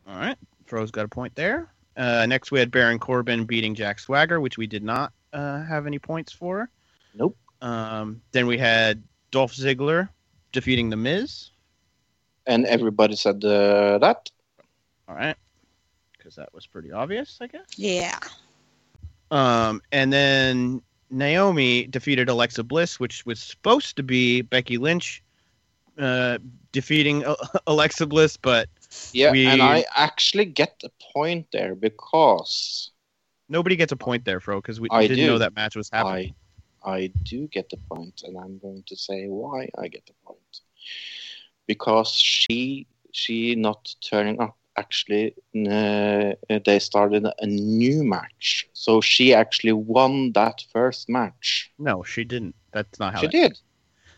All right. Fro's got a point there. Uh, next we had Baron Corbin beating Jack Swagger, which we did not uh, have any points for. Nope. Um, then we had Dolph Ziggler defeating The Miz. and everybody said uh, that. All right. Because that was pretty obvious, I guess. Yeah. Um, and then Naomi defeated Alexa Bliss, which was supposed to be Becky Lynch uh, defeating uh, *laughs* Alexa Bliss, but Yeah, We- and I actually get a point there because nobody gets a point there, Fro, because we I didn't do. know that match was happening. I I do get the point, and I'm going to say why I get the point. Because she she not turning up. Actually, uh, they started a new match, so she actually won that first match. No, she didn't. That's not how. She did.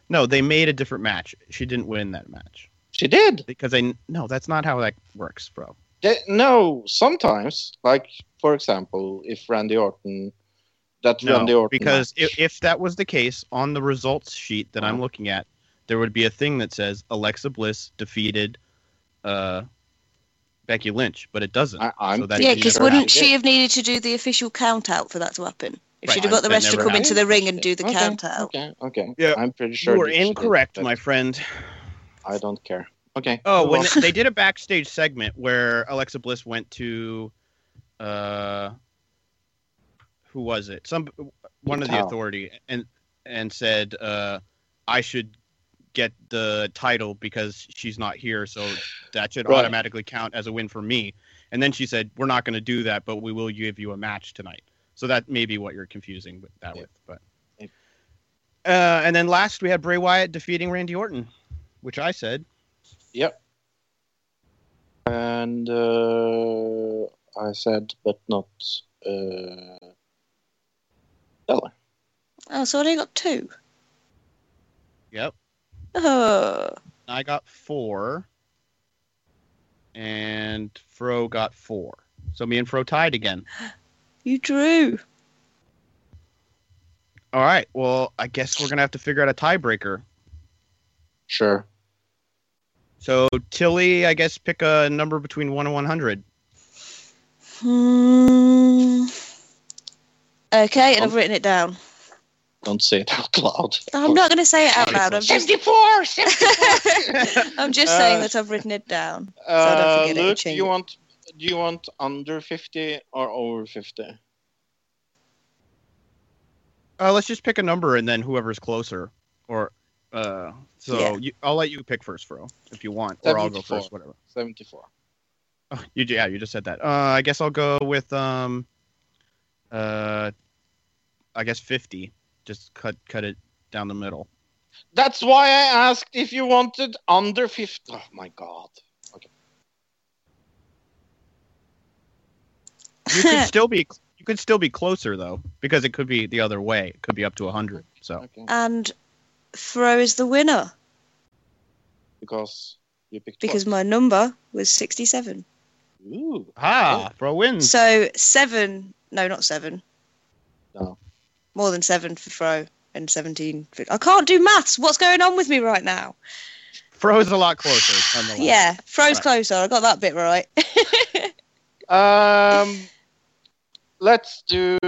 No, they made a different match. She didn't win that match She did. because they. No, that's not how that works, bro. They, no, sometimes, like for example, if Randy Orton, that No, Randy Orton because if, if that was the case on the results sheet that I'm Uh-huh. looking at, there would be a thing that says Alexa Bliss defeated uh, Becky Lynch, but it doesn't. I, I'm so that- Yeah, because wouldn't she she have needed to do the official count out for that to happen? If Right, she'd have got the rest to never come into the ring and do the Okay, count out. Okay, okay. Yeah. I'm pretty sure. you are that did, incorrect, my friend. I don't care. Okay. Oh, when they *laughs* did a backstage segment where Alexa Bliss went to, uh, who was it? Some one of the authority and and said, uh, I should get the title because she's not here, so that should Right. automatically count as a win for me. And then she said, "We're not going to do that, but we will give you a match tonight." So that may be what you're confusing with that Yeah. with, but. Yeah. Uh, and then last we had Bray Wyatt defeating Randy Orton, which I said. Yep. And uh, I said, but not. Uh, Bella. Oh, so I only got two. Yep. Oh, I got four, and Fro got four. So me and Fro tied again. *gasps* you drew. All right. Well, I guess we're gonna have to figure out a tiebreaker. Sure. So Tilly, I guess pick a number between one and one hundred. Hmm. Okay, and I've written it down. Don't say it out loud. I'm not going to say it out loud. I'm just, 74! 74! *laughs* I'm just saying Uh, that I've written it down. So I don't Uh, forget it Luke, do you want do you want under 50 or over 50? Uh, let's just pick a number and then whoever's closer. Or uh, so Yeah. you, I'll let you pick first, Fro, if you want, or I'll go first, whatever. 74. Oh, you yeah, you just said that. Uh, I guess I'll go with um, uh, I guess fifty. Just cut cut it down the middle. That's why I asked if you wanted under 50. Oh my god. Okay. You could *laughs* still be you could still be closer though, because it could be the other way. It could be up to hundred. So Okay. And Fro is the winner Because you picked because what? my number was 67. Ooh. ah, Fro wins. So seven, no, not seven. No. More than seven for Fro and 17 for. I can't do maths. What's going on with me right now? Fro's a lot closer. Yeah, Fro's Right. closer. I got that bit right. *laughs* Um, let's do.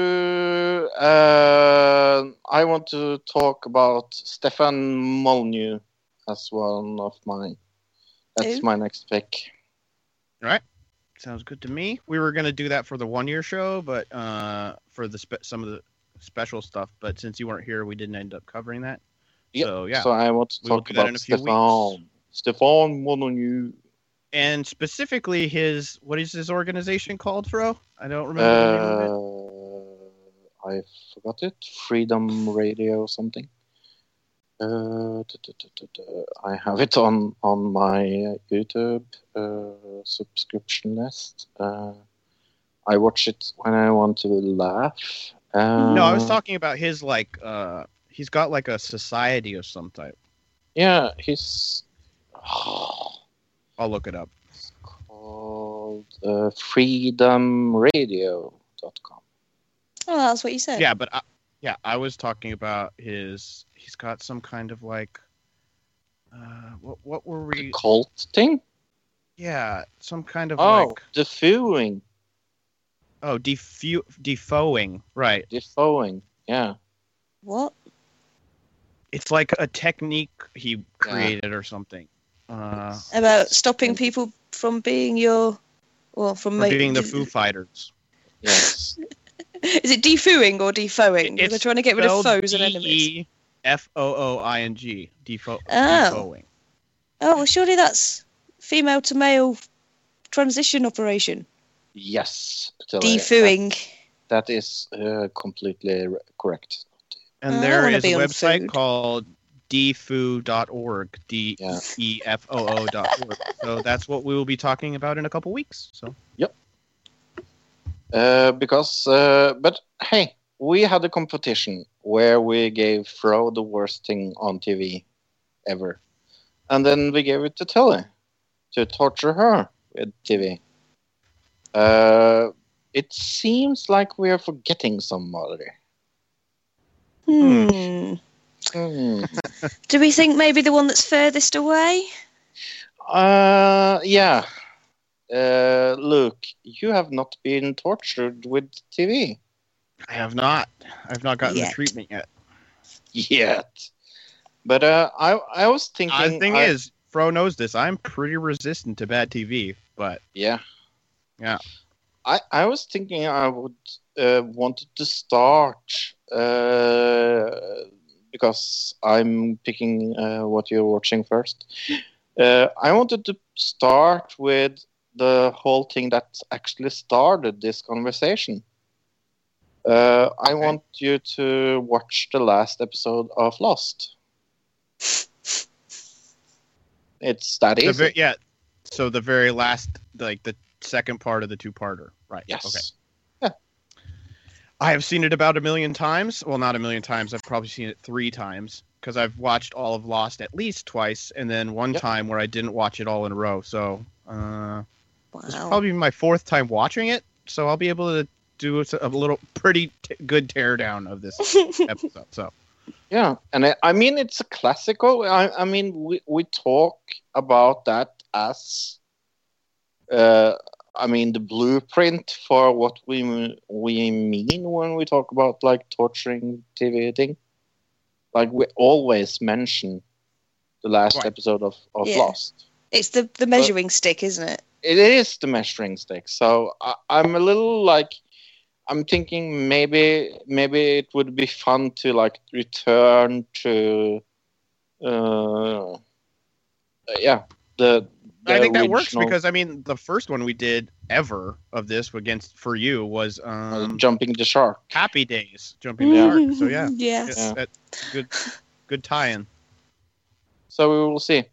Uh, I want to talk about Stefan Molyneux as one of my. That's Who? my next pick. Right. Sounds good to me. We were gonna do that for the one year show, but uh, for the spe- some of the special stuff. But since you weren't here, we didn't end up covering that. Yep. So yeah, So I want to will talk do that about in a few Stefan. Stefan Molyneux. and specifically his what is his organization called, Fro? I don't remember. the name of it. Uh, I forgot it. Freedom Radio or something. Uh. I have it on on my YouTube uh, subscription list. Uh, I watch it when I want to laugh. No, I was talking about his like uh he's got like a society of some type. Yeah, he's *sighs* I'll look it up. called uh, freedomradio.com. oh, that's what you said. Yeah, but I, yeah, I was talking about his he's got some kind of like uh what what were we The Cult thing? yeah, some kind of Oh, like defoeing. oh defu defoeing, right. Defoeing. Yeah. What? It's like a technique he created or something. Uh About stopping people from being your. Well, from for ma- being the Foo Fighters. Yes. *laughs* Is it defooing or defoing? Because It's they're trying to get rid of spelled foes and enemies. D E F O O I N G. Defo- Oh. defoing. Oh, well, surely that's female to male transition operation. yes. Tilly, Defooing. That, that is uh, completely r- correct. And I there a website food. called defoo.org. D Yeah. E F O O dot org. So that's what we will be talking about in a couple weeks. So Uh, because, uh, but hey, we had a competition where we gave Fro the worst thing on TV ever. And then we gave it to Tilly to torture her with TV. Uh, it seems like we are forgetting somebody. Hmm. Hmm. *laughs* Do we think maybe the one that's furthest away? Uh, yeah. Uh, Luke, you have not been tortured with TV I have not. I've not gotten Yet. the treatment yet. yet. But uh, I I was thinking. Uh, the thing I- is, Fro knows this. I'm pretty resistant to bad TV, but yeah, Yeah. I I was thinking I would uh, wanted to start uh, because I'm picking uh, what you're watching first. Uh, I wanted to start with the whole thing that actually started this conversation. Uh, I want you to watch the last episode of Lost. It's that easy. yeah. So the very last, like the second part of the two-parter, right? yes. Okay. Yeah. I have seen it about a million times. Well, not a million times. I've probably seen it three times because I've watched all of Lost at least twice, and then one Yep. time where I didn't watch it all in a row. So uh, it's Wow. probably my fourth time watching it. So I'll be able to do a a little pretty t- good teardown of this *laughs* episode. So Yeah, and I, I mean it's a classical. I, I mean we we talk about that as, uh, I mean the blueprint for what we we mean when we talk about like torturing TV thing. Like we always mention the last Right. episode of of Yeah. Lost. It's the, the measuring stick, isn't it? It is the measuring stick. So I, I'm a little like I'm thinking maybe maybe it would be fun to like return to uh yeah the, the I think that works because I mean the first one we did ever of this against for you was uh, um, jumping the shark. Happy Days, jumping the shark. So yeah, *laughs* Yes. yeah, that- good, good tie-in. So we will see.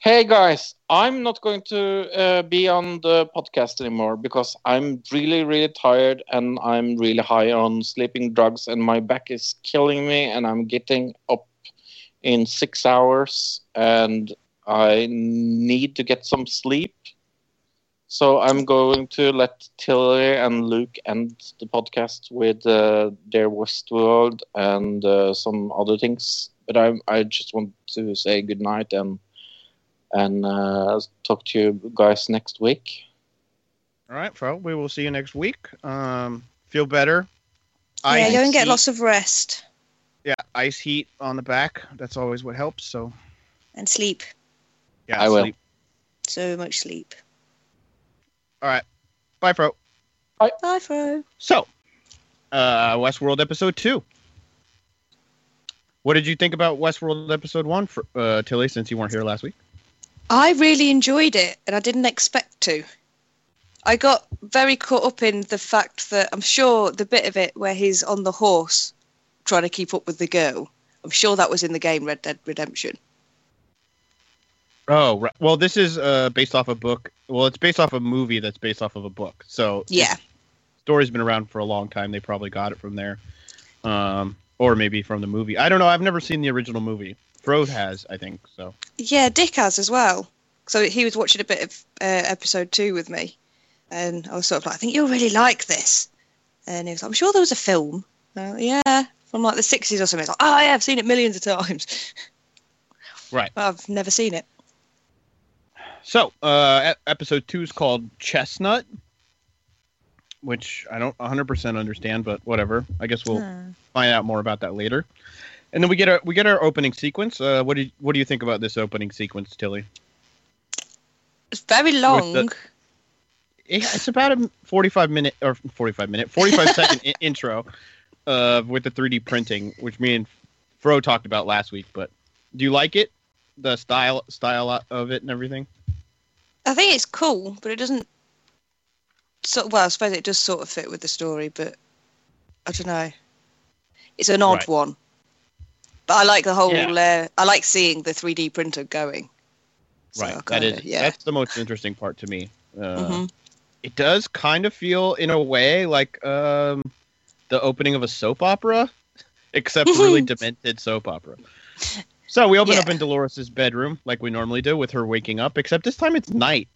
Hey guys, I'm not going to uh, be on the podcast anymore because I'm really, really tired and I'm really high on sleeping drugs and my back is killing me and I'm getting up in six hours and I need to get some sleep. So I'm going to let Tilly and Luke end the podcast with uh, their Westworld and uh, some other things. But I I just want to say good night and and uh, talk to you guys next week. All right, Fro. We will see you next week. Um, feel better. yeah, Ice go and get heat- lots of rest Yeah, ice heat on the back. That's always what helps. So and sleep. yeah, I will. So much sleep. All right, bye, Fro. Bye. Bye, Fro. So, uh, Westworld episode two. What did you think about Westworld episode one, for, uh, Tilly? Since you weren't here last week. I really enjoyed it, and I didn't expect to. I got very caught up in the fact that I'm sure the bit of it where he's on the horse trying to keep up with the girl, I'm sure that was in the game Red Dead Redemption. Oh, right. well, this is uh, based off a book. Well, it's based off a movie that's based off of a book. So Yeah. story's been around for a long time. They probably got it from there, um, or maybe from the movie. I don't know. I've never seen the original movie. Frode has, I think. So Yeah, Dick has as well. So he was watching a bit of uh, episode two with me, and I was sort of like, I think you'll really like this. And he was like, I'm sure there was a film. Uh, yeah, from like the 60s or something. It's like, oh, yeah, I've seen it millions of times. *laughs* right. I've never seen it. So uh, episode two is called Chestnut, which I don't 100% understand, but whatever. I guess we'll Hmm. find out more about that later. And then we get our we get our opening sequence. Uh, what do you, what do you think about this opening sequence, Tilly? It's very long. the- It- It's about a 45 minute or 45 minute 45 second *laughs* i- intro uh, with the 3D printing, which me and Fro talked about last week. But do you like it? The style style of it and everything. I think it's cool, but it doesn't. So, well, I suppose it does sort of fit with the story, but I don't know. It's an odd Right. one. But I like the whole. Yeah. Uh, I like seeing the 3D printer going. So right. That kinda- yeah. that's the most interesting part to me. Uh, Mhm. It does kind of feel in a way like um, the opening of a soap opera, *laughs* except really *laughs* demented soap opera. So we open Yeah. up in Dolores's bedroom like we normally do with her waking up, except this time it's night.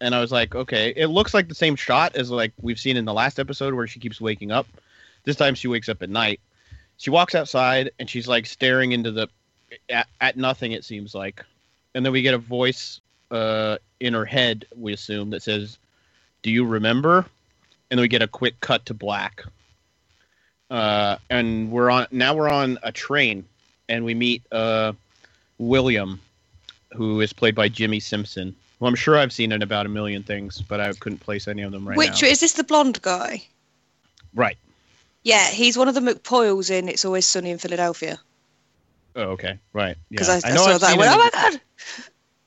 And I was like, okay, it looks like the same shot as like we've seen in the last episode where she keeps waking up. This time she wakes up at night. She walks outside and she's like staring into the at, at nothing it seems like. And then we get a voice uh in her head, we assume, that says, Do you remember? And then we get a quick cut to black. Uh, and we're on now we're on a train and we meet uh, William, who is played by Jimmi Simpson. Well, I'm sure I've seen in about a million things, but I couldn't place any of them right Which now. is this the blonde guy? Right. Yeah, he's one of the McPoyles in It's Always Sunny in Philadelphia. Oh, okay. Right. Yeah. Because I, I, know saw I've that. I went, him- oh my god!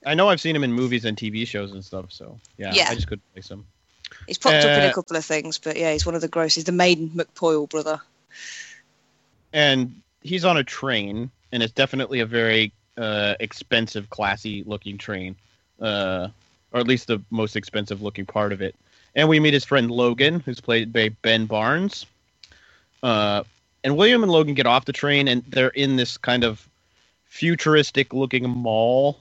I know I've seen him in movies and TV shows and stuff. So yeah, Yeah. I just couldn't place him. He's popped up in Uh, a couple of things, but yeah, he's one of the gross. He's the main McPoyle brother. and he's on a train, and it's definitely a very uh, expensive, classy looking train, uh, or at least the most expensive looking part of it. And we meet his friend Logan, who's played by Ben Barnes. Uh, and William and Logan get off the train, and they're in this kind of futuristic looking mall.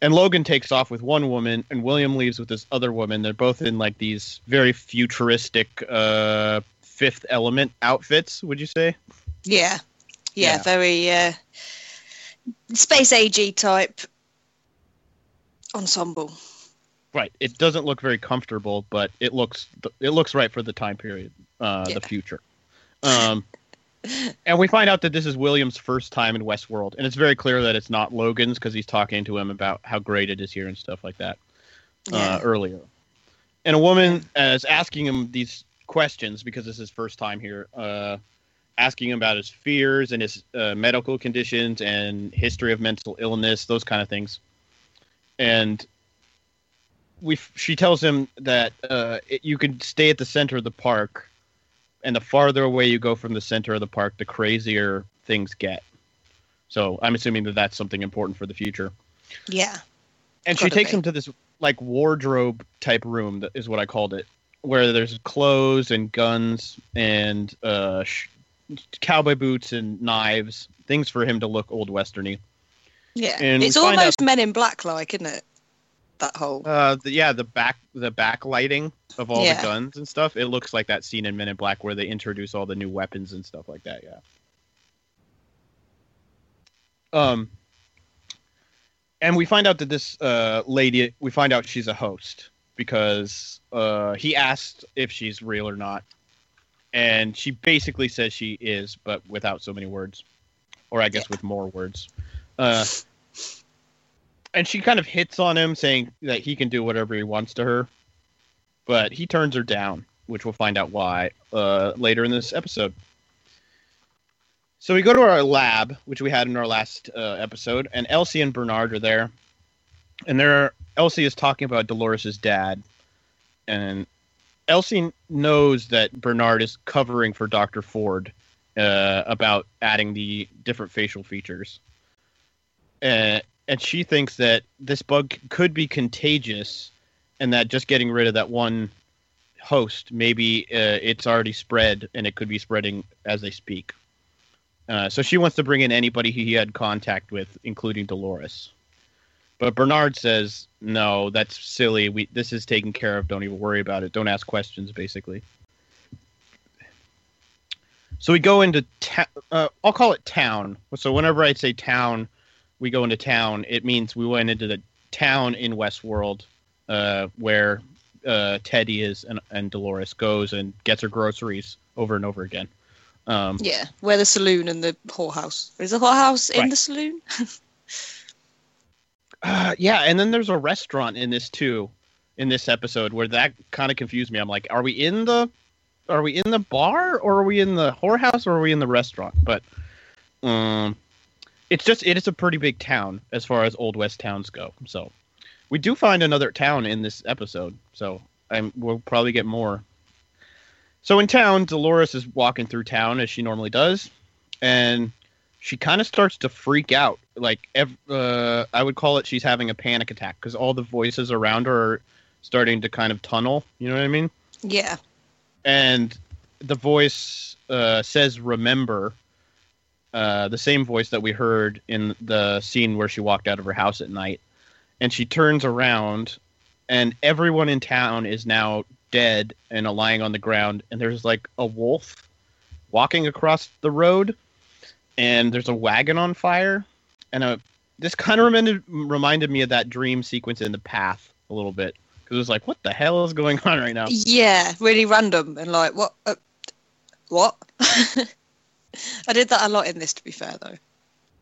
And Logan takes off with one woman, and William leaves with this other woman. They're both in like these very futuristic uh, Fifth Element outfits. Would you say? Yeah, Yeah, Yeah. very uh, space agey type ensemble. Right. It doesn't look very comfortable, but it looks it looks right for the time period, uh, Yeah. the future. Um, and we find out that this is William's first time in Westworld, and it's very clear that it's not Logan's because he's talking to him about how great it is here and stuff like that Yeah. uh, earlier. And a woman is asking him these questions because it's his first time here, uh, asking him about his fears and his uh, medical conditions and history of mental illness, those kind of things. And we, she tells him that uh, it, you can stay at the center of the park, and the farther away you go from the center of the park, the crazier things get. So I'm assuming that that's something important for the future Yeah. and she takes him to this like wardrobe type room that is what I called it, where there's clothes and guns and uh, sh- cowboy boots and knives, things for him to look old westerny. Yeah. And it's almost Men in Black like, isn't it? That whole. Uh, the, yeah, the back the backlighting of all Yeah. the guns and stuff. It looks like that scene in Men in Black where they introduce all the new weapons and stuff like that. Yeah. Um. And we find out that this uh, lady, we find out she's a host because uh, he asked if she's real or not, and she basically says she is, but without so many words, or I guess with more words. Uh, and she kind of hits on him, saying that he can do whatever he wants to her, but he turns her down, which we'll find out why uh, later in this episode. So we go to our lab, which we had in our last uh, episode, and Elsie and Bernard are there, and they're Elsie is talking about Dolores's dad, and Elsie knows that Bernard is covering for Doctor Ford uh, about adding the different facial features, uh, and she thinks that this bug could be contagious, and that just getting rid of that one host, maybe uh, it's already spread, and it could be spreading as they speak. Uh, so she wants to bring in anybody he had contact with, including Dolores. But Bernard says, "No, that's silly. We this is taken care of. Don't even worry about it. Don't ask questions." Basically. So we go into town. Uh, I'll call it town. So whenever I say town, we go into town. It means we went into the town in Westworld, uh, where uh, Teddy is and, and Dolores goes and gets her groceries over and over again. Um, Yeah, where the saloon and the whorehouse. Is the whorehouse in Right. the saloon? *laughs* Uh, yeah, and then there's a restaurant in this too, in this episode where that kind of confused me. I'm like, are we in the, are we in the bar or are we in the whorehouse or are we in the restaurant? But, um, it's just it is a pretty big town as far as old west towns go. So, we do find another town in this episode. So I'm we'll probably get more. So in town, Dolores is walking through town as she normally does, and she kind of starts to freak out. Like, ev- uh, I would call it she's having a panic attack because all the voices around her are starting to kind of tunnel. You know what I mean? Yeah. And the voice uh, says "remember," uh, the same voice that we heard in the scene where she walked out of her house at night. And she turns around, and everyone in town is now dead and lying on the ground. And there's like a wolf walking across the road, and there's a wagon on fire. And a, this kind of reminded reminded me of that dream sequence in the path a little bit because it was like, what the hell is going on right now? Yeah, really random and like what? Uh, what? *laughs* I did that a lot in this, to be fair, though.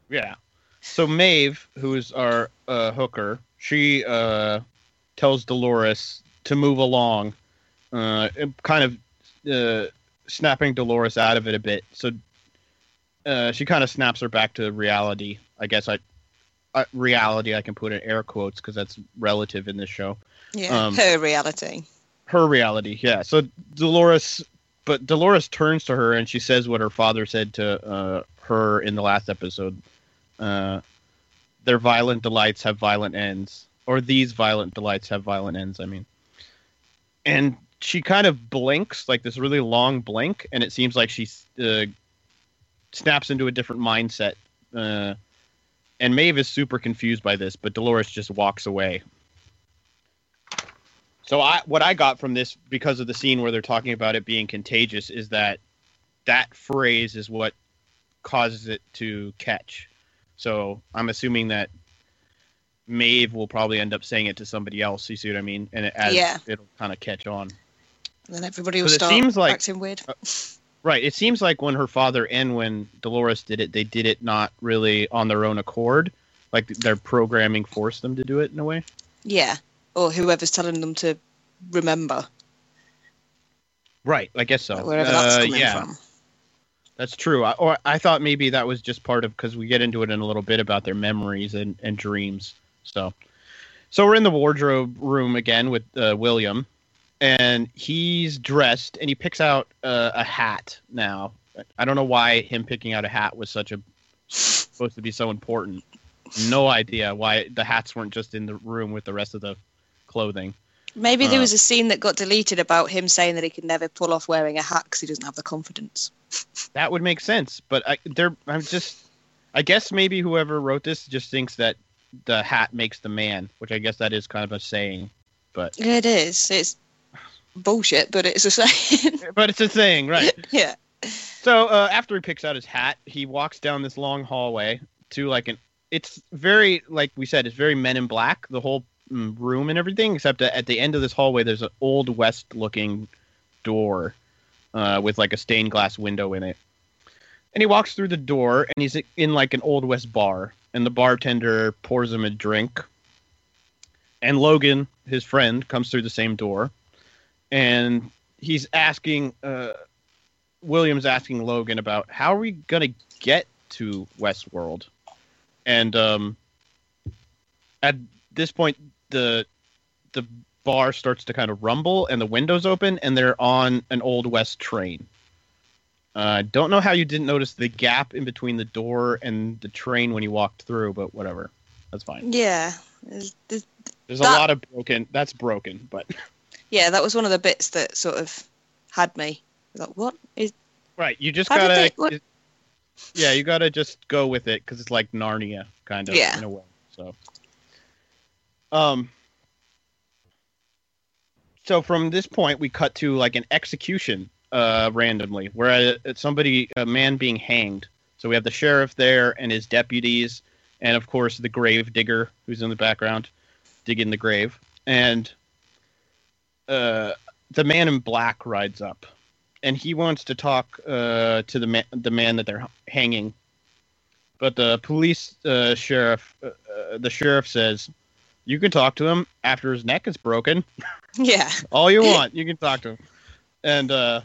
Yeah. So Maeve, who's our uh, hooker, she uh, tells Dolores to move along, uh, kind of uh, snapping Dolores out of it a bit. So uh, she kind of snaps her back to reality. I guess I uh, reality I can put in air quotes because that's relative in this show. Yeah, Um, her reality. her reality yeah so dolores but dolores turns to her and she says what her father said to uh, her in the last episode. Uh, their violent delights have violent ends or these violent delights have violent ends i mean. And she kind of blinks like this really long blink and it seems like she uh, snaps into a different mindset. Uh, and maeve is super confused by this but dolores just walks away so I what I got from this because of the scene where they're talking about it being contagious is that that phrase is what causes it to catch. So I'm assuming that Maeve will probably end up saying it to somebody else. You see what I mean? And it, as Yeah. it'll kind of catch on. And then everybody will it start seems like- acting weird. uh, Right. It seems like when her father and when Dolores did it, they did it not really on their own accord. Like their programming forced them to do it in a way. yeah. Or whoever's telling them to remember Right. I guess so. wherever that's Uh, coming yeah. from. That's true. I, or I thought maybe that was just part of because we get into it in a little bit about their memories and, and dreams. So, so we're in the wardrobe room again with uh, William, and he's dressed and he picks out uh, a hat. Now, I don't know why him picking out a hat was such a supposed to be so important. No idea why the hats weren't just in the room with the rest of the clothing. Maybe there Uh, was a scene that got deleted about him saying that he could never pull off wearing a hat because he doesn't have the confidence. That would make sense, but I, there, I'm just, I guess maybe whoever wrote this just thinks that the hat makes the man, which I guess that is kind of a saying, but it is. It's bullshit, but it's a saying. *laughs* but it's a saying, right? *laughs* yeah. So uh, after he picks out his hat, he walks down this long hallway to like an. It's very like we said, it's very Men in Black. The whole room and everything, except at the end of this hallway, there's an old west looking door uh, with like a stained glass window in it. And he walks through the door, and he's in like an old west bar, and the bartender pours him a drink. And Logan, his friend, comes through the same door, and he's asking. Uh, Williams asking Logan about how are we gonna get to Westworld, and um, at this point the the bar starts to kind of rumble and the windows open and they're on an old west train. I uh, don't know how you didn't notice the gap in between the door and the train when you walked through, but whatever, that's fine. Yeah. There's- there's- There's a lot of broken. That's broken, but Yeah, that was one of the bits that sort of had me. Like, what is? right, you just gotta. they- Yeah, you gotta just go with it because it's like Narnia, kind of Yeah. in a way. So, um, so from this point, we cut to like an execution, uh, randomly, where uh, somebody, a man being hanged. So we have the sheriff there and his deputies, and of course the grave digger who's in the background, digging the grave, and uh, the man in black rides up, and he wants to talk uh, to the man, the man that they're hanging, but the police uh, sheriff, uh, the sheriff says, "You can talk to him after his neck is broken." *laughs* Yeah. all you want. You can talk to him. And uh,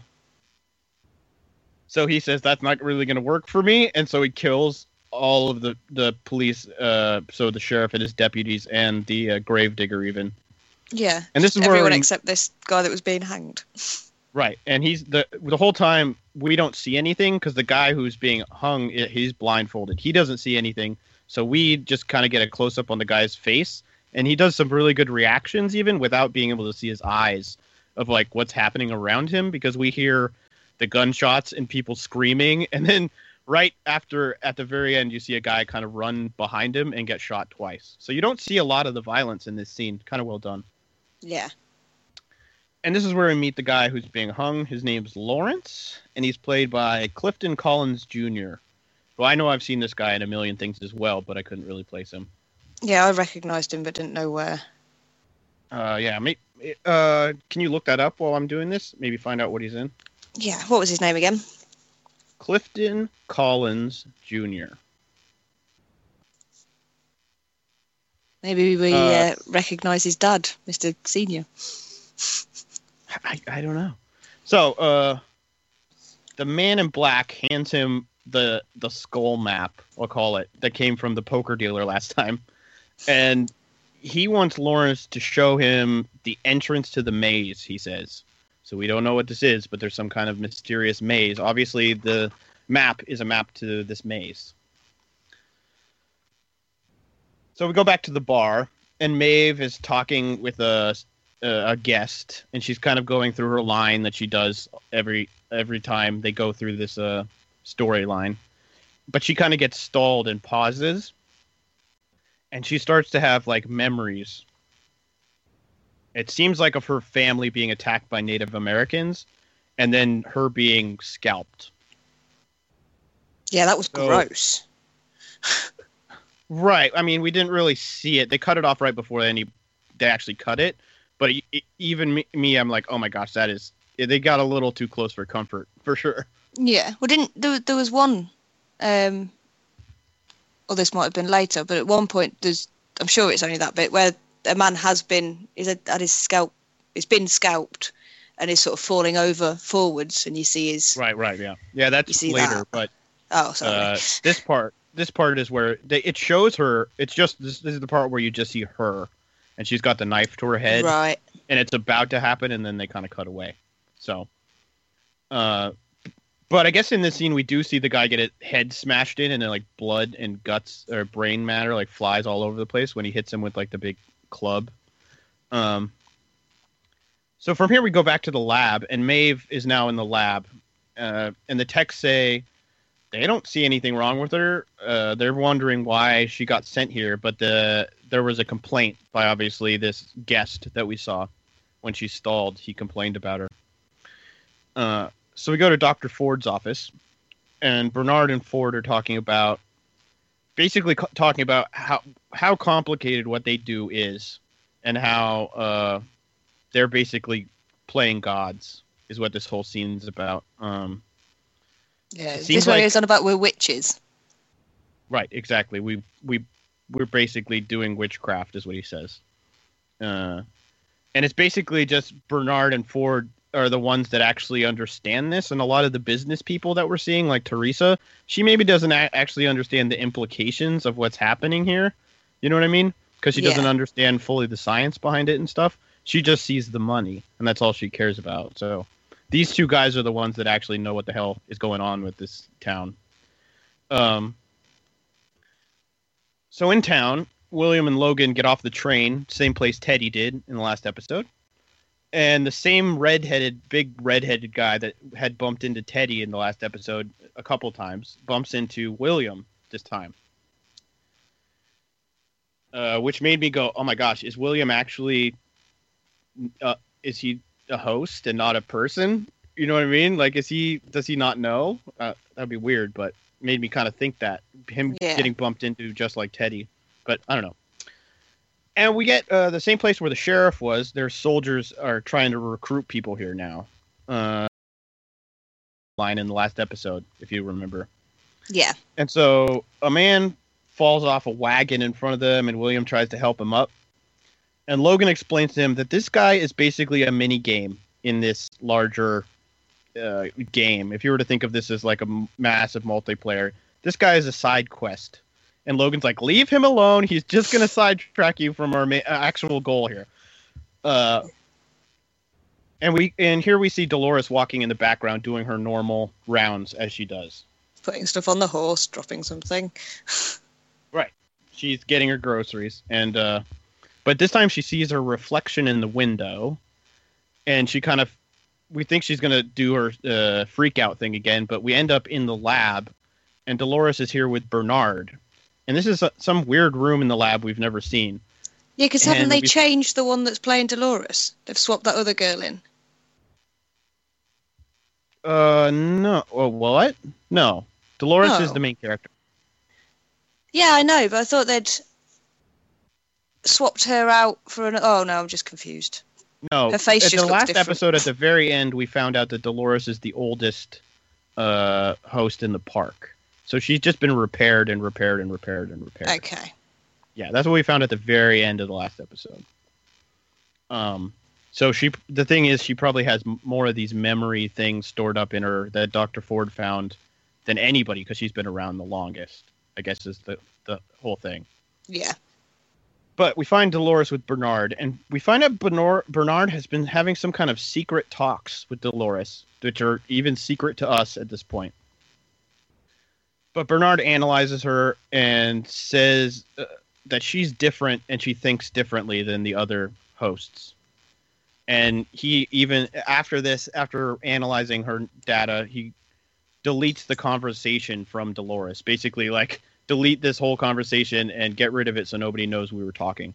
so he says that's not really going to work for me, and so he kills all of the the police. Uh, so the sheriff and his deputies and the uh, gravedigger even. Yeah. And this is Everyone where except this guy that was being hanged. *laughs* right, and he's the the whole time we don't see anything because the guy who's being hung he's blindfolded. He doesn't see anything, so we just kind of get a close up on the guy's face, and he does some really good reactions even without being able to see his eyes of like what's happening around him because we hear the gunshots and people screaming, *laughs* and then right after at the very end you see a guy kind of run behind him and get shot twice. So you don't see a lot of the violence in this scene. Kind of well done. Yeah. And this is where we meet the guy who's being hung. His name's Lawrence, and he's played by Clifton Collins Jr. Well, I know I've seen this guy in a million things as well, but I couldn't really place him. Yeah, I recognised him but didn't know where. Uh, yeah, may, uh, can you look that up while I'm doing this? Maybe find out what he's in. Yeah, what was his name again? Clifton Collins Jr. Maybe we Uh, uh, recognise his dad, Mr. Senior. I, I don't know. So, uh, the man in black hands him the the skull map, I'll call it, that came from the poker dealer last *laughs* time, and he wants Lawrence to show him the entrance to the maze. He says. So we don't know what this is, but there's some kind of mysterious maze. Obviously, the map is a map to this maze. So we go back to the bar, and Maeve is talking with a a guest, and she's kind of going through her line that she does every every time they go through this uh, storyline. But she kind of gets stalled and pauses, and she starts to have like memories. It seems like of her family being attacked by Native Americans, and then her being scalped. Yeah, that was So- gross. *laughs* Right. I mean, we didn't really see it. They cut it off right before any they actually cut it. But e- e- even me, me, I'm like, oh my gosh, that is. They got a little too close for comfort, for sure. Yeah. Well, didn't there, there was one, um, or this might have been later, but at one point there's, I'm sure it's only that bit where a man has been, is had had his scalp, it's been scalped, and is sort of falling over forwards, and you see his. Right. Right. Yeah. Yeah. That's later, that? but Oh, sorry. uh, this part, this part is where they, it shows her. It's just this, this is the part where you just see her, and she's got the knife to her head. right. and it's about to happen and then they kind of cut away so uh but i guess in this scene we do see the guy get his head smashed in and then like blood and guts or brain matter like flies all over the place when he hits him with like the big club um so from here we go back to the lab and Maeve is now in the lab uh and the techs say they don't see anything wrong with her uh they're wondering why she got sent here but the there was a complaint by obviously this guest that we saw when she stalled. He complained about her. Uh, so we go to Dr. Ford's office, and Bernard and Ford are talking about basically co- talking about how how complicated what they do is, and how uh, they're basically playing gods is what this whole scene's about. Um, Yeah. This one like- is on about we're witches. Right, exactly. We we we're basically doing witchcraft, is what he says. Uh, and it's basically just Bernard and Ford are the ones that actually understand this, and a lot of the business people that we're seeing, like Theresa, she maybe doesn't a- actually understand the implications of what's happening here. You know what I mean? Because she doesn't understand fully the science behind it and stuff. She just sees the money, and that's all she cares about. So these two guys are the ones that actually know what the hell is going on with this town. Um, so in town, William and Logan get off the train, same place Teddy did in the last episode. And the same redheaded, big redheaded guy that had bumped into Teddy in the last episode a couple times bumps into William this time. Uh, which made me go, "Oh my gosh, is William actually? Uh, is he a host and not a person? You know what I mean? Like, is he? Does he not know? Uh, that'd be weird, but made me kind of think that him Yeah. getting bumped into just like Teddy. But I don't know. And we get uh, the same place where the sheriff was. Their soldiers are trying to recruit people here now. Uh, line in the last episode, if you remember. Yeah. And so a man falls off a wagon in front of them, and William tries to help him up. And Logan explains to him that this guy is basically a mini game in this larger uh, game. If you were to think of this as like a m- massive multiplayer, this guy is a side quest. And Logan's like, leave him alone. He's just going *sighs* to sidetrack you from our ma- uh, actual goal here. Uh, and we and here we see Dolores walking in the background doing her normal rounds as she does. Putting stuff on the horse, dropping something. *laughs* Right. She's getting her groceries and uh but this time she sees her reflection in the window and she kind of we think she's going to do her uh, freak out thing again but we end up in the lab and dolores is here with bernard and this is a, some weird room in the lab we've never seen Yeah, because haven't they changed the one that's playing Dolores? They've swapped that other girl in. uh no oh, what no dolores is the main character Yeah, I know, but I thought they'd swapped her out for an. Oh no, I'm just confused. No, Her face at just the last different. episode, at the very end, we found out that Dolores is the oldest uh, host in the park. So she's just been repaired and repaired and repaired and repaired. Okay. Yeah, that's what we found at the very end of the last episode. Um, so she, the thing is, she probably has more of these memory things stored up in her that Doctor Ford found than anybody because she's been around the longest. I guess is the the whole thing Yeah. but we find Dolores with Bernard, and we find out Bernard, Bernard has been having some kind of secret talks with Dolores, which are even secret to us at this point. But Bernard analyzes her and says uh, that she's different and she thinks differently than the other hosts. And he even after this, after analyzing her data, he deletes the conversation from Dolores. Basically, like delete this whole conversation and get rid of it so nobody knows we were talking.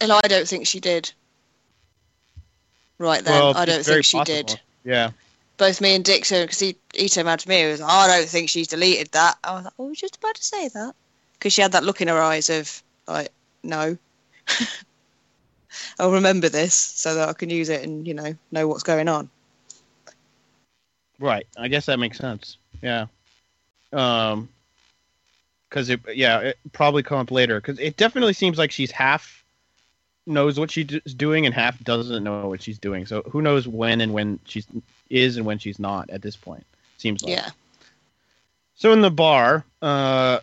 And I don't think she did. Right then, I don't think she possible. did. Yeah. Both me and Dick, because he, turned around to me, was like, I don't think she's deleted that. I was like, oh, I was just about to say that. Because she had that look in her eyes of, like, no. *laughs* I'll remember this so that I can use it and, you know, know what's going on. Right. I guess that makes sense. Yeah. Um. Because it, yeah, it probably come up later. Because it definitely seems like she's half knows what she's doing and half doesn't know what she's doing. So who knows when and when she's is and when she's not at this point. Seems like. Yeah. So in the bar, uh,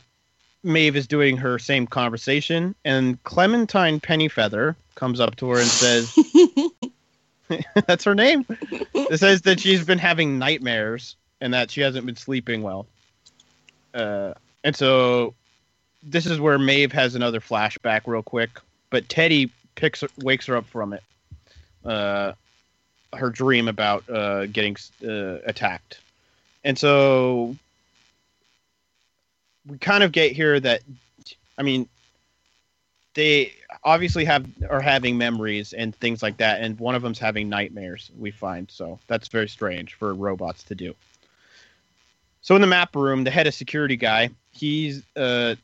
Maeve is doing her same conversation, and Clementine Pennyfeather comes up to her and says, *laughs* "That's her name." It says that she's been having nightmares and that she hasn't been sleeping well. Uh, and so this is where Maeve has another flashback, real quick. But Teddy picks her, wakes her up from it. Uh, her dream about uh, getting uh, attacked, and so we kind of get here that, I mean, they obviously have are having memories and things like that, and one of them's having nightmares. We find so that's very strange for robots to do. So in the map room, the head of security guy, he's uh,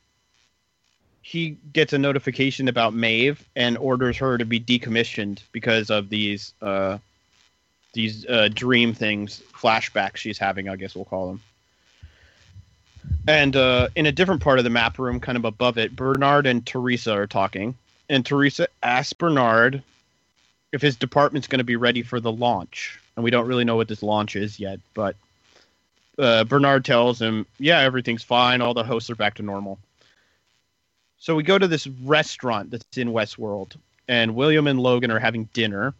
he gets a notification about Maeve and orders her to be decommissioned because of these uh, these uh, dream things, flashbacks she's having. I guess we'll call them. And uh, in a different part of the map room, kind of above it, Bernard and Theresa are talking. And Theresa asks Bernard if his department's going to be ready for the launch. And we don't really know what this launch is yet, but uh, Bernard tells him, yeah, everything's fine. All the hosts are back to normal. So we go to this restaurant that's in Westworld, and William and Logan are having dinner.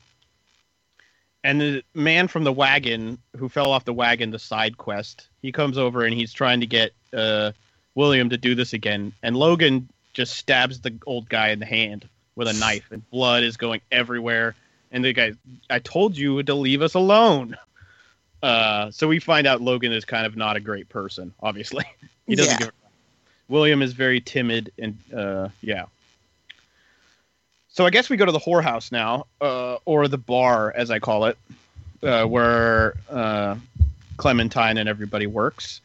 And the man from the wagon who fell off the wagon, the side quest, he comes over and he's trying to get uh, William to do this again. And Logan just stabs the old guy in the hand with a knife, and blood is going everywhere. And the guy, I told you to leave us alone. Uh, so we find out Logan is kind of not a great person. Obviously, *laughs* he doesn't Yeah. give. William is very timid, and uh, yeah. So I guess we go to the whorehouse now, uh, or the bar, as I call it, uh, where uh, Clementine and everybody works.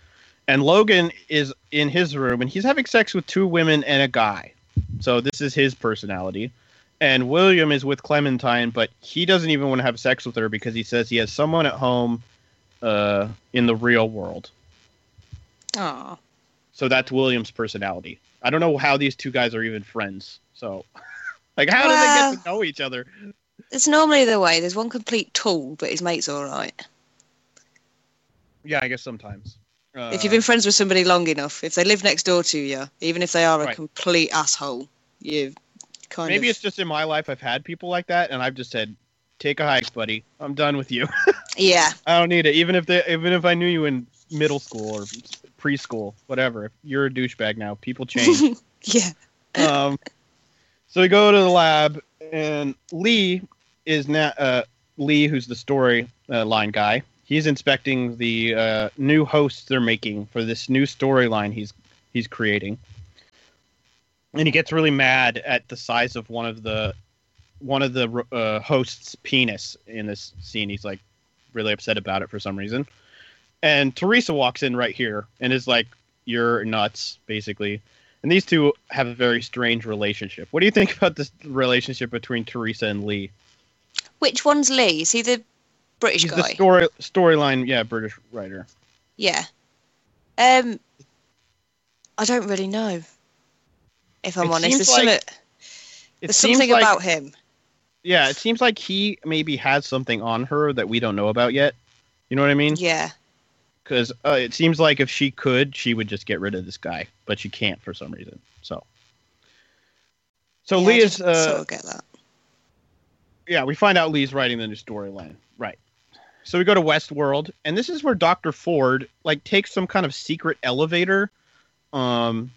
And Logan is in his room, and he's having sex with two women and a guy. So this is his personality. And William is with Clementine, but he doesn't even want to have sex with her because he says he has someone at home uh, in the real world. Aw. So that's William's personality. I don't know how these two guys are even friends. So, *laughs* like, how do they get to know each other? It's normally the way. There's one complete tool, but his mate's all right. Yeah, I guess sometimes. Uh, if you've been friends with somebody long enough, if they live next door to you, even if they are a Right. complete asshole, you kind of. maybe of. it's just in my life I've had people like that, and I've just said, "Take a hike, buddy. I'm done with you. *laughs* Yeah. I don't need it. Even if they, even if I knew you in middle school or preschool, whatever. If you're a douchebag now, people *laughs* change." yeah. um, so we go to the lab, and Lee is now uh, Lee, who's the story uh, line guy. He's inspecting the uh, new hosts they're making for this new storyline he's he's creating, and he gets really mad at the size of one of the one of the uh, hosts' penis in this scene. He's like really upset about it for some reason. And Theresa walks in right here and is like, "You're nuts," basically. And these two have a very strange relationship. What do you think *laughs* about this relationship between Theresa and Lee? Which one's Lee? Is he the British He's guy? the story storyline, yeah, British writer. yeah. Um, I don't really know. If I'm It honest, there's, like- something, It there's something like- about him. Yeah, it seems like he maybe has something on her that we don't know about yet. You know what I mean? Yeah. Because uh, it seems like if she could, she would just get rid of this guy, but she can't for some reason. So, so yeah, Lee is uh, of get that. yeah, we find out Lee's writing the new storyline. Right. So we go to Westworld, and this is where Dr. Ford like takes some kind of secret elevator um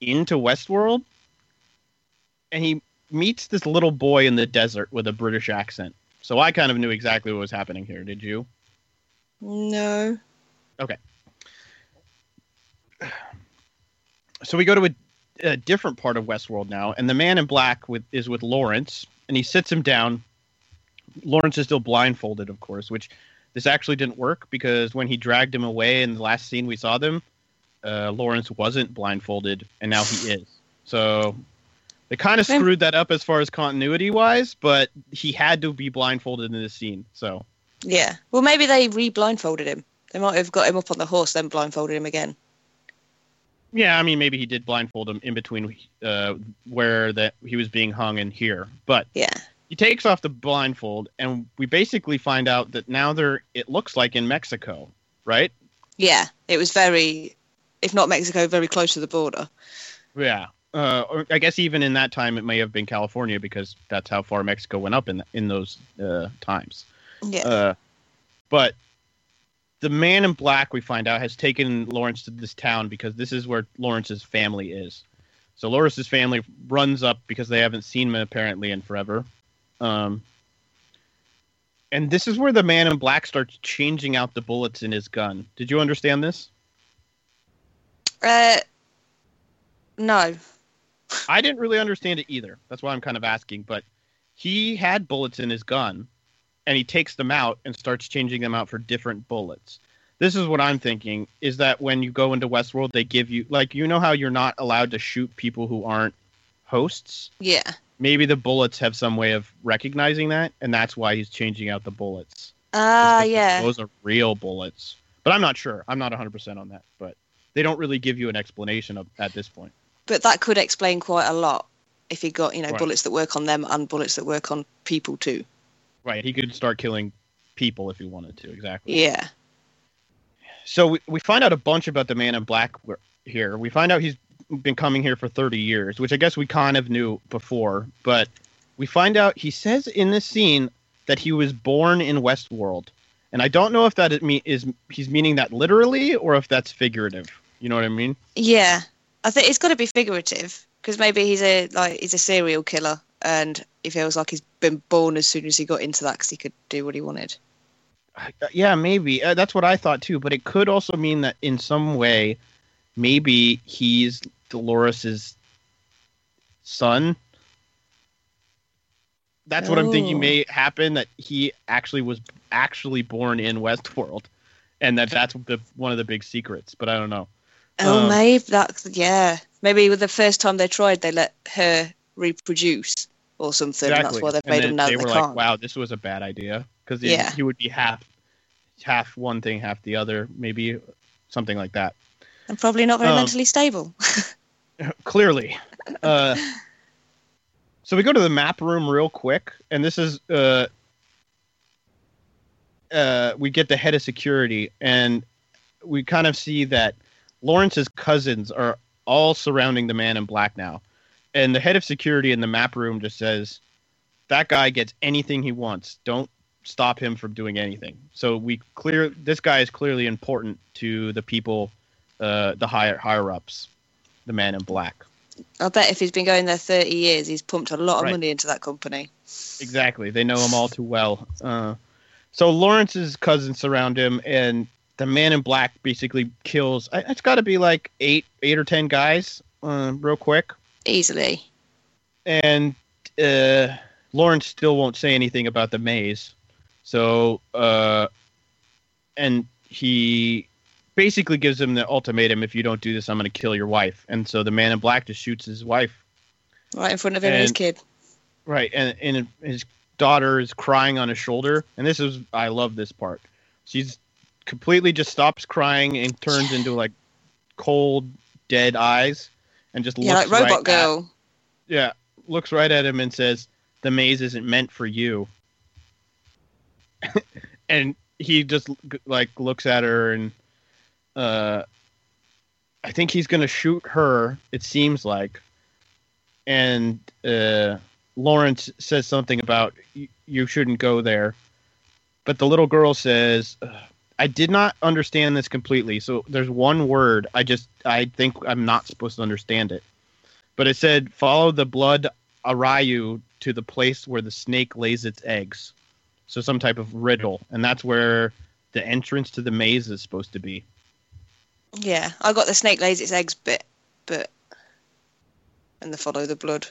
into Westworld. And he meets this little boy in the desert with a British accent. So I kind of knew exactly what was happening here. Did you? No. *sighs* So we go to a, a different part of Westworld now, and the man in black with is with Lawrence, and he sits him down. Lawrence is still blindfolded, of course, which this actually didn't work because when he dragged him away in the last scene we saw them, uh, Lawrence wasn't blindfolded, and now he is. So they kind of screwed that up as far as continuity wise, but he had to be blindfolded in this scene. So Yeah. Well, maybe they re-blindfolded him. They might have got him up on the horse, then blindfolded him again. yeah, I mean maybe he did blindfold him in between uh, where that he was being hung and here, but Yeah. he takes off the blindfold, and we basically find out that now they're it looks like in Mexico, right? Yeah. It was very, if not Mexico, very close to the border. Yeah. Uh, or I guess even in that time, it may have been California because that's how far Mexico went up in in those uh, times. Yeah. Uh, but the man in black, we find out, has taken Lawrence to this town because this is where Lawrence's family is. So Lawrence's family runs up because they haven't seen him apparently in forever. Um, and this is where the man in black starts changing out the bullets in his gun. Did you understand this? Uh, no. I didn't really understand it either. That's why I'm kind of asking. But he had bullets in his gun, and he takes them out and starts changing them out for different bullets. This is what I'm thinking: is that when you go into Westworld, they give you like you know how you're not allowed to shoot people who aren't hosts. Yeah. Maybe the bullets have some way of recognizing that, and that's why he's changing out the bullets. Ah, because yeah. Those are real bullets, but I'm not sure. I'm not 100 percent on that, but they don't really give you an explanation of, at this point. But that could explain quite a lot if he got, you know, Right. bullets that work on them and bullets that work on people too. Right? He could start killing people if he wanted to. Exactly. Yeah. so we, we find out a bunch about the man in black here. We find out he's been coming here for 30 years, which I guess we kind of knew before, but we find out he says in this scene that he was born in Westworld. And I don't know if that is, he's meaning that literally or if that's figurative. You know what I mean? Yeah. I think it's got to be figurative because maybe he's a like he's a serial killer and he feels like he's been born as soon as he got into that because he could do what he wanted. Yeah, maybe. Uh, that's what I thought too, but it could also mean that in some way maybe he's Dolores's son. That's what I'm thinking Oh. may happen that he actually was actually born in Westworld and that that's the one of the big secrets, but I don't know. Oh, Um, maybe that's yeah. Maybe with the first time they tried, they let her reproduce or something. And that's why they've made them know they that were they can't. "Wow, this was a bad idea." Cuz Yeah. he would be half half one thing, half the other, maybe something like that. And probably not very Um, mentally stable. *laughs* clearly. Uh, so we go to the map room real quick, and this is uh, uh, we get the head of security, and we kind of see that Lawrence's cousins are all surrounding the man in black now, and the head of security in the map room just says, "That guy gets anything he wants. Don't." stop him from doing anything so we clear this guy is clearly important to the people uh the higher higher ups the man in black I bet if he's been going there 30 years, he's pumped a lot of Right. money into that company. Exactly. They know him all too well. Uh, so Lawrence's cousins surround him, and the man in black basically kills. It's got to be like eight, eight or ten guys, uh, real quick. Easily. And uh, Lawrence still won't say anything about the maze. So, uh, and he basically gives him the ultimatum: if you don't do this, I'm going to kill your wife. And so the man in black just shoots his wife Right in front of him and his kid. Right, and and his daughter is crying on his shoulder, and this is I love this part. She's completely just stops crying and turns into like cold, dead eyes, and just Yeah, looks like Robot right at- Girl. yeah, looks right at him and says, "The maze isn't meant for you." *laughs* and he just like looks at her and uh I think he's going to shoot her, it seems like. And uh Lawrence says something about you shouldn't go there. But the little girl says, "Ugh, I did not understand this completely. So there's one word I just I think I'm not supposed to understand it. But it said follow the blood arroyo to the place where the snake lays its eggs. So some type of riddle, and that's where the entrance to the maze is supposed to be. Yeah, I got the snake lays its eggs bit, but and the follow the blood.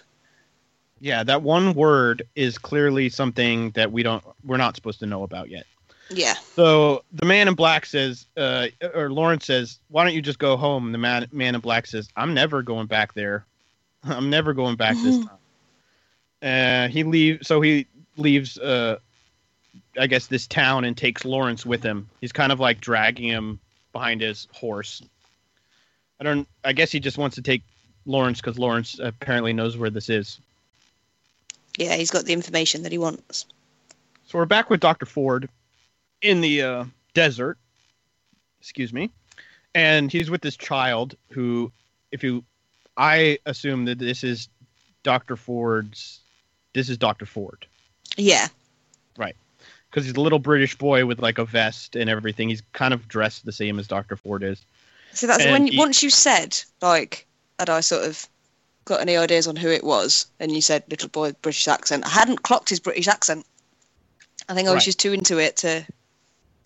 Yeah, that one word is clearly something that we don't we're not supposed to know about yet. Yeah. So the man in black says, uh, or Lawrence says, "Why don't you just go home?" And the man man in black says, "I'm never going back there. *laughs* I'm never going back this time." Uh, he leaves. So he leaves. Uh, I guess this town and takes Lawrence with him. He's kind of like dragging him behind his horse. I don't. I guess he just wants to take Lawrence because Lawrence apparently knows where this is. Yeah, he's got the information that he wants. So we're back with Dr. Ford in the uh, desert. Excuse me. And he's with this child who, if you, I assume that this is Dr. Ford's, this is Dr. Ford. Yeah. Right. Because he's a little British boy with like a vest and everything. He's kind of dressed the same as Dr. Ford is. So that's And when he- once you said like, had I sort of got any ideas on who it was, and you said little boy British accent. I hadn't clocked his British accent. I think I was Right. just too into it to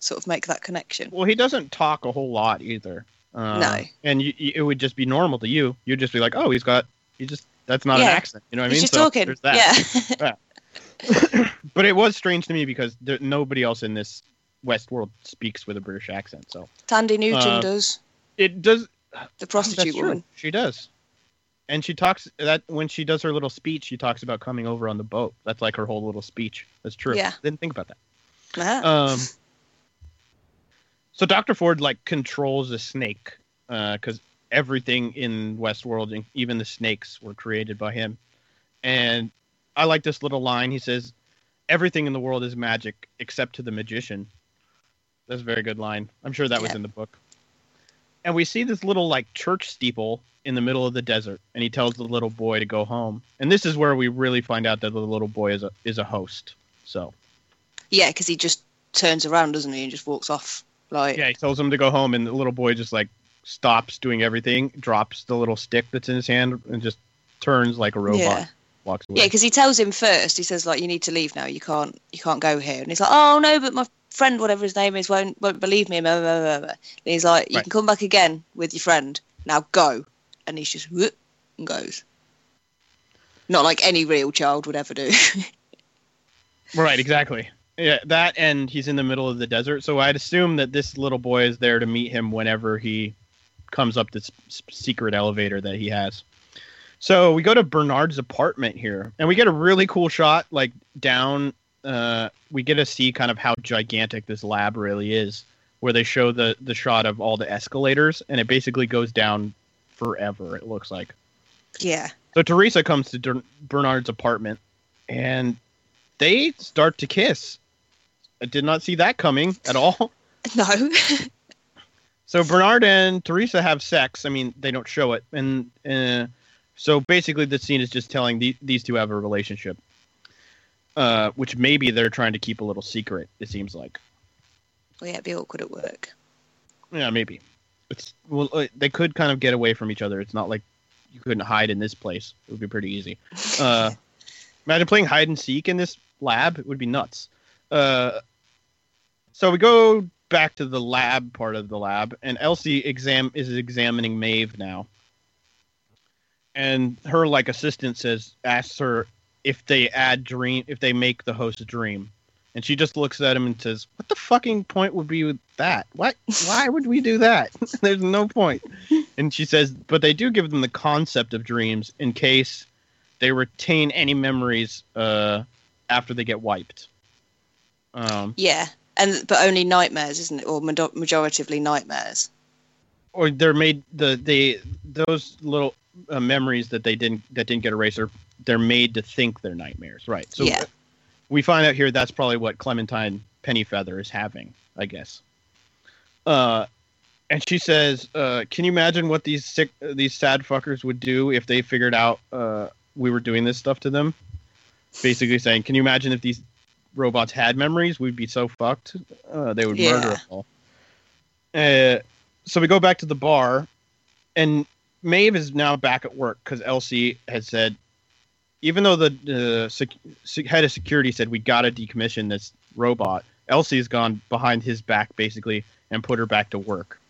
sort of make that connection. Well, he doesn't talk a whole lot either. Uh, No. And you, you- it would just be normal to you. You'd just be like, oh, he's got, he just, that's not Yeah. an accent. You know what I He's mean? just So talking. there's that. Yeah. *laughs* *laughs* but it was strange to me because there, nobody else in this Westworld speaks with a British accent. So Thandie Newton Uh, does it does. the prostitute woman. She does. And she talks that when she does her little speech, she talks about coming over on the boat. That's like her whole little speech. That's true. Yeah. Didn't think about that. Ah. Um, *laughs* so Dr. Ford like controls a snake uh, because everything in Westworld, even the snakes, were created by him. And I like this little line. He says, "Everything in the world is magic except to the magician." That's a very good line. I'm sure that was in the book. And we see this little like church steeple in the middle of the desert, and he tells the little boy to go home. And this is where we really find out that the little boy is a is a host. So yeah, because he just turns around, doesn't he, and just walks off. Like, Yeah, he tells him to go home, and the little boy just like stops doing everything, drops the little stick that's in his hand, and just turns like a robot, Yeah. walks away. Yeah, because he tells him first. He says like, "You need to leave now. You can't. You can't go here." And he's like, "Oh no, but my friend, whatever his name is, won't won't believe me." Blah, blah, blah, blah. And he's like, "You Right. can come back again with your friend. Now go." And he's just whoop and goes. Not like any real child would ever do. *laughs* Right, exactly. Yeah, that and he's in the middle of the desert, so I'd assume that this little boy is there to meet him whenever he comes up this secret elevator that he has. So we go to Bernard's apartment here, and we get a really cool shot, like down. Uh, we get to see kind of how gigantic this lab really is, where they show the the shot of all the escalators, and it basically goes down forever. It looks like. yeah. So Theresa comes to Bernard's apartment, and they start to kiss. I did not see that coming at all. *laughs* No. *laughs* So Bernard and Theresa have sex. I mean, they don't show it, and uh, so basically, the scene is just telling the, these two have a relationship, uh, which maybe they're trying to keep a little secret. It seems like, well, yeah, it'd be awkward at work. yeah, maybe. It's well, uh, they could kind of get away from each other. It's not like you couldn't hide in this place. It would be pretty easy. *laughs* Uh, imagine playing hide and seek in this lab. It would be nuts. Uh, so we go back to the lab part of the lab, and Elsie exam is examining Maeve now. And her like assistant says asks her if they add dream if they make the host dream. And she just looks at him and says, What the fucking point would be with that? What why would we do that? *laughs* There's no point. And she says, but they do give them the concept of dreams in case they retain any memories uh, after they get wiped. Um, Yeah, and but only nightmares, isn't it? Or major- majoritively nightmares. or they're made the they those little uh, memories that they didn't that didn't get erased are they're made to think they're nightmares, right? So Yeah. we find out here that's probably what Clementine Pennyfeather is having, I guess. Uh, and she says, uh, "Can you imagine what these sick these sad fuckers would do if they figured out uh, we were doing this stuff to them?" Basically saying, "Can you imagine if these robots had memories? We'd be so fucked. Uh, they would murder us all." Uh, so we go back to the bar, and Maeve is now back at work because Elsie has said, even though the uh, sec- sec- head of security said we got to decommission this robot, Elsie's gone behind his back basically and put her back to work.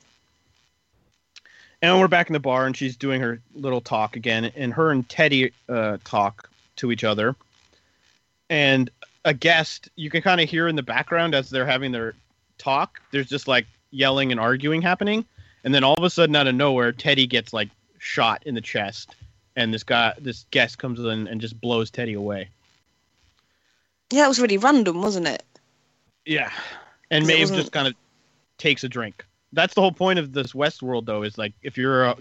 And we're back in the bar, and she's doing her little talk again, and her and Teddy uh, talk to each other. And a guest, you can kind of hear in the background as they're having their talk. There's just like yelling and arguing happening, and then all of a sudden, out of nowhere, Teddy gets like shot in the chest, and this guy, this guest, comes in and just blows Teddy away. Yeah, that was really random, wasn't it? Yeah, and It Maeve just kind of takes a drink. That's the whole point of this Westworld, though, is like if you're a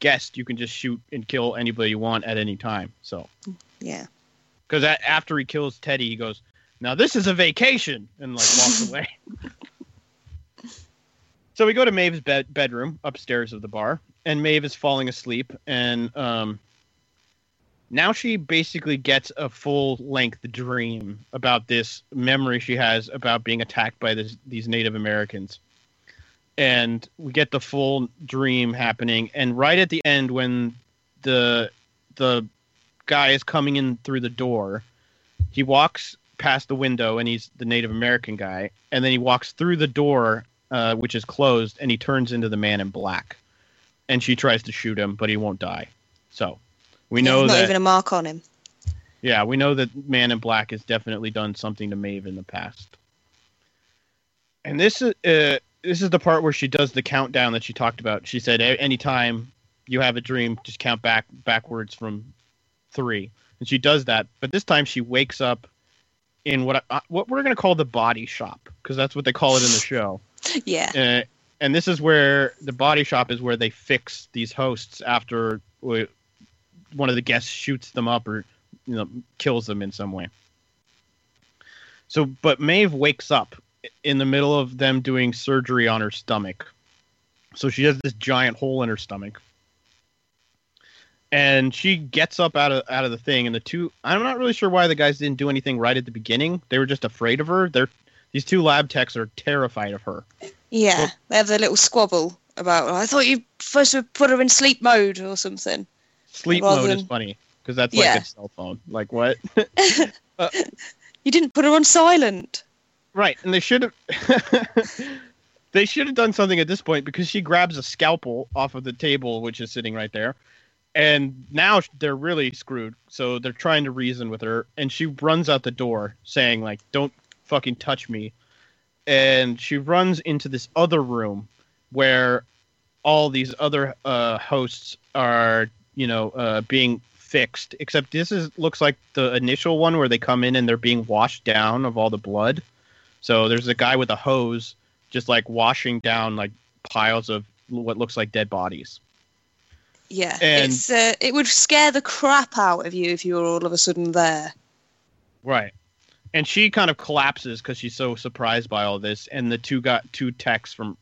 guest, you can just shoot and kill anybody you want at any time. So, Yeah. Because after he kills Teddy, he goes, "Now this is a vacation," and like walks *laughs* away. so we go to Maeve's bed- bedroom upstairs of the bar, and Maeve is falling asleep, and um, now she basically gets a full length dream about this memory she has about being attacked by this, these Native Americans. And we get the full dream happening, and right at the end, when the the guy is coming in through the door, he walks past the window, and he's the Native American guy, and then he walks through the door, uh, which is closed, and he turns into the Man in Black, and she tries to shoot him, but he won't die. So we know not that even a mark on him. yeah, we know that Man in Black has definitely done something to Maeve in the past. And this is uh, this is the part where she does the countdown that she talked about. She said, "A- "Anytime you have a dream, just count back backwards from three. And she does that, but this time she wakes up in what I, what we're gonna call the body shop because that's what they call it in the *laughs* show. Yeah. Uh, and this is where the body shop is where they fix these hosts after uh, one of the guests shoots them up or you know kills them in some way. So, but Maeve wakes up in the middle of them doing surgery on her stomach. So she has this giant hole in her stomach. And she gets up out of out of the thing, and the two I'm not really sure why the guys didn't do anything right at the beginning. They were just afraid of her. They're these two lab techs are terrified of her. Yeah. Well- they have their little squabble about, "Oh, I thought you supposed to put her in sleep mode or something. Sleep Rather mode is funny because that's Yeah. like a cell phone. Like what? *laughs* Uh, you didn't put her on silent. right, and they should have. *laughs* they should have done something at this point because she grabs a scalpel off of the table, which is sitting right there, and now they're really screwed. So they're trying to reason with her, and she runs out the door saying like, "Don't fucking touch me," and she runs into this other room where all these other uh, hosts are, you know, uh, being fixed. Except this is looks like the initial one where they come in and they're being washed down of all the blood. So there's a guy with a hose just like washing down like piles of what looks like dead bodies. Yeah. And- it's uh, it would scare the crap out of you if you were all of a sudden there. Right. And she kind of collapses because she's so surprised by all this. And the two got two techs from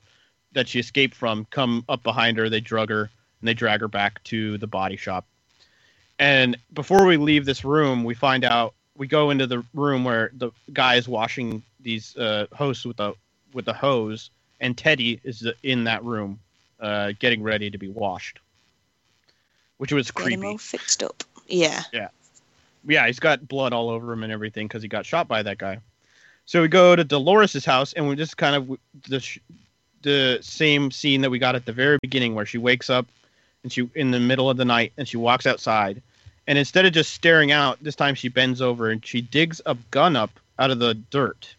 that she escaped from come up behind her. They drug her and they drag her back to the body shop. And before we leave this room, we find out we go into the room where the guy is washing these uh, hosts with the with the hose, and Teddy is in that room, uh, getting ready to be washed, which was creepy all fixed up. Yeah. yeah, Yeah, he's got blood all over him and everything because he got shot by that guy. So we go to Dolores's house, and we just kind of the sh- the same scene that we got at the very beginning, where she wakes up and she in the middle of the night, and she walks outside, and instead of just staring out, this time she bends over and she digs a gun up out of the dirt,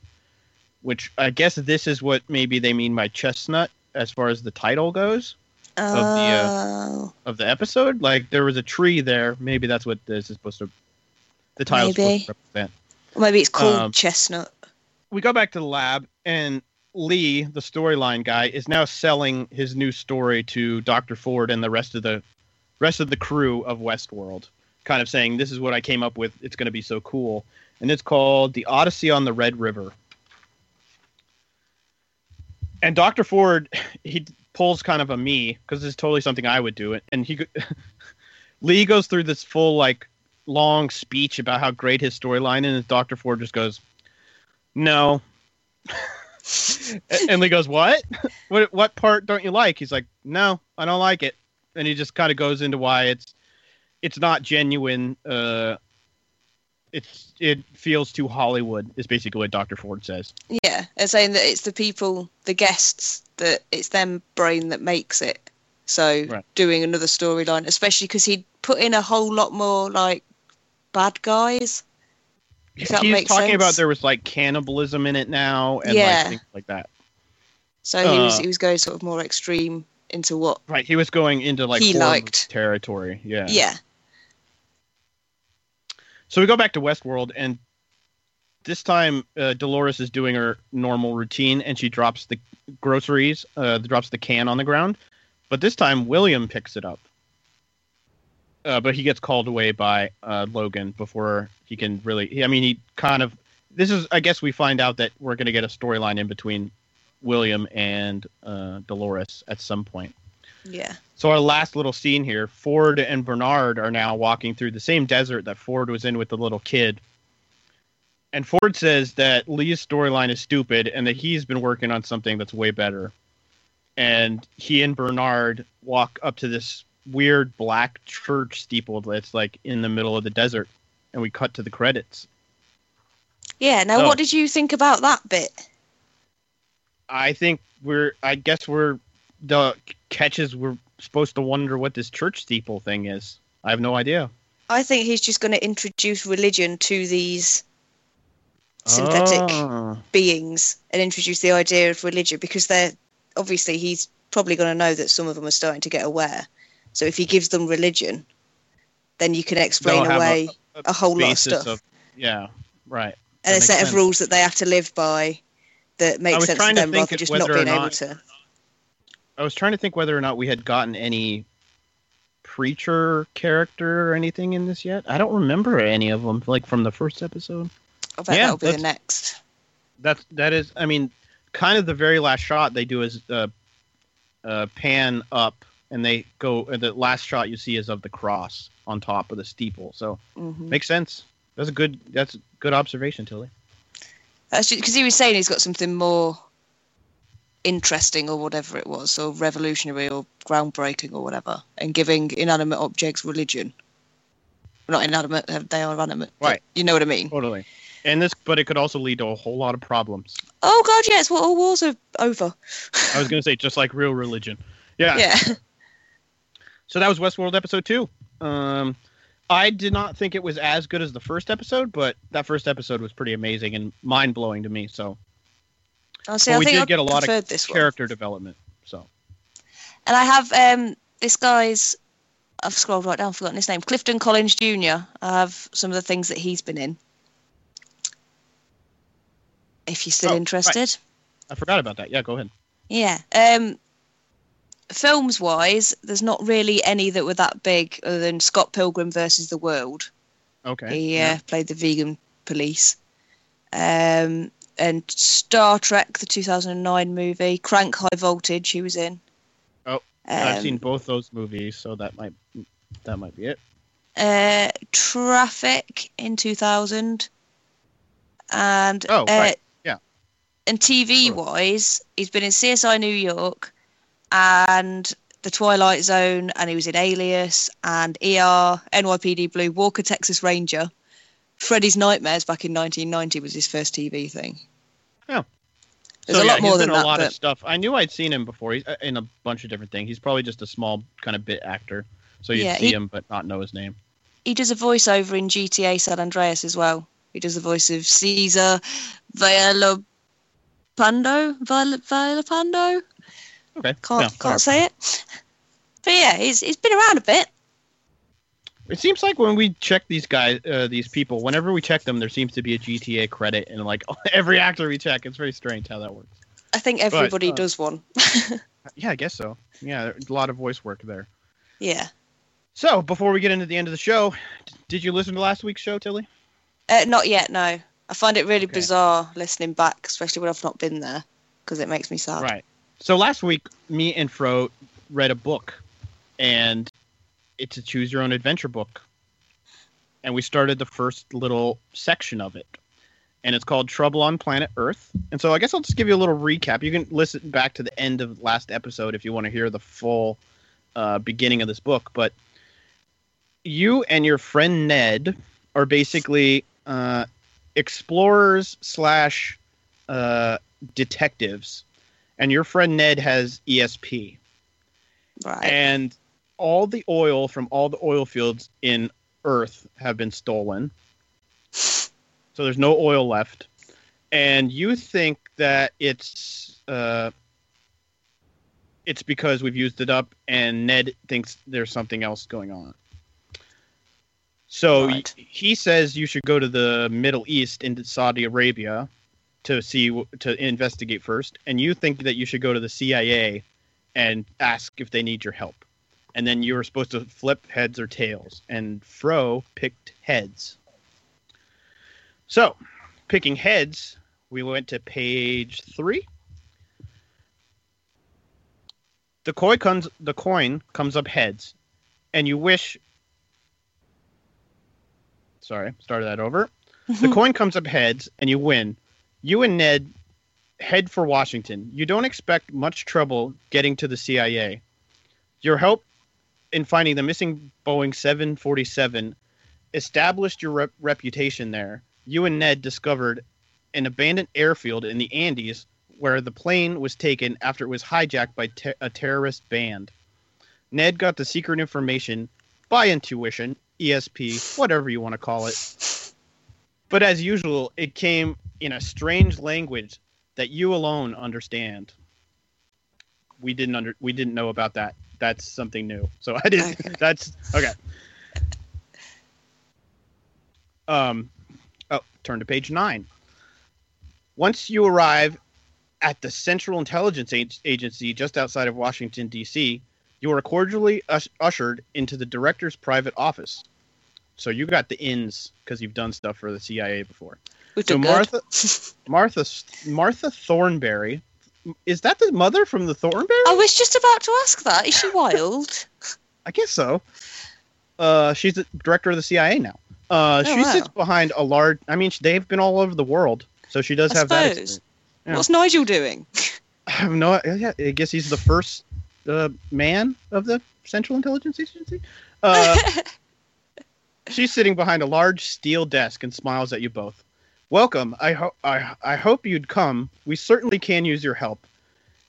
which I guess this is what maybe they mean by chestnut as far as the title goes the, uh, Oh, of the episode. Like there was a tree there, maybe that's what this is supposed to. The title's Maybe. supposed to represent. maybe it's called um, chestnut. we go back to the lab and Lee, the storyline guy, is now selling his new story to Dr. Ford and the rest of the rest of the crew of Westworld, kind of saying this is what I came up with. It's going to be so cool. And it's called The Odyssey on the Red River. And Dr. Ford, *laughs* he pulls kind of a me because is totally something I would do. It And he, *laughs* Lee goes through this full like long speech about how great his storyline is. And Dr. Ford just goes, "No." *laughs* and Lee goes, "What? *laughs* what? What part don't you like?" He's like, "No, I don't like it." And he just kind of goes into why it's it's not genuine. Uh, it's it feels too Hollywood. Is basically what Dr. Ford says. Yeah, and saying that it's the people, the guests, that it's them brain that makes it. So Right. doing another storyline, especially because he'd put in a whole lot more like bad guys. If that He's talking sense. about there was like cannibalism in it now and Yeah. like things like that. So he was uh, he was going sort of more extreme into what Right. He was going into like He liked. territory. Yeah. yeah. So we go back to Westworld, and this time uh, Dolores is doing her normal routine, and she drops the groceries, uh, drops the can on the ground. But this time William picks it up. Uh, but he gets called away by uh, Logan before he can really. I mean, he kind of. This is, I guess, we find out that we're going to get a storyline in between William and uh, Dolores at some point. Yeah. So our last little scene here, Ford and Bernard are now walking through the same desert that Ford was in with the little kid. And Ford says that Lee's storyline is stupid and that he's been working on something that's way better. And he and Bernard walk up to this weird black church steeple that's like in the middle of the desert. And we cut to the credits. Yeah. Now, Oh. what did you think about that bit? I think we're, I guess we're, the catches we're supposed to wonder what this church steeple thing is. I have no idea. I think he's just going to introduce religion to these synthetic Oh. beings and introduce the idea of religion because they're obviously he's probably going to know that some of them are starting to get aware. So if he gives them religion, then you can explain They'll have away a, whole lot of stuff yeah, right. and a set of rules that they have to live by that makes sense to trying to them rather than just not being able to. I was trying to think whether or not we had gotten any preacher character or anything in this yet. I don't remember any of them, like from the first episode. I bet Yeah, that'll be the next. That's that is. I mean, kind of the very last shot they do is uh, uh, pan up, and they go. The last shot you see is of the cross on top of the steeple. So hmm makes sense. That's a good. That's a good observation, Tilly. That's because he was saying he's got something more interesting or whatever it was, or revolutionary or groundbreaking or whatever, and giving inanimate objects religion. Not inanimate; they are animate. Right. You know what I mean? Totally. And this, but it could also lead to a whole lot of problems. Oh God, yes. Well, all wars are over. I was going to say just like real religion. Yeah. yeah. So that was Westworld episode two. Um, I did not think it was as good as the first episode, but that first episode was pretty amazing and mind blowing to me. So I'll see. But I we did I get a lot of this one. character development. So And I have um this guy's. I've scrolled right down, forgotten his name. Clifton Collins Jr. I have some of the things that he's been in. If you're still Oh, right. interested. I forgot about that. Yeah, go ahead. Yeah. Um, films wise, there's not really any that were that big other than Scott Pilgrim versus the World. Okay. He uh, played the vegan police. Um, and Star Trek, the 2009 movie, Crank High Voltage, he was in. Oh, Um, I've seen both those movies, so that might that might be it. uh, Traffic in 2000. And Oh, uh, right. Yeah. And TV wise, he's been in CSI New York and The Twilight Zone, and he was in Alias and ER, NYPD Blue, Walker Texas Ranger. Freddy's Nightmares back in 1990 was his first TV thing. Oh. There's so, a yeah, lot more he's than been that, a lot but of stuff. I knew I'd seen him before. He's uh, in a bunch of different things. He's probably just a small kind of bit actor, so you Yeah, see he- him but not know his name. he does a voiceover in GTA San Andreas as well. He does the voice of Caesar Violapando. Viol- Violapando? Okay. Can't yeah, can't say it. But yeah, he's he's been around a bit. It seems like when we check these guys, uh, these people, whenever we check them, there seems to be a GTA credit, and like *laughs* every actor we check, it's very strange how that works. I think everybody uh, does one. *laughs* Yeah, I guess so. Yeah, a lot of voice work there. yeah. So before we get into the end of the show, d- did you listen to last week's show, Tilly? Uh, not yet, no. I find it really Okay. bizarre listening back, especially when I've not been there, because it makes me sad. Right. So last week, me and Fro read a book, and it's a choose your own adventure book. And we started the first little section of it. And it's called Trouble on Planet Earth. And so I guess I'll just give you a little recap. You can listen back to the end of last episode if you want to hear the full uh, beginning of this book. But you and your friend Ned are basically uh, explorers slash uh, detectives and your friend Ned has ESP, Right. and all the oil from all the oil fields in Earth have been stolen. so there's no oil left, and you think that it's uh, it's because we've used it up, and Ned thinks there's something else going on. So Right. he, says you should go to the Middle East into Saudi Arabia to see to investigate first, and you think that you should go to the CIA and ask if they need your help. And then you were supposed to flip heads or tails, and Fro picked heads. So, picking heads, we went to page three. The coin comes. The coin comes up heads, and you wish. Sorry, started that over. *laughs* The coin comes up heads, and you win. You and Ned head for Washington. You don't expect much trouble getting to the CIA. Your help in finding the missing Boeing 747 established your rep- reputation there. You and Ned discovered an abandoned airfield in the Andes where the plane was taken after it was hijacked by te- a terrorist band. Ned got the secret information by intuition, ESP, whatever you want to call it. But as usual, it came in a strange language that you alone understand. We didn't under we didn't know about that. That's something new. So I didn't. Okay. *laughs* That's okay. Um, oh, turn to page nine. Once you arrive at the Central Intelligence Agency just outside of Washington D.C., you are cordially us- ushered into the director's private office. So you got the ins because you've done stuff for the CIA before. So. Martha, *laughs* Martha, Martha Thornberry, is that the mother from the Thornberry? I was just about to ask that. Is she wild? *laughs* I guess so. Uh, she's the director of the CIA now. Uh, Oh, she wow. sits behind a large. I mean, they've been all over the world, so she does I have that. suppose. experience. Yeah. What's Nigel doing? *laughs* I have no. Yeah, I guess he's the first uh, man of the Central Intelligence Agency. *laughs* Uh, she's sitting behind a large steel desk and smiles at you both. Welcome. I hope I I hope you'd come. We certainly can use your help.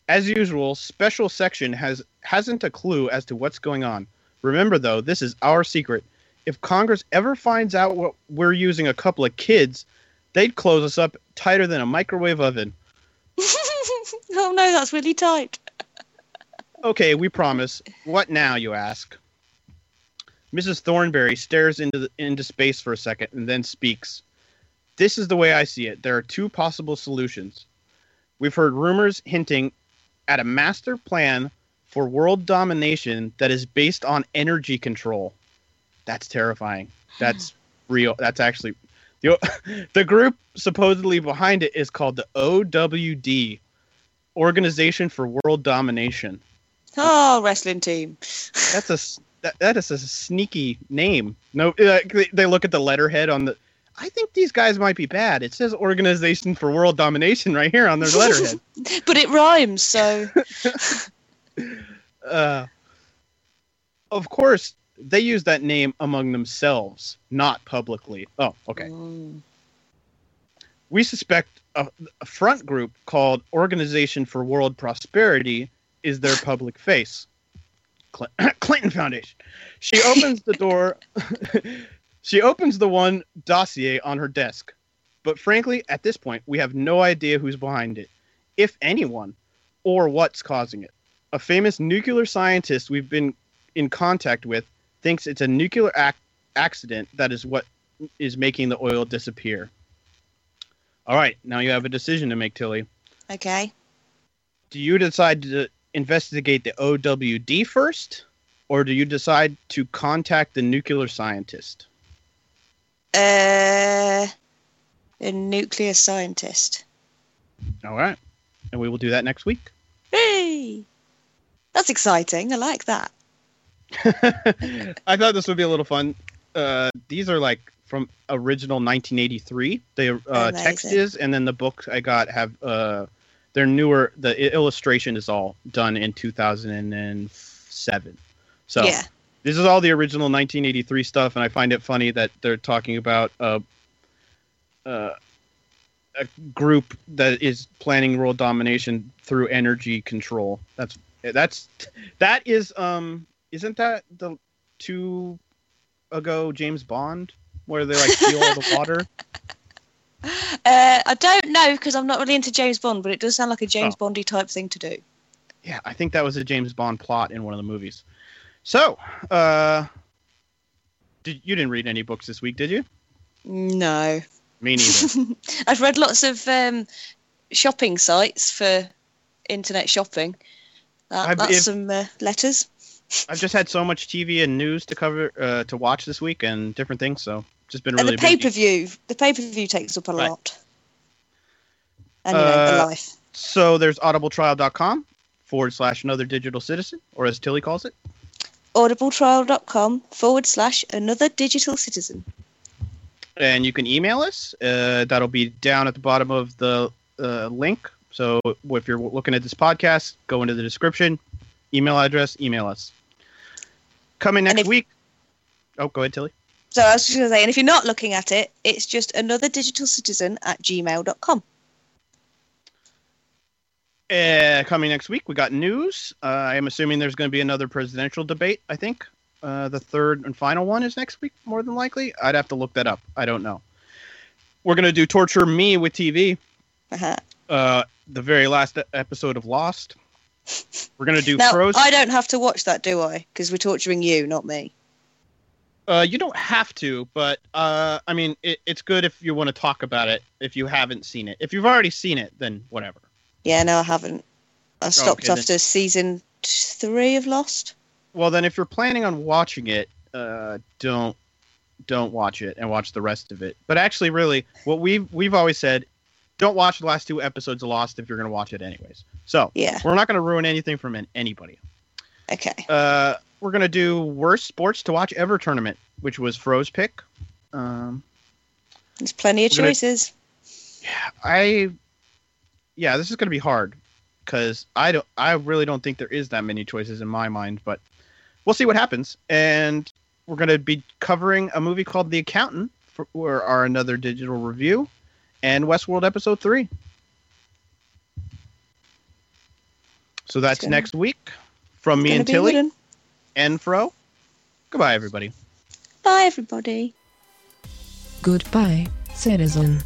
As usual, special section has hasn't a clue as to what's going on. Remember though, this is our secret. If Congress ever finds out what we're using a couple of kids, they'd close us up tighter than a microwave oven. *laughs* oh no, that's really tight. Okay, we promise. What now, you ask? Mrs. Thornberry stares into the, into space for a second and then speaks. This is the way I see it. There are two possible solutions. We've heard rumors hinting at a master plan for world domination that is based on energy control. That's terrifying. That's *sighs* real. That's actually the *laughs* the group supposedly behind it is called the OWD, Organization for World Domination. Oh, wrestling team. That's a that, that is a sneaky name. No, uh, they, they look at the letterhead on the. I think these guys might be bad. It says Organization for World Domination right here on their *laughs* letterhead. but it rhymes, so *laughs* uh, of course, they use that name among themselves, not publicly. Oh, okay. Mm. We suspect a, a front group called Organization for World Prosperity is their public face. Cl- *clears throat* Clinton Foundation. She opens the door. *laughs* she opens the one dossier on her desk. But frankly, at this point, we have no idea who's behind it, if anyone, or what's causing it. A famous nuclear scientist we've been in contact with thinks it's a nuclear ac- accident that is what is making the oil disappear. All right, now you have a decision to make, Tilly. okay. Do you decide to investigate the OWD first, or do you decide to contact the nuclear scientist? Uh, a nuclear scientist. All right, and we will do that next week. Hey, that's exciting. I like that. *laughs* I thought this would be a little fun. Uh, these are like from original 1983. The uh, text is, and then the books I got have uh, they're newer. The illustration is all done in 2007. So Yeah. this is all the original 1983 stuff, and I find it funny that they're talking about uh, uh, a group that is planning world domination through energy control. That's that's that is um isn't that the two ago James Bond where they like steal all the water? *laughs* Uh, I don't know because I'm not really into James Bond, but it does sound like a James Oh. Bondy type thing to do. Yeah, I think that was a James Bond plot in one of the movies. So, uh, did you didn't read any books this week, did you? No. Me neither. *laughs* I've read lots of um, shopping sites for internet shopping. That, I've- that's if- some uh, letters. I've just had so much TV and news to cover uh, to watch this week and different things, so just been And really the pay per view, the pay per view takes up a Right. lot. And you know, the Uh, life. So there's audibletrial.com forward slash another digital citizen, or as Tilly calls it. Audibletrial.com forward slash another digital citizen. and you can email us. Uh, that'll be down at the bottom of the uh, link. So if you're looking at this podcast, go into the description, email address, email us. Coming next if- week. Oh, go ahead, Tilly. So I was just going to say, and if you're not looking at it, it's just another digital citizen at gmail.com. Uh, coming next week, we got news. Uh, I am assuming there's going to be another presidential debate. I think uh, the third and final one is next week, more than likely. I'd have to look that up. I don't know. We're going to do torture me with TV. Uh-huh. Uh, the very last episode of Lost. *laughs* We're going to do Now, Frozen. I don't have to watch that, do I? Because we're torturing you, not me. Uh, you don't have to, but uh, I mean, it, it's good if you want to talk about it if you haven't seen it. If you've already seen it, then whatever. Yeah, no, I haven't. I stopped okay, then- after season three of Lost. Well, then, if you're planning on watching it, uh, don't don't watch it and watch the rest of it. But actually, really, what we've we've always said, don't watch the last two episodes of Lost if you're going to watch it anyways. So Yeah. we're not going to ruin anything from anybody. Okay. Uh, we're going to do worst sports to watch ever tournament, which was Fro's pick. Um, There's plenty of We're gonna- choices. I yeah, this is going to be hard because I don't I really don't think there is that many choices in my mind, but we'll see what happens. And we're going to be covering a movie called The Accountant for, for our another digital review and Westworld episode 3. So that's next week from me Gonna and Tilly wooden. and Fro. Goodbye everybody. Bye, everybody. Goodbye, citizen.